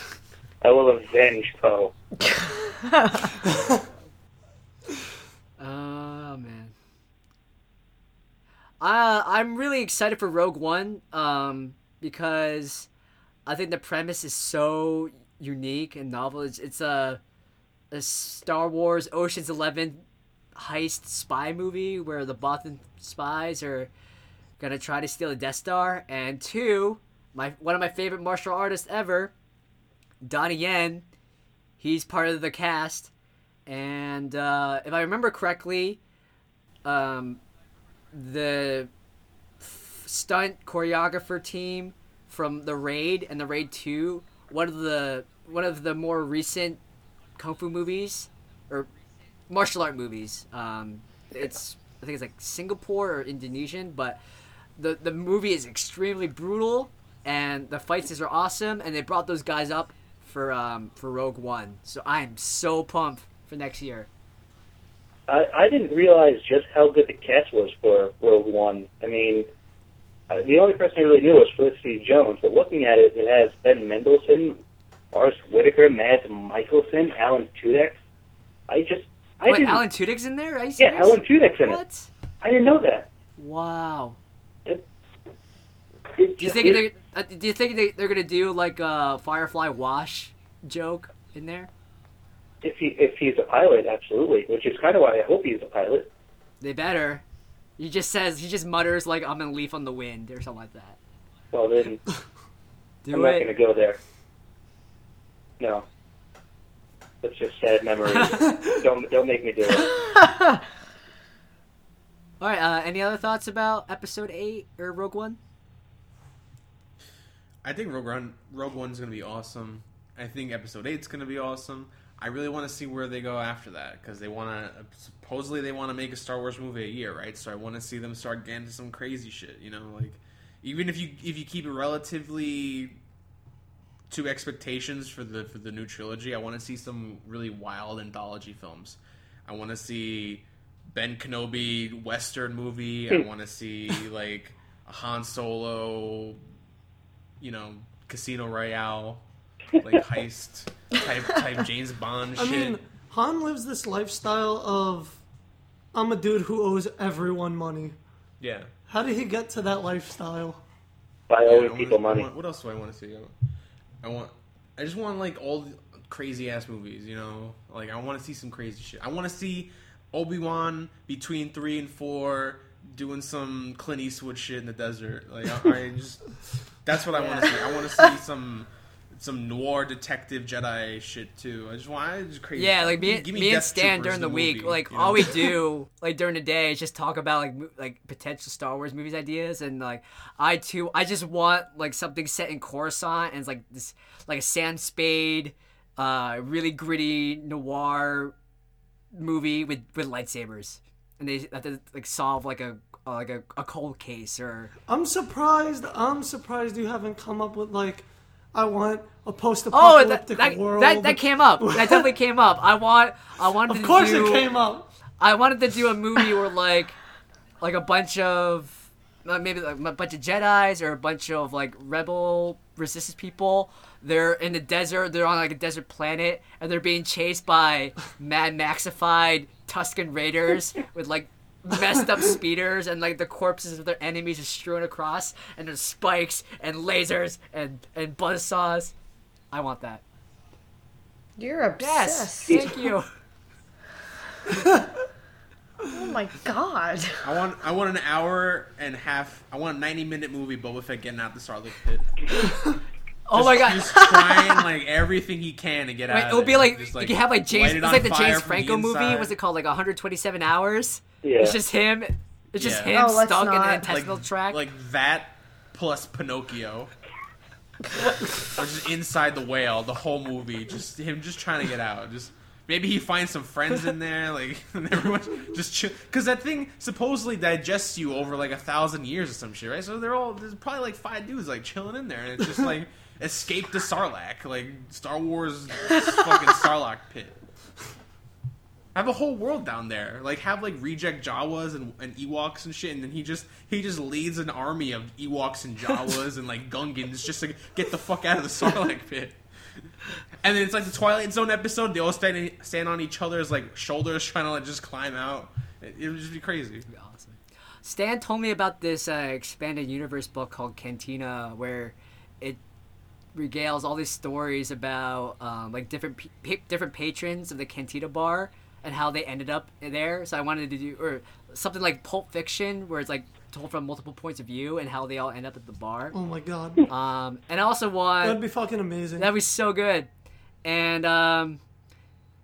I will avenge Poe. Oh man. Uh, I'm really excited for Rogue One um, because I think the premise is so unique and novel. It's, it's a, a Star Wars Ocean's Eleven heist spy movie where the Bothan spies are gonna try to steal a Death Star, and two, my one of my favorite martial artists ever, Donnie Yen, he's part of the cast, and uh, if I remember correctly, um, the stunt choreographer team from the Raid and the Raid Two, one of the one of the more recent kung fu movies or martial art movies. Um, it's I think it's like Singapore or Indonesian, but the the movie is extremely brutal and the fight scenes are awesome, and they brought those guys up for um, for Rogue One. So I'm so pumped for next year. I, I didn't realize just how good the cast was for Rogue One. I mean, uh, the only person I really knew was Felicity Jones, but looking at it, it has Ben Mendelsohn, Forest Whitaker, Mads Mikkelsen, Alan Tudyk. I just, I Wait, didn't, Alan Tudyk's in there? Are you yeah? Alan Tudyk's in it. I didn't know that. Wow. It Do you think they're, uh, do you think they, they're gonna do like a Firefly wash joke in there? if he if he's a pilot, absolutely. Which is kind of why I hope he's a pilot. They better. He just says he just mutters like I'm a leaf on the wind or something like that. Well, then Do I'm not going to go there. No, that's just sad memories. don't don't make me do it. All right. Uh, any other thoughts about Episode Eight or Rogue One? I think Rogue One, Rogue One's gonna be awesome. I think Episode Eight's gonna be awesome. I really want to see where they go after that because they want to supposedly they want to make a Star Wars movie a year, right? So I want to see them start getting to some crazy shit. You know, like even if you if you keep it relatively to expectations for the for the new trilogy, I want to see some really wild anthology films. I want to see Ben Kenobi western movie. I hmm. want to see like a Han Solo, you know, Casino Royale, like heist type type James Bond I shit. mean, Han lives this lifestyle of I'm a dude who owes everyone money. yeah. How did he get to that lifestyle? By Yeah, owing people money. want- what else do I want to see? I want. I just want like all crazy ass movies. You know, like I want to see some crazy shit. I want to see Obi Wan between three and four doing some Clint Eastwood shit in the desert. Like I, I just. That's what I want to see. I want to see some some noir detective Jedi shit too. I just want I just crazy. Yeah, like me, Give me, and Stan Troopers during the, week, movie, like you all we do, like during the day, is just talk about like mo- like potential Star Wars movies ideas, and like I too, I just want like something set in Coruscant, and it's like this, like a Sam Spade, uh, really gritty noir movie with with lightsabers, and they have to like solve like a uh, like a, a cold case or I'm surprised. I'm surprised you haven't come up with like, I want a oh post-apocalyptic that, world. that that came up. That definitely came up. I want I wanted of to course, do, it came up. I wanted to do a movie where like, like a bunch of uh, maybe like a bunch of Jedi's or a bunch of like rebel resistance people. They're in the desert. They're on like a desert planet, and they're being chased by Mad Maxified Tusken Raiders with like messed up speeders, and like the corpses of their enemies are strewn across, and there's spikes and lasers and and buzzsaws. I want that. You're obsessed. Yes, obsessed. thank you. Oh my god. I want I want an hour and a half. I want a ninety minute movie. Boba Fett getting out the Sarlacc pit. Oh my god. Just trying like everything he can to get Right, out. it would of be it. like, Just, you could have like James. It's like the James from Franco movie. Was it called? Like 127 hours. Yeah. It's just him. It's just Yeah. him Oh, let's stuck in not. the intestinal like, tract. Like that plus Pinocchio. or just inside the whale, the whole movie, just him just trying to get out. Just maybe he finds some friends in there, like and everyone just chill. Because that thing supposedly digests you over like a thousand years or some shit, right? So they're all there's probably like five dudes like chilling in there, and it's just like escape the Sarlacc, like Star Wars fucking Sarlacc pit. Have a whole world down there. Like have like reject Jawas and, and Ewoks and shit, and then he just he just leads an army of Ewoks and Jawas and like Gungans just to get the fuck out of the Sarlacc pit. And then it's like the Twilight Zone episode. They all stand stand on each other's like shoulders, trying to like just climb out. It, it would just be crazy. Be awesome. Stan told me about this uh, expanded universe book called Cantina, where it regales all these stories about um, like different different patrons of the Cantina bar and how they ended up there. So I wanted to do or something like Pulp Fiction, where it's like told from multiple points of view and how they all end up at the bar. Oh my god, Um, and I also want that'd be fucking amazing. that'd be so good, and um,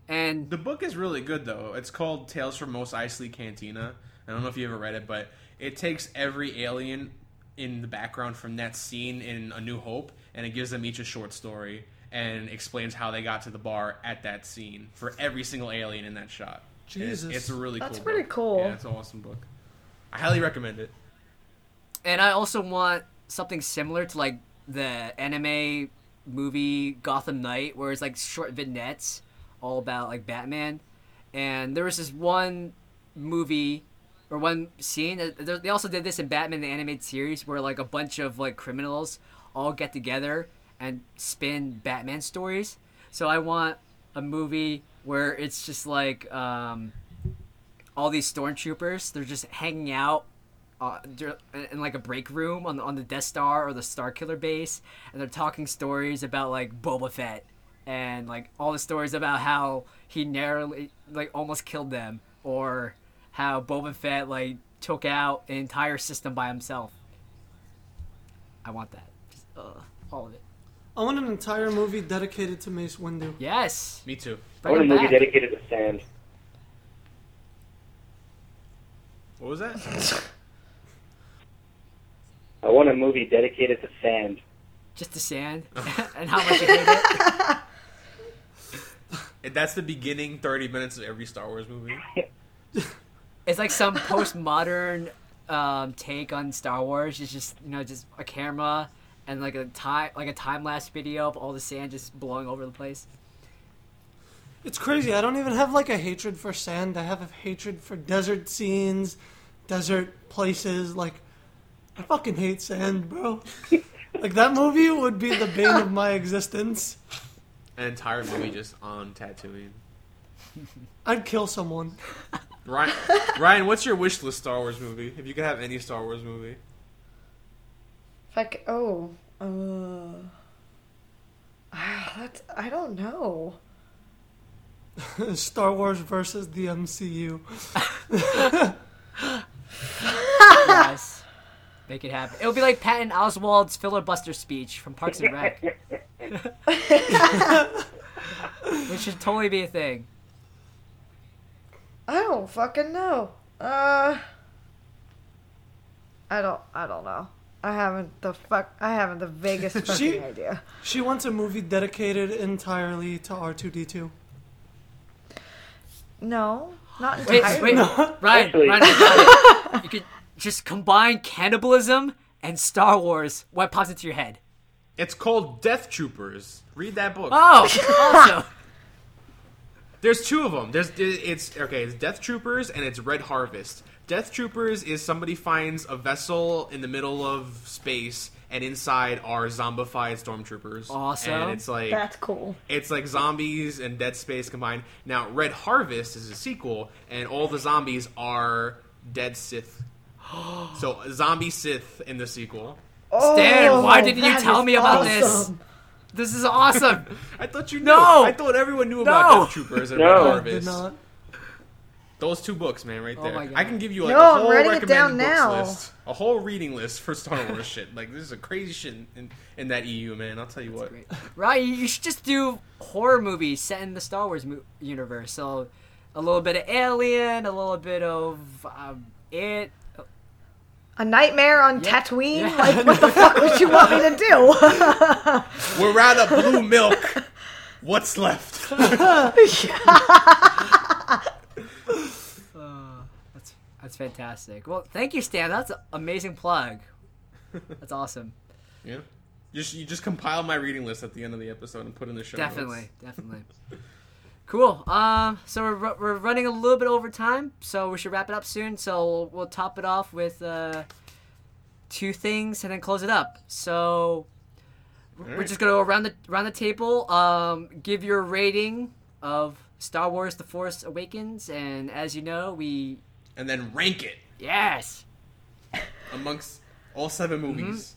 and The book is really good though. It's called Tales from Mos Eisley Cantina. I don't know if you ever read it, but it takes every alien in the background from that scene in A New Hope, and it gives them each a short story and explains how they got to the bar at that scene for every single alien in that shot. And it's- Jesus. it's, a really That's cool. pretty book. cool. Yeah, it's an awesome book. I highly recommend it. and I also want something similar to like the anime movie Gotham Knight, where it's like short vignettes all about like Batman. And there was this one movie or one scene. They also did this in Batman the animated series, where like a bunch of like criminals all get together and spin Batman stories. So I want a movie where it's just like um, all these stormtroopers. They're just hanging out uh, in like a break room on the, on the Death Star or the Starkiller base, and they're talking stories about like Boba Fett and like all the stories about how he narrowly like almost killed them, or how Boba Fett like took out an entire system by himself. I want that, Just, uh, all of it. I want an entire movie dedicated to Mace Windu. Yes, Me too. I bring want a him movie back. dedicated to sand. What was that? I want a movie dedicated to sand. just the sand and how much you hate it. That's the beginning thirty minutes of every Star Wars movie. It's like some postmodern um, take on Star Wars. It's just you know just a camera and like a time like a time lapse video of all the sand just blowing over the place. It's crazy. I don't even have like a hatred for sand. I have a hatred for desert scenes, desert places. Like, I fucking hate sand, bro. like that movie would be the bane of my existence. An entire movie just on Tatooine. I'd kill someone. Ryan, Ryan, what's your wish list Star Wars movie? If you could have any Star Wars movie, If I c- oh, uh, ah, that's I don't know. Star Wars versus the MCU. yes. Make it happen. It'll be like Patton Oswalt's filibuster speech from Parks and Rec, which should totally be a thing. I don't fucking know. Uh, I don't. I don't know. I haven't the fuck. I haven't the vaguest fucking She- idea. She wants a movie dedicated entirely to R2D2. No, not Wait, entirely. wait, Ryan, Actually- Ryan, I got it. You could just combine cannibalism and Star Wars. What pops into your head? It's called Death Troopers. Read that book. Oh, also, There's two of them. There's it's okay. It's Death Troopers and it's Red Harvest. Death Troopers is somebody finds a vessel in the middle of space, and inside are zombified stormtroopers. Awesome. And it's like That's cool. it's like zombies and Dead Space combined. Now, Red Harvest is a sequel, and all the zombies are dead Sith. so zombie Sith in the sequel. Stan, oh, why didn't you that tell is me about this? awesome. This is awesome. I thought you knew. No! I thought everyone knew about No! Death Troopers and No. Red I Did Harvest. not. Those two books, man, right Oh there. my God. I can give you like No, a I'm whole writing it recommended down books now. list, a whole reading list for Star Wars shit. Like this is a crazy shit in, in that EU, man. I'll tell you what. Great. Right, you you should just do horror movies set in the Star Wars mo- universe. So, a little bit of Alien, a little bit of um, it. A nightmare on Yeah. Tatooine? Yeah. Like, what the fuck would you want me to do? We're out of blue milk. What's left? Uh, that's fantastic. Well, thank you, Stan. That's an amazing plug. That's awesome. yeah. Just you just compile my reading list at the end of the episode and put in the show. notes. Definitely, definitely. Cool. Um, so we're, we're running a little bit over time, so we should wrap it up soon. So we'll top it off with uh, two things and then close it up. So we're just gonna go around the around the table. Um, give your rating of Star Wars: The Force Awakens, and as you know, we And then rank it yes. amongst all seven Mm-hmm. movies.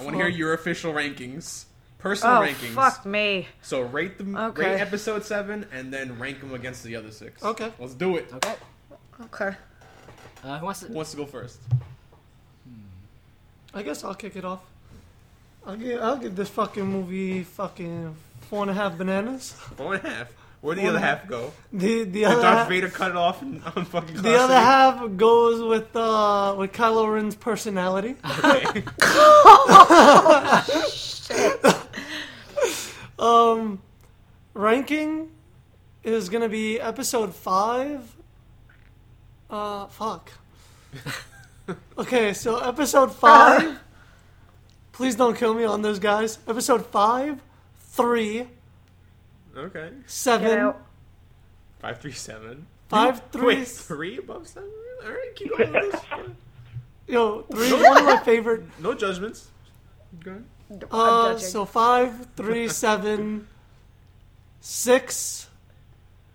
I want to hear your official rankings, personal oh, rankings. fuck me. So rate them, Okay. rate episode seven, and then rank them against the other six. Okay. let's do it. Okay. Okay. Uh, who wants to? Who wants to go first? I guess I'll kick it off. I'll give, I'll give this fucking movie fucking four and a half bananas. Four and a half. Where'd the other half go? The the Did other Darth half, Vader cut it off in, on fucking the other half goes with uh with Kylo Ren's personality. Okay. Um, ranking is gonna be episode five. Uh, fuck. okay, so episode five. please don't kill me on those guys. Episode five, three, okay. Get seven, out. Five three seven. five, three. Wait, three above seven? Alright, keep going with this. Yo, three is one of my favorite. No judgments. Okay. I'm Uh, judging. so five, three, seven, six,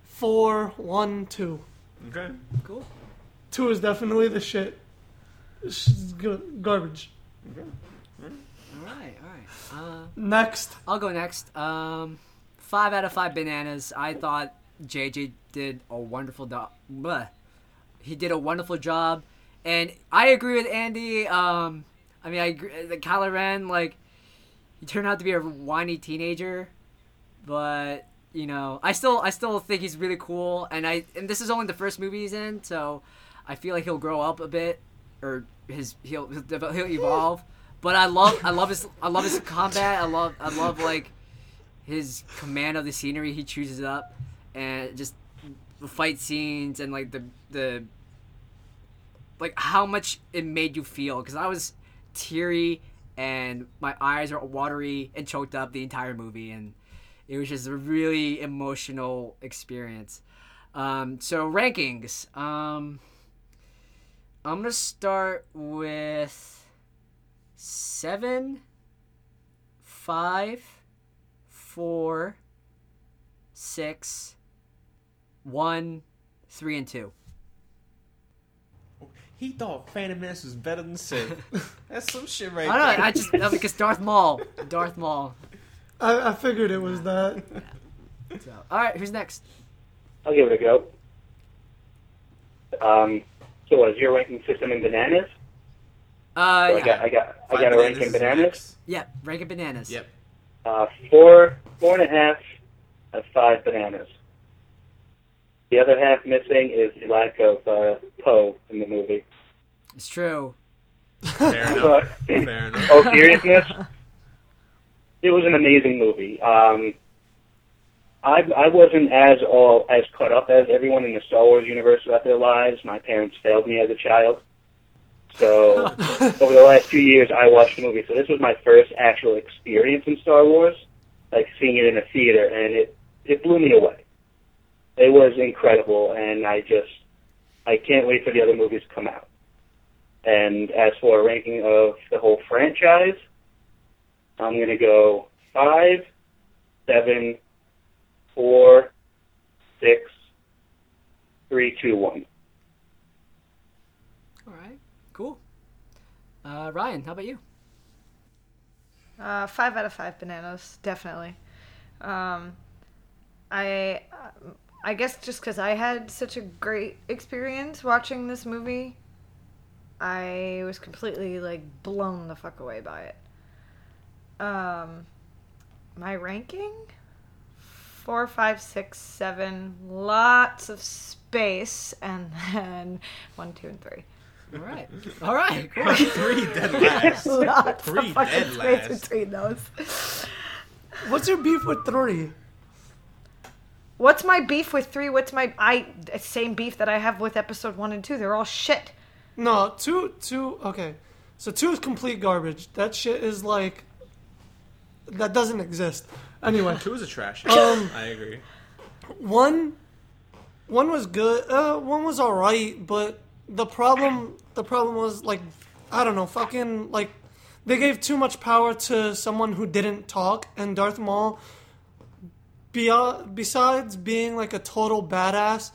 four, one, two. Okay. Cool. Two is definitely the shit. It's good garbage. All right. All right. Uh, Next. I'll go next. Um, five out of five bananas. I thought JJ did a wonderful job. He did a wonderful job, and I agree with Andy. Um, I mean, I. The Kylo Ren, like, he turned out to be a whiny teenager, but you know, I still, I still think he's really cool. And I, and this is only the first movie he's in, so I feel like he'll grow up a bit, or his he'll, he'll evolve. But I love, I love his, I love his combat. I love, I love like his command of the scenery he chooses up, and just the fight scenes and like the the like how much it made you feel because I was teary and my eyes are watery and choked up the entire movie and it was just a really emotional experience. Um, so rankings. Um, I'm gonna start with seven, five, four, six, one, three, and two. He thought Phantom Menace was better than Sith. That's some shit right I don't there. know. I just no, because Darth Maul, Darth Maul. I, I figured it was that. So, all right, who's next? I'll give it a go. Um, so what is your ranking system in bananas? Uh, So I got I got I got a ranking bananas. next. yeah, ranking bananas. Yep. Uh, four four and a half of five bananas. The other half missing is the lack of uh, Poe in the movie. It's true. Fair enough. But Fair enough. all seriousness, it was an amazing movie. Um, I I wasn't as all as caught up as everyone in the Star Wars universe about their lives. My parents failed me as a child. So over the last two years, I watched the movie. So this was my first actual experience in Star Wars, like seeing it in a theater, and it it blew me away. It was incredible, and I just I can't wait for the other movies to come out. And as for a ranking of the whole franchise, I'm to go five, seven, four, six, three, two, one. All right, cool. Uh, Ryan, how about you? Uh, five out of five bananas, definitely. Um, I, uh, I guess just because I had such a great experience watching this movie, I was completely like blown the fuck away by it. Um, my ranking, four, five, six, seven, lots of space, and then one, two, and three. All right, all right, cool. Three dead last. Three dead space last. between those. What's your beef with three? What's my beef with three? What's my I same beef that I have with episode one and two? They're all shit. No, two, two. Okay, so two is complete garbage. That shit is like that doesn't exist. Anyway, Two is a trash. Um, I agree. one, one was good. Uh, one was all right, but the problem, the problem was like, I don't know, fucking like, they gave too much power to someone who didn't talk, and Darth Maul. Beyond, besides being like a total badass,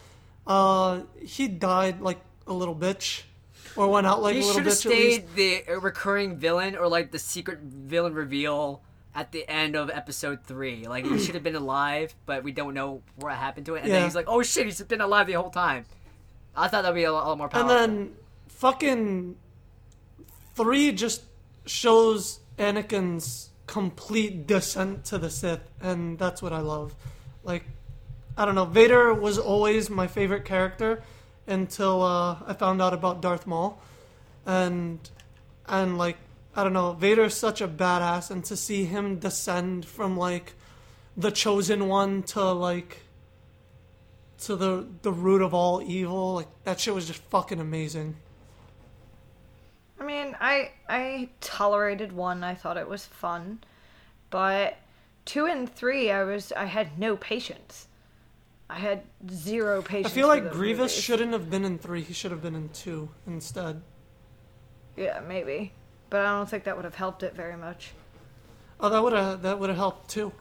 uh, he died like a little bitch, or went out like he a little should have bitch. At least. stayed the recurring villain or like the secret villain reveal at the end of episode three. Like he should have been alive, but we don't know what happened to it. And then he's like, "Oh shit, he's been alive the whole time." I thought that'd be a lot, a lot more And powerful. then fucking three just shows Anakin's complete descent to the Sith, and that's what I love. Like, I don't know, Vader was always my favorite character until uh, I found out about Darth Maul, and and like I don't know, Vader's such a badass, and to see him descend from like the chosen one to like to the the root of all evil. Like that shit was just fucking amazing. I mean, I I tolerated one. I thought it was fun, but two and three, I was I had no patience. I had zero patience. I feel like Grievous movies. shouldn't have been in three. He should have been in two instead. Yeah, maybe, but I don't think that would have helped it very much. Oh, that would have that would have helped too.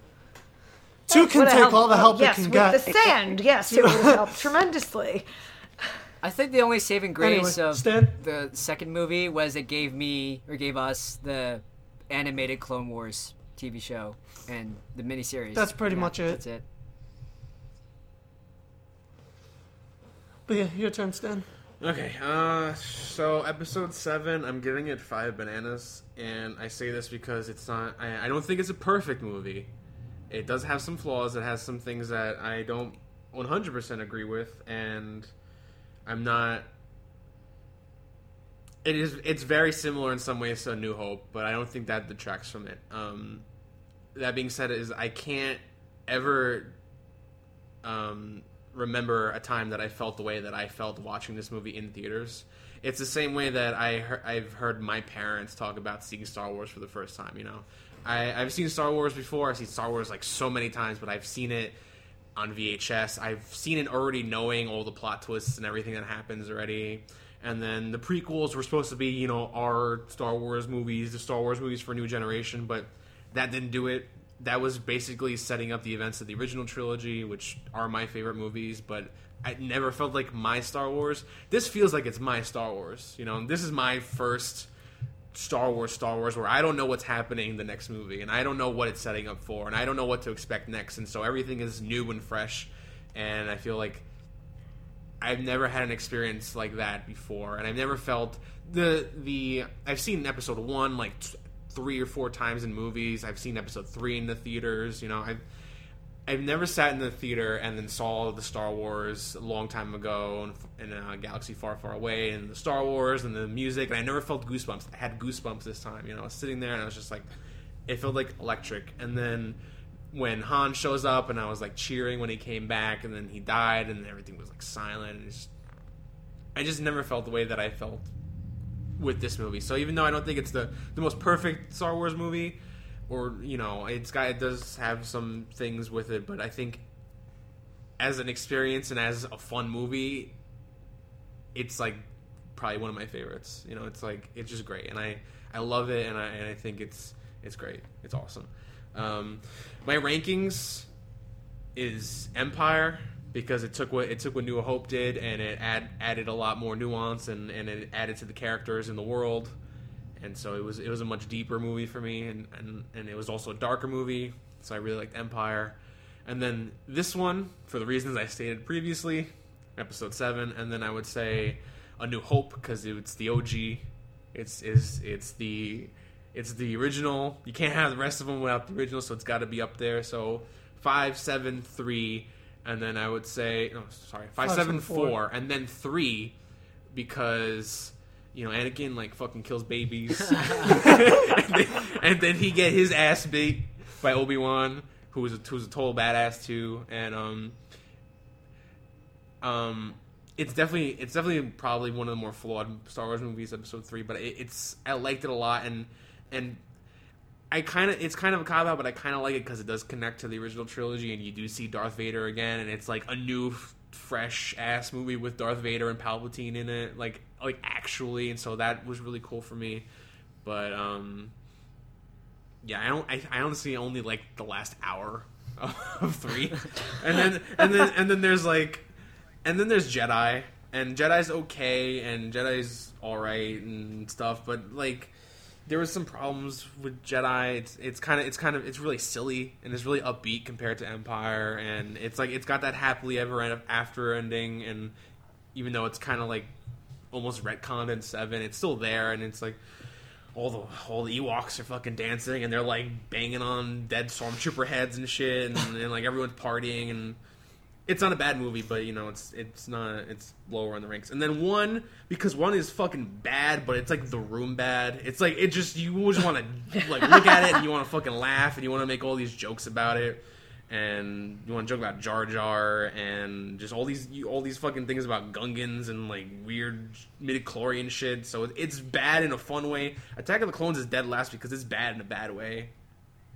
Two That can take helped- all the oh, help yes, it can with get. the sand, yes, it would have helped tremendously. I think the only saving grace Anyway, of Stan? the second movie was it gave me or gave us the animated Clone Wars TV show and the miniseries. That's pretty Yeah, much it. That's it. But yeah, your turn, Stan. Okay, uh, so episode seven, I'm giving it five bananas, and I say this because it's not. I, I don't think it's a perfect movie. It does have some flaws. It has some things that I don't 100% agree with, and I'm not. It is. It's very similar in some ways to A New Hope, but I don't think that detracts from it. Um, that being said, is I can't ever um, remember a time that I felt the way that I felt watching this movie in theaters. It's the same way that I he- I've heard my parents talk about seeing Star Wars for the first time. You know, I, I've seen Star Wars before. I've seen Star Wars like so many times, but I've seen it on VHS. I've seen it already knowing all the plot twists and everything that happens already. And then the prequels were supposed to be, you know, our Star Wars movies, the Star Wars movies for a new generation, but that didn't do it. That was basically setting up the events of the original trilogy, which are my favorite movies, but I never felt like my Star Wars. This feels like it's my Star Wars. You know, this is my first Star Wars, Star Wars, where I don't know what's happening in the next movie, and I don't know what it's setting up for, and I don't know what to expect next, and so everything is new and fresh, and I feel like I've never had an experience like that before, and I've never felt the the. I've seen episode one like t- three or four times in movies. I've seen episode three in the theaters. You know, I've I've never sat in the theater and then saw the Star Wars a long time ago in, a galaxy far, far away, and the Star Wars and the music, and I never felt goosebumps. I had goosebumps this time. You know, I was sitting there and I was just like, it felt like electric. And then when Han shows up, and I was like cheering when he came back, and then he died, and everything was like silent. And just, I just never felt the way that I felt with this movie. So even though I don't think it's the the most perfect Star Wars movie or you know it's got it does have some things with it but i think as an experience and as a fun movie it's like probably one of my favorites. You know it's like it's just great and i i love it and i and i think it's it's great. It's awesome. Um my rankings is empire because it took what it took what new hope did and it add, added a lot more nuance and and it added to the characters in the world and so it was it was a much deeper movie for me, and and, and it was also a darker movie. So I really liked Empire, and then this one for the reasons I stated previously, Episode Seven, and then I would say A New Hope because it's the OG. It's is it's the it's the original. You can't have the rest of them without the original, so it's got to be up there. So five, seven, three, and then I would say no, sorry, five, Five, seven, seven, four. four, and then three because you know Anakin like fucking kills babies, and, then, and then he get his ass beat by Obi Wan, who was a, who's a total badass too, and um, um, it's definitely it's definitely probably one of the more flawed Star Wars movies, Episode Three, but it, it's I liked it a lot, and and I kind of it's kind of a cop out, but I kind of like it because it does connect to the original trilogy, and you do see Darth Vader again, and it's like a new, f- fresh ass movie with Darth Vader and Palpatine in it, like like actually, and so that was really cool for me. But um, yeah, I don't. I, I honestly only like the last hour of, three, and then and then and then there's like, and then there's Jedi, and Jedi's okay, and Jedi's all right and stuff, but like there was some problems with Jedi. It's it's kind of it's kind of it's really silly and it's really upbeat compared to Empire, and it's like it's got that happily ever after ending, and even though it's kind of like almost retconned in seven, it's still there, and it's like all the all the Ewoks are fucking dancing, and they're like banging on dead stormtrooper heads and shit, and, and like everyone's partying, and it's not a bad movie, but you know, it's it's not it's lower on the ranks. And then one because one is fucking bad, but it's like the room bad. It's like it just you just want to like look at it and you want to fucking laugh and you want to make all these jokes about it. And you want to joke about Jar Jar and just all these all these fucking things about Gungans and like weird midichlorian shit. So it's bad in a fun way. Attack of the Clones is dead last because it's bad in a bad way.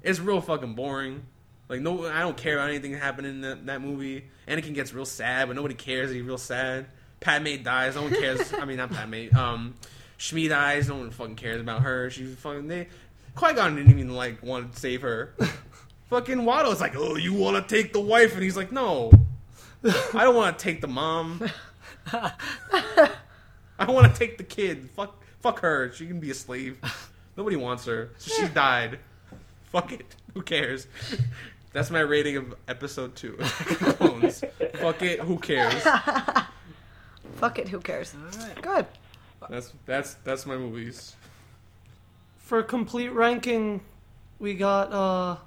It's real fucking boring. Like no, I don't care about anything happening in that, that movie. Anakin gets real sad, but nobody cares. He's real sad. Padme dies. No one cares. I mean, not Padme. Um, Shmi dies. No one fucking cares about her. She's fucking they. Qui Gon didn't even like want to save her. fucking Watto's like, oh, you want to take the wife, and he's like, no, I don't want to take the mom. I want to take the kid. Fuck, fuck her. She can be a slave. Nobody wants her. So she died. Fuck it. Who cares? That's my rating of episode two. Attack of the Clones. Fuck it. Who cares? Fuck it, who cares? Good. That's that's that's my movies. For complete ranking, we got uh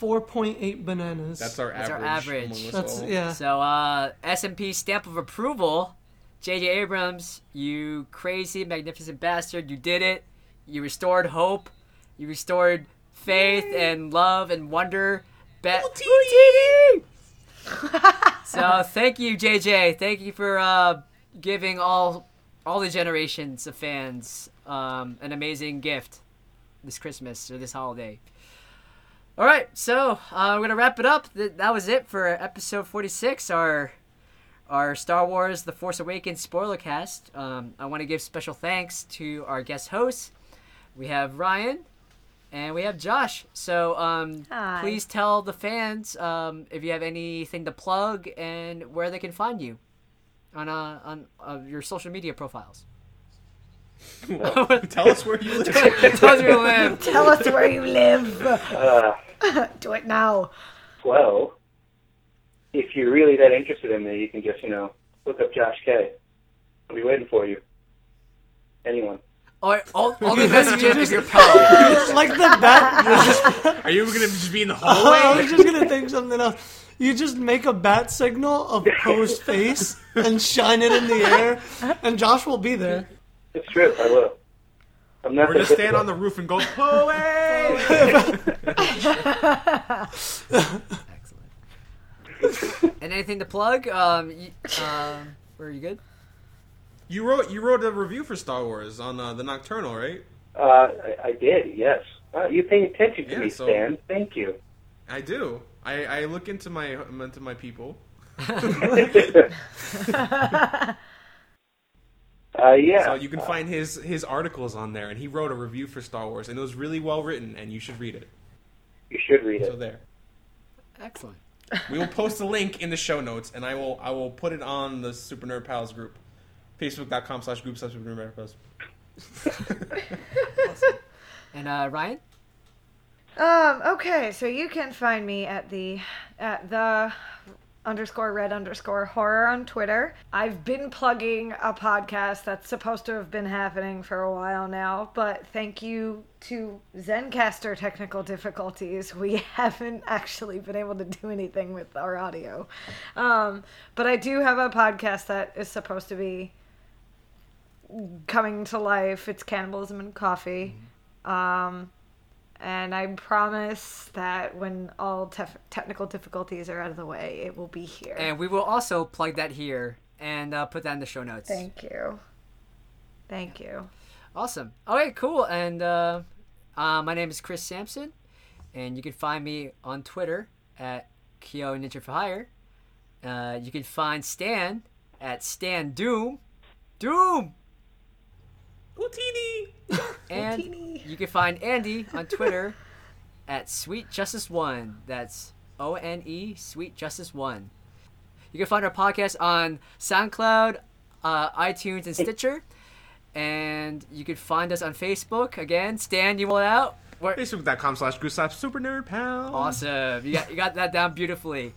4.8 bananas. That's our That's our average. average. among us That's all. yeah. So, uh, S&P stamp of approval. J.J. Abrams, you crazy, magnificent bastard. You did it. You restored hope. You restored faith and love and wonder. Ba- Houdini! so, thank you, JJ. Thank you for uh, giving all all the generations of fans um, an amazing gift this Christmas or this holiday. All right, so uh, we're gonna wrap it up. Th- that was it for episode forty-six. Our our Star Wars: The Force Awakens spoiler cast. Um, I want to give special thanks to our guest hosts. We have Ryan and we have Josh. So um, please tell the fans um, if you have anything to plug and where they can find you on uh, on uh, your social media profiles. Tell us where you live. Tell us where you live. Tell us where you live. Uh, Do it now. well, if you're really that interested in me, you can just, you know, look up Josh K. I'll be waiting for you. Anyone. Or all, only message him if you're Poe. It's like the bat. Are you gonna just be in the I hallway? was just gonna think something else. You just make a bat signal of Poe's face and shine it in the air, and Josh will be there. It's true. I will. I'm not We're gonna gonna stand on the roof and go, Poe! Excellent. and anything to plug? Um, y- um, are you good? You wrote you wrote a review for Star Wars on uh, the Nocturnal, right? Uh, I, I did. Yes. Uh, you paying attention to Yeah, me, so- Stan? Thank you. I do. I, I look into my into my people. Uh, yeah. So you can find his his articles on there, and he wrote a review for Star Wars, and it was really well written, and you should read it. You should read it. So there, Excellent. we will post a link in the show notes, and I will I will put it on the Super Nerd Pals group, facebook.com slash group slash Super Nerd Pals. And uh, Ryan? Um, okay, so you can find me at the at the underscore red underscore horror on Twitter. I've been plugging a podcast that's supposed to have been happening for a while now, but thank you to Zencastr technical difficulties, we haven't actually been able to do anything with our audio. Um, but I do have a podcast that is supposed to be coming to life. It's Cannibalism and Coffee. Um, and I promise that when all tef- technical difficulties are out of the way, it will be here. And we will also plug that here and uh, put that in the show notes. Thank you. Thank you. Awesome. Okay, cool. And uh, uh, my name is Chris Sampson, and you can find me on Twitter at Kyo Ninja for Hire. Uh, you can find Stan at Stan Doom. Doom! Utinni! And Teeny. you can find Andy on Twitter at Sweet Justice One. That's O N E Sweet Justice One. You can find our podcast on SoundCloud, uh, iTunes, and Stitcher. And you can find us on Facebook. Again, Stan, you want out? Where- Facebook.com slash group slash Super Nerd Pals. Awesome. You got you got that down beautifully.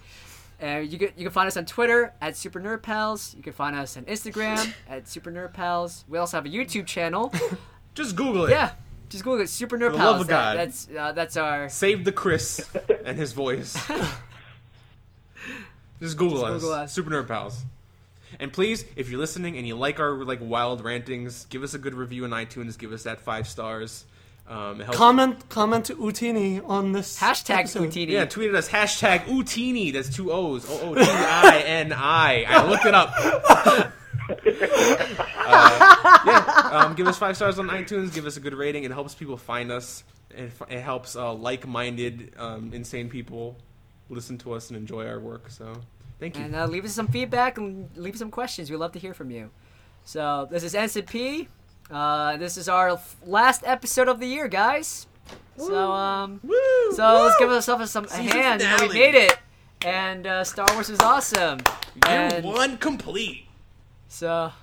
Uh, you can you can find us on Twitter at Super Nerd Pals. You can find us on Instagram at Super Nerd Pals. We also have a YouTube channel. Just Google it. yeah, just Google it. Super Nerd Pals. love of That- God. that's uh, that's our. Save the Chris and his voice. Just Google, us. Google us. Super Nerd Pals. And please, if you're listening and you like our like wild rantings, give us a good review on iTunes. Give us that five stars. Um, it. Comment comment to Utinni on this Hashtag episode. Utinni. yeah, tweeted us hashtag Utinni. That's two O's. O O T I N I. I looked it up. Uh, yeah, um, give us five stars on iTunes. Give us a good rating. It helps people find us. It, it helps uh, like-minded, um, insane people listen to us and enjoy our work. So, thank you. And uh, leave us some feedback and leave some questions. We'd love to hear from you. So this is NCP. Uh, this is our last episode of the year, guys. So um, Woo! so let's give ourselves some a hand. You know, we made it, and uh, Star Wars was awesome. And one complete. so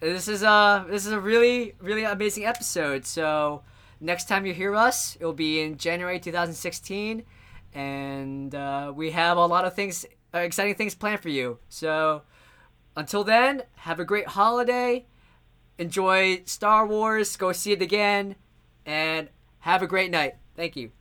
this is a this is a really really amazing episode. So next time you hear us, it'll be in January 2016, and uh, we have a lot of things, uh, exciting things planned for you. So until then, have a great holiday. Enjoy Star Wars. Go see it again, and have a great night. Thank you.